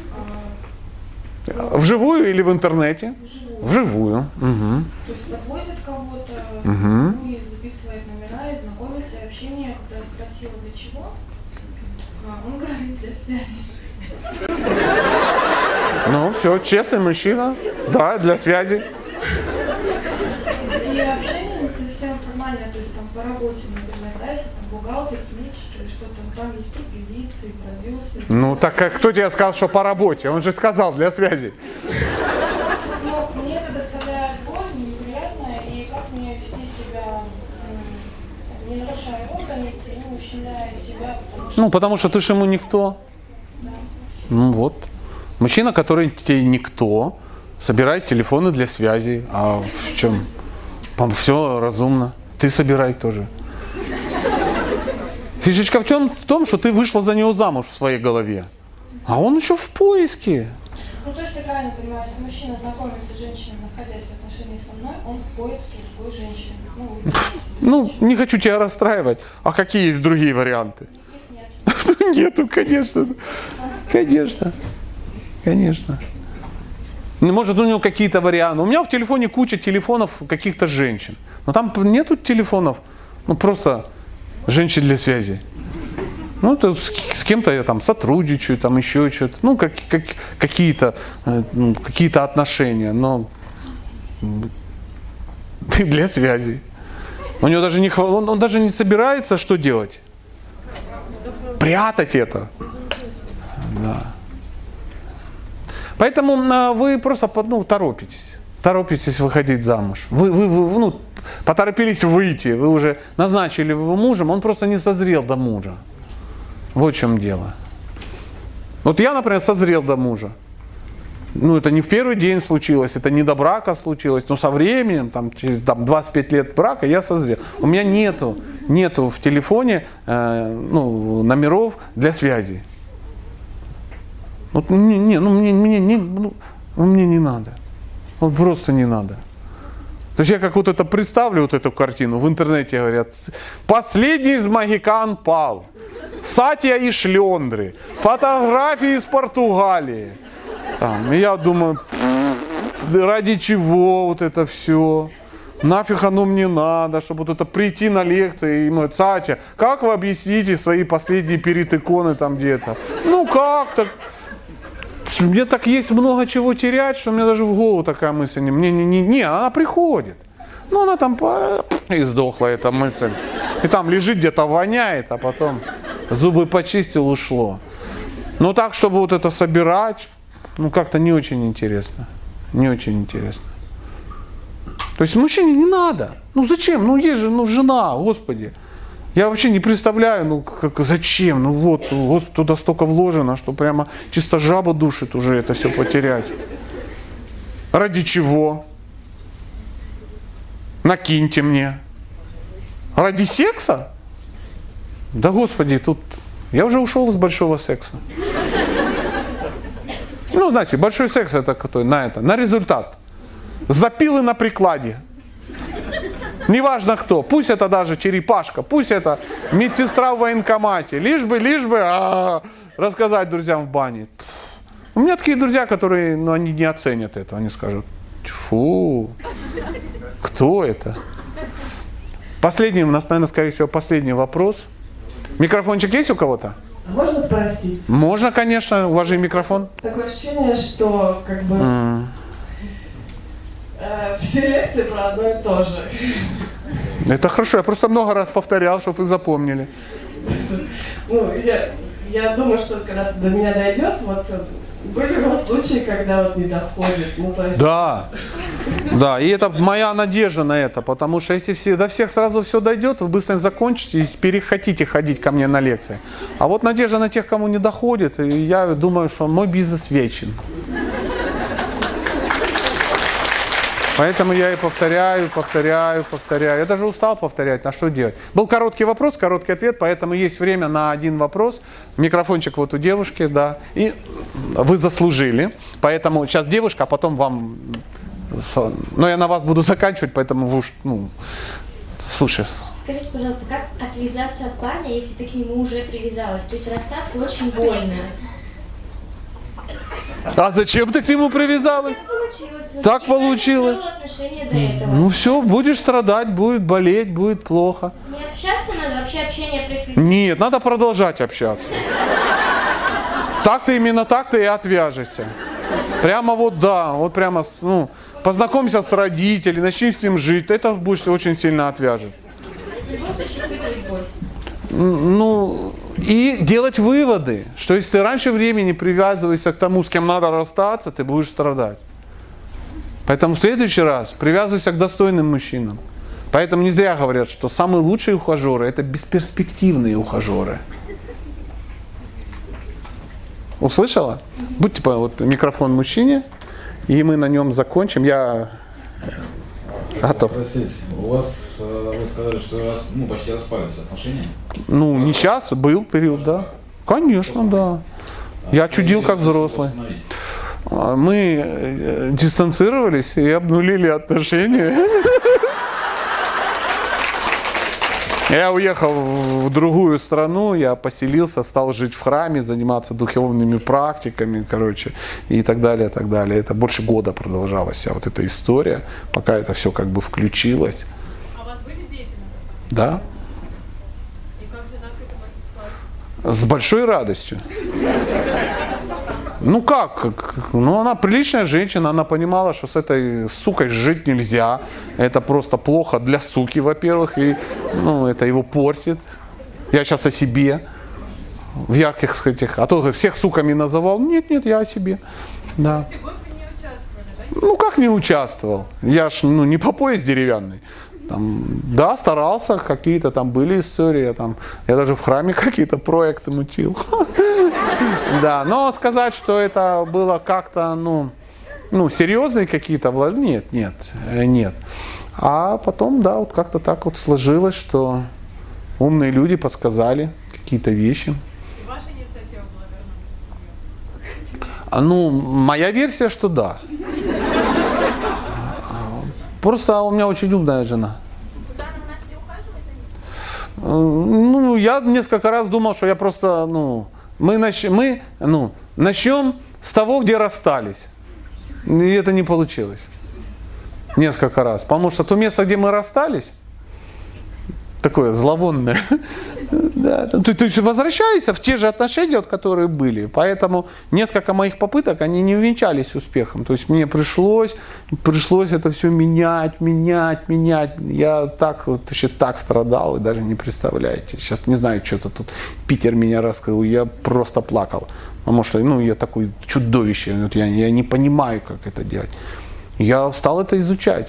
Вживую или в интернете? Вживую. Вживую. Угу. То есть подвозит кого-то, ну и записывает номера, и знакомится, и общение. Когда спросила, для чего, а, он говорит, для связи. Ну, все, честный мужчина. Да, для связи. И общение не совсем формальное, то есть там по работе, например, да, если там бухгалтер, сметчик или что-то, ну, там есть и певицы, и продюсеры. Ну, так а кто тебе сказал, что по работе? Он же сказал для связи. Но мне это доставляет боль, неприятно, и как мне вести себя, м, не нарушая его границы, не ущемляя себя, потому что Ну, потому что ты же ему никто. Ну вот. Мужчина, который тебе никто, собирает телефоны для связи. А в чем? Все разумно. Ты собирай тоже. Фишечка в чем? В том, что ты вышла за него замуж в своей голове. А он еще в поиске. Ну, то есть я правильно понимаю, если мужчина знакомится с женщиной, находясь в отношениях со мной, он в поиске другой женщины. Ну, Ну, не хочу тебя расстраивать. А какие есть другие варианты? (laughs) Нету, конечно. Конечно. Конечно. Ну, Может, у него какие-то варианты. У меня в телефоне куча телефонов каких-то женщин. Но там нету телефонов, ну просто женщин для связи. Ну, это с, с кем-то я там сотрудничаю, там еще что-то. Ну, как, как, какие-то, э, ну, какие-то отношения, но м, для связи. У него даже не, хва- он, он даже не собирается что делать. Прятать это. Да. Поэтому а, вы просто ну, торопитесь. Торопитесь выходить замуж. Вы, вы, вы ну, поторопились выйти. Вы уже назначили его мужем, он просто не созрел до мужа. Вот в чем дело. Вот я, например, созрел до мужа. Ну, это не в первый день случилось, это не до брака случилось, но со временем, там, через там, 25 лет брака я созрел. У меня нету, нету в телефоне э, ну, номеров для связи. Вот мне, не, ну, мне, мне, не, ну, мне не надо. Вот просто не надо. То есть я как вот это представлю, вот эту картину, в интернете говорят, последний из магикан пал. Сатья и Шлендры, фотографии из Португалии. Там, и я думаю, «Пф, ради чего вот это все? Нафиг оно мне надо, чтобы вот это прийти на лекции и ему, Сатя, как вы объясните свои последние перитыконы там где-то? Ну как так? Мне так есть много чего терять, что мне даже в голову такая мысль не, мне не, не, не, она приходит. Ну она там и сдохла эта мысль. И там лежит где-то воняет, а потом зубы почистил, ушло. Но так, чтобы вот это собирать, ну как-то не очень интересно. Не очень интересно. То есть мужчине не надо. Ну зачем? Ну есть же, ну жена, господи. Я вообще не представляю, ну как, зачем? Ну вот, вот туда столько вложено, что прямо чисто жаба душит уже это все потерять. Ради чего? Накиньте мне. Ради секса? Да господи, тут я уже ушел из большого секса. Ну, знаете, большой секс это какой? На это, на результат. Запилы на прикладе. Неважно кто, пусть это даже черепашка, пусть это медсестра в военкомате, лишь бы, лишь бы а, рассказать друзьям в бане. У меня такие друзья, которые, ну, они не оценят это, они скажут, фу, кто это? Последний, у нас, наверное, скорее всего, последний вопрос. Микрофончик есть у кого-то? Можно спросить? Можно, конечно, уважи микрофон. Такое ощущение, что как бы М. э, все лекции про одно и то же. Это хорошо, я просто много раз повторял, чтобы вы запомнили. Ну, я, я думаю, что когда до меня дойдет, вот были у вас случаи, когда вот не доходит. Ну, то есть... Да, да, и это моя надежда на это, потому что если все, до всех сразу все дойдет, вы быстро закончите и перехотите ходить ко мне на лекции. А вот надежда на тех, кому не доходит, и я думаю, что мой бизнес вечен. Поэтому я и повторяю, повторяю, повторяю. Я даже устал повторять, на что делать. Был короткий вопрос, короткий ответ, поэтому есть время на один вопрос. Микрофончик вот у девушки, да. И вы заслужили. Поэтому сейчас девушка, а потом вам... Но я на вас буду (laughs) заканчивать, поэтому вы уж, ну, слушай. Скажите, пожалуйста, как отвязаться от парня, если ты к нему уже привязалась? То есть расстаться очень больно. А зачем ты к нему привязалась? Получилось. Так получилось. Ну все, будешь страдать, будет болеть, будет плохо. Не общаться надо, вообще общение прекратить. Нет, надо продолжать общаться. Так ты именно так ты и отвяжешься. Прямо вот да, вот прямо, ну, познакомься с родителями, начни с ним жить, это будешь очень сильно отвяжет. В любом случае испытывать боль. Ну, и делать выводы, что если ты раньше времени привязываешься к тому, с кем надо расстаться, ты будешь страдать. Поэтому в следующий раз привязывайся к достойным мужчинам. Поэтому не зря говорят, что самые лучшие ухажеры – это бесперспективные ухажеры. Услышала? Будьте вот микрофон мужчине, и мы на нем закончим. Я готов. Спросить, у вас, э, вы сказали, что раз, ну, почти распались отношения? Ну, не сейчас, был период, да. Конечно, да. Я чудил как взрослый. А, Мы э, дистанцировались и обнулили отношения. (laughs) Я уехал в другую страну, я поселился, стал жить в храме, заниматься духовными практиками, короче, и так далее, и так далее. Это больше года продолжалась вся вот эта история, пока это все как бы включилось. А у вас были дети? Да, И как жена к этому отнеслась? с большой радостью. Ну как? Ну она приличная женщина, она понимала, что с этой сукой жить нельзя. Это просто плохо для суки, во-первых, и ну, это его портит. Я сейчас о себе. В ярких этих. А то всех суками называл. Нет, нет, я о себе. Да. Ну как не участвовал? Я ж ну, не по пояс деревянный. Там, да, старался, какие-то там были истории, я, там, я даже в храме (laughs) какие-то проекты мутил. Да, но сказать, что это было как-то, ну, ну, серьезные какие-то, вла- нет, нет, э, нет. А потом, да, вот как-то так вот сложилось, что умные люди подсказали какие-то вещи. А, Ну, моя версия, что да. Просто у меня очень умная жена. Э, Ну, я несколько раз думал, что я просто, ну, мы, нач- мы ну, начнем с того, где расстались. И это не получилось. Несколько раз. Потому что то место, где мы расстались, такое зловонное. (laughs) Да, то, то есть возвращайся в те же отношения, вот, которые были. Поэтому несколько моих попыток, они не увенчались успехом. То есть мне пришлось, пришлось это все менять, менять, менять. Я так вот еще так страдал, вы даже не представляете. Сейчас не знаю, что-то тут Питер меня рассказал, я просто плакал. Потому что ну, я такой чудовище, вот я, я не понимаю, как это делать. Я стал это изучать.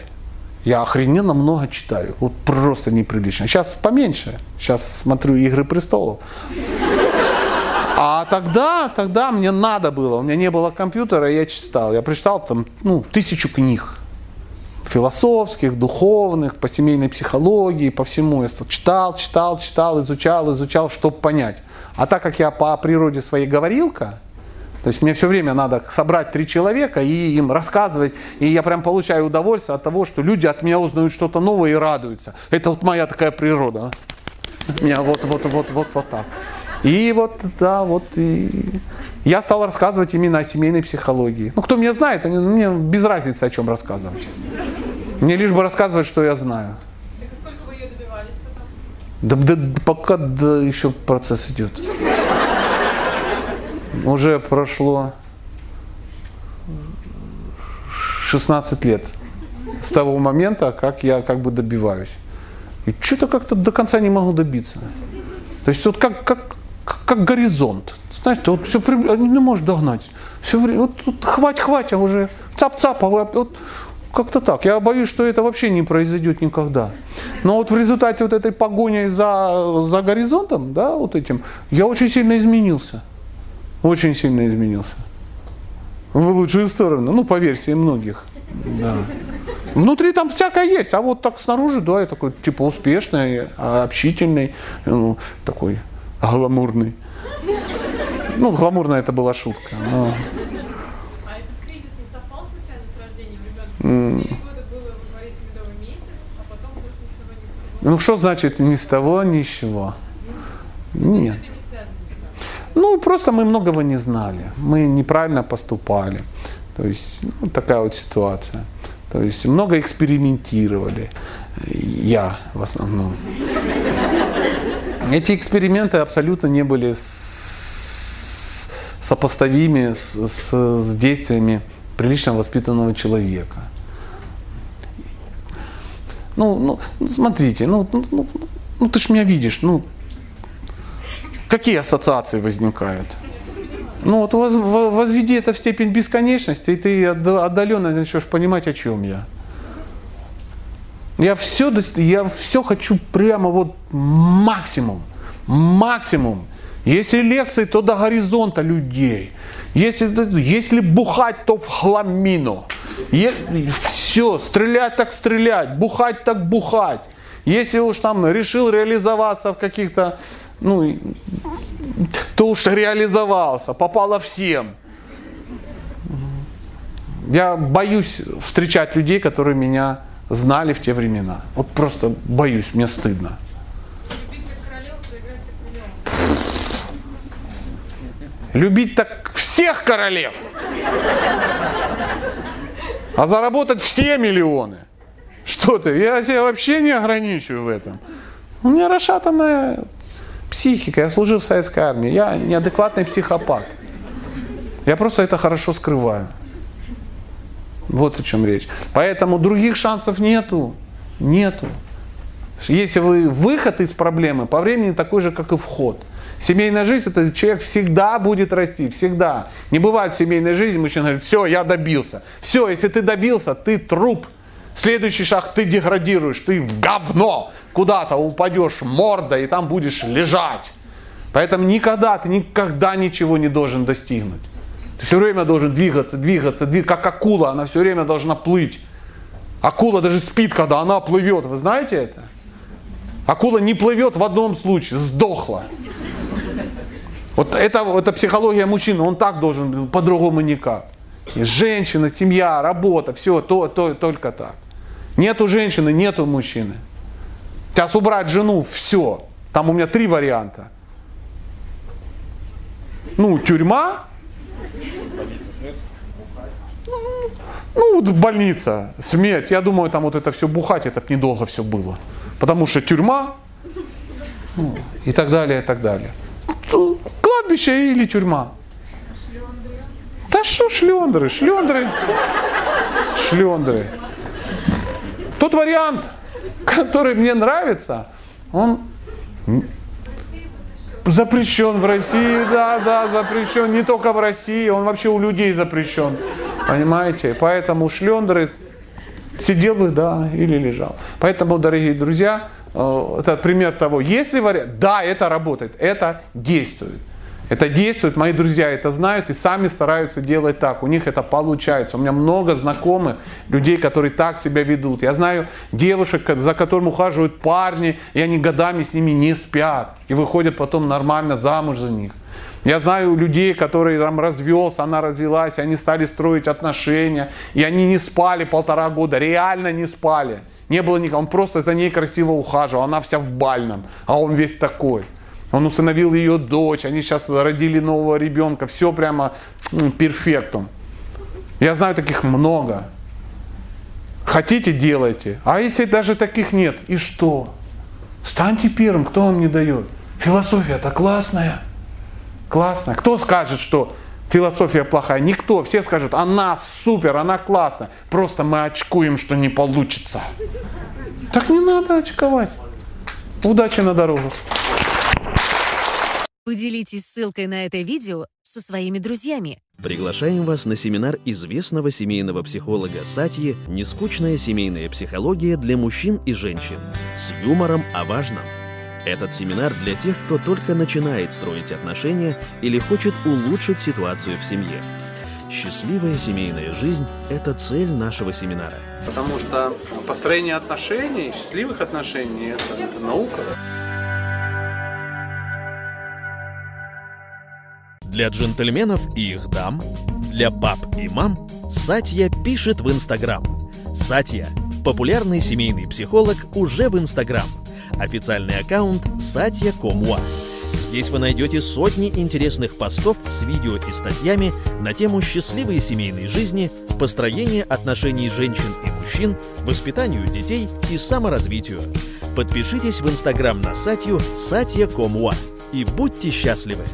Я охрененно много читаю. Вот просто неприлично. Сейчас поменьше. Сейчас смотрю «Игры престолов». А тогда, тогда мне надо было. У меня не было компьютера, я читал. Я прочитал там ну, тысячу книг. Философских, духовных, по семейной психологии, по всему. Я читал, читал, читал, изучал, изучал, чтобы понять. А так как я по природе своей говорилка, то есть мне все время надо собрать три человека и им рассказывать, и я прям получаю удовольствие от того, что люди от меня узнают что-то новое и радуются. Это вот моя такая природа. У меня вот, вот, вот, вот, вот так. И вот, да, вот и я стал рассказывать именно о семейной психологии. Ну, кто меня знает, они- мне без разницы, о чем рассказывать. Мне лишь бы рассказывать, что я знаю. Так и сколько вы ее добивались потом? Да, да, пока да, еще процесс идет. Уже прошло 16 лет с того момента, как я как бы добиваюсь. И что-то как-то до конца не могу добиться. То есть вот как, как, как горизонт. Знаешь, ты вот все не можешь догнать. Все время, вот, вот хвать, хвать, а уже цап-цап, а вы- вот как-то так. Я боюсь, что это вообще не произойдет никогда. Но вот в результате вот этой погони за, за горизонтом, да, вот этим, я очень сильно изменился. Очень сильно изменился. В лучшую сторону, ну, по версии многих. Да. Внутри там всякое есть, а вот так снаружи, да, я такой, типа, успешный, а, общительный, ну, такой гламурный. Ну, гламурная это была шутка. но- А этот кризис не совпал случайно с рождением ребенка? А. Ну, что значит ни с того, ни с чего? Нет. Ну, просто мы многого не знали. Мы неправильно поступали. То есть, ну, такая вот ситуация. То есть, много экспериментировали. Я в основном. Эти эксперименты абсолютно не были с- сопоставимы с, с- с действиями прилично воспитанного человека. Ну, ну, ну, смотрите, ну, ну, ну, ну, ты ж меня видишь, ну, какие ассоциации возникают? Ну вот воз- во- возведи это в степень бесконечности, и ты отда- отдаленно начнешь понимать, о чем я. Я все, я все хочу прямо вот максимум, максимум. Если лекции, то до горизонта людей. Если, если бухать, то в хламину. все, стрелять так стрелять, бухать так бухать. Если уж там решил реализоваться в каких-то, ну, то уж реализовался, попало всем. Я боюсь встречать людей, которые меня знали в те времена. Вот просто боюсь, мне стыдно. Любить так всех королев. А заработать все миллионы. Что ты? Я себя вообще не ограничиваю в этом. У меня расшатанная психика. Я служил в советской армии. Я неадекватный психопат. Я просто это хорошо скрываю. Вот о чем речь. Поэтому других шансов нету. Нету. Если вы выход из проблемы, по времени такой же, как и вход. Семейная жизнь, это человек всегда будет расти, всегда. Не бывает в семейной жизни, мужчина говорит, все, я добился. Все, если ты добился, ты труп. Следующий шаг, ты деградируешь, ты в говно. Куда-то упадешь мордой и там будешь лежать. Поэтому никогда, ты никогда ничего не должен достигнуть. Ты все время должен двигаться, двигаться, двигаться, как акула, она все время должна плыть. Акула даже спит, когда она плывет, вы знаете это? Акула не плывет в одном случае, сдохла. Вот это, это психология мужчины, он так должен, по-другому никак. И женщина, семья, работа, все, то, то, только так. Нету женщины, нету мужчины. Сейчас убрать жену, все. Там у меня три варианта. Ну, тюрьма, ну, больница, смерть. Я думаю, там вот это все бухать, это б недолго все было. Потому что тюрьма, ну, и так далее, и так далее. Кладбище или тюрьма. Да что шлендры, шлендры, шлендры. Тот вариант, который мне нравится, он запрещен в России, да, да, запрещен. Не только в России, он вообще у людей запрещен. Понимаете? Поэтому шлендры сидел бы, да, или лежал. Поэтому, дорогие друзья, э, это пример того, если вариант, да, это работает, это действует. Это действует, мои друзья это знают и сами стараются делать так. У них это получается. У меня много знакомых людей, которые так себя ведут. Я знаю девушек, за которым ухаживают парни, и они годами с ними не спят. И выходят потом нормально замуж за них. Я знаю людей, которые там развелся, она развелась, они стали строить отношения, и они не спали полтора года, реально не спали. Не было никого, он просто за ней красиво ухаживал, она вся в бальном, а он весь такой. Он усыновил ее дочь, они сейчас родили нового ребенка, все прямо м, перфектум. Я знаю таких много. Хотите, делайте. А если даже таких нет, и что? Станьте первым, кто вам не дает? Философия-то классная. Классная. Кто скажет, что философия плохая? Никто. Все скажут, она супер, она классная. Просто мы очкуем, что не получится. Так не надо очковать. Удачи на дорогах. Поделитесь ссылкой на это видео со своими друзьями. Приглашаем вас на семинар известного семейного психолога Сатьи «Нескучная семейная психология для мужчин и женщин» с юмором о важном. Этот семинар для тех, кто только начинает строить отношения или хочет улучшить ситуацию в семье. Счастливая семейная жизнь – это цель нашего семинара. Потому что построение отношений, счастливых отношений, это, это наука. Для джентльменов и их дам, для пап и мам Сатья пишет в Инстаграм. Сатья – популярный семейный психолог уже в Инстаграм. Официальный аккаунт Комуа. Здесь вы найдете сотни интересных постов с видео и статьями на тему счастливой семейной жизни, построения отношений женщин и мужчин, воспитанию детей и саморазвитию. Подпишитесь в Инстаграм на Сатью Satya.com.ua и будьте счастливы!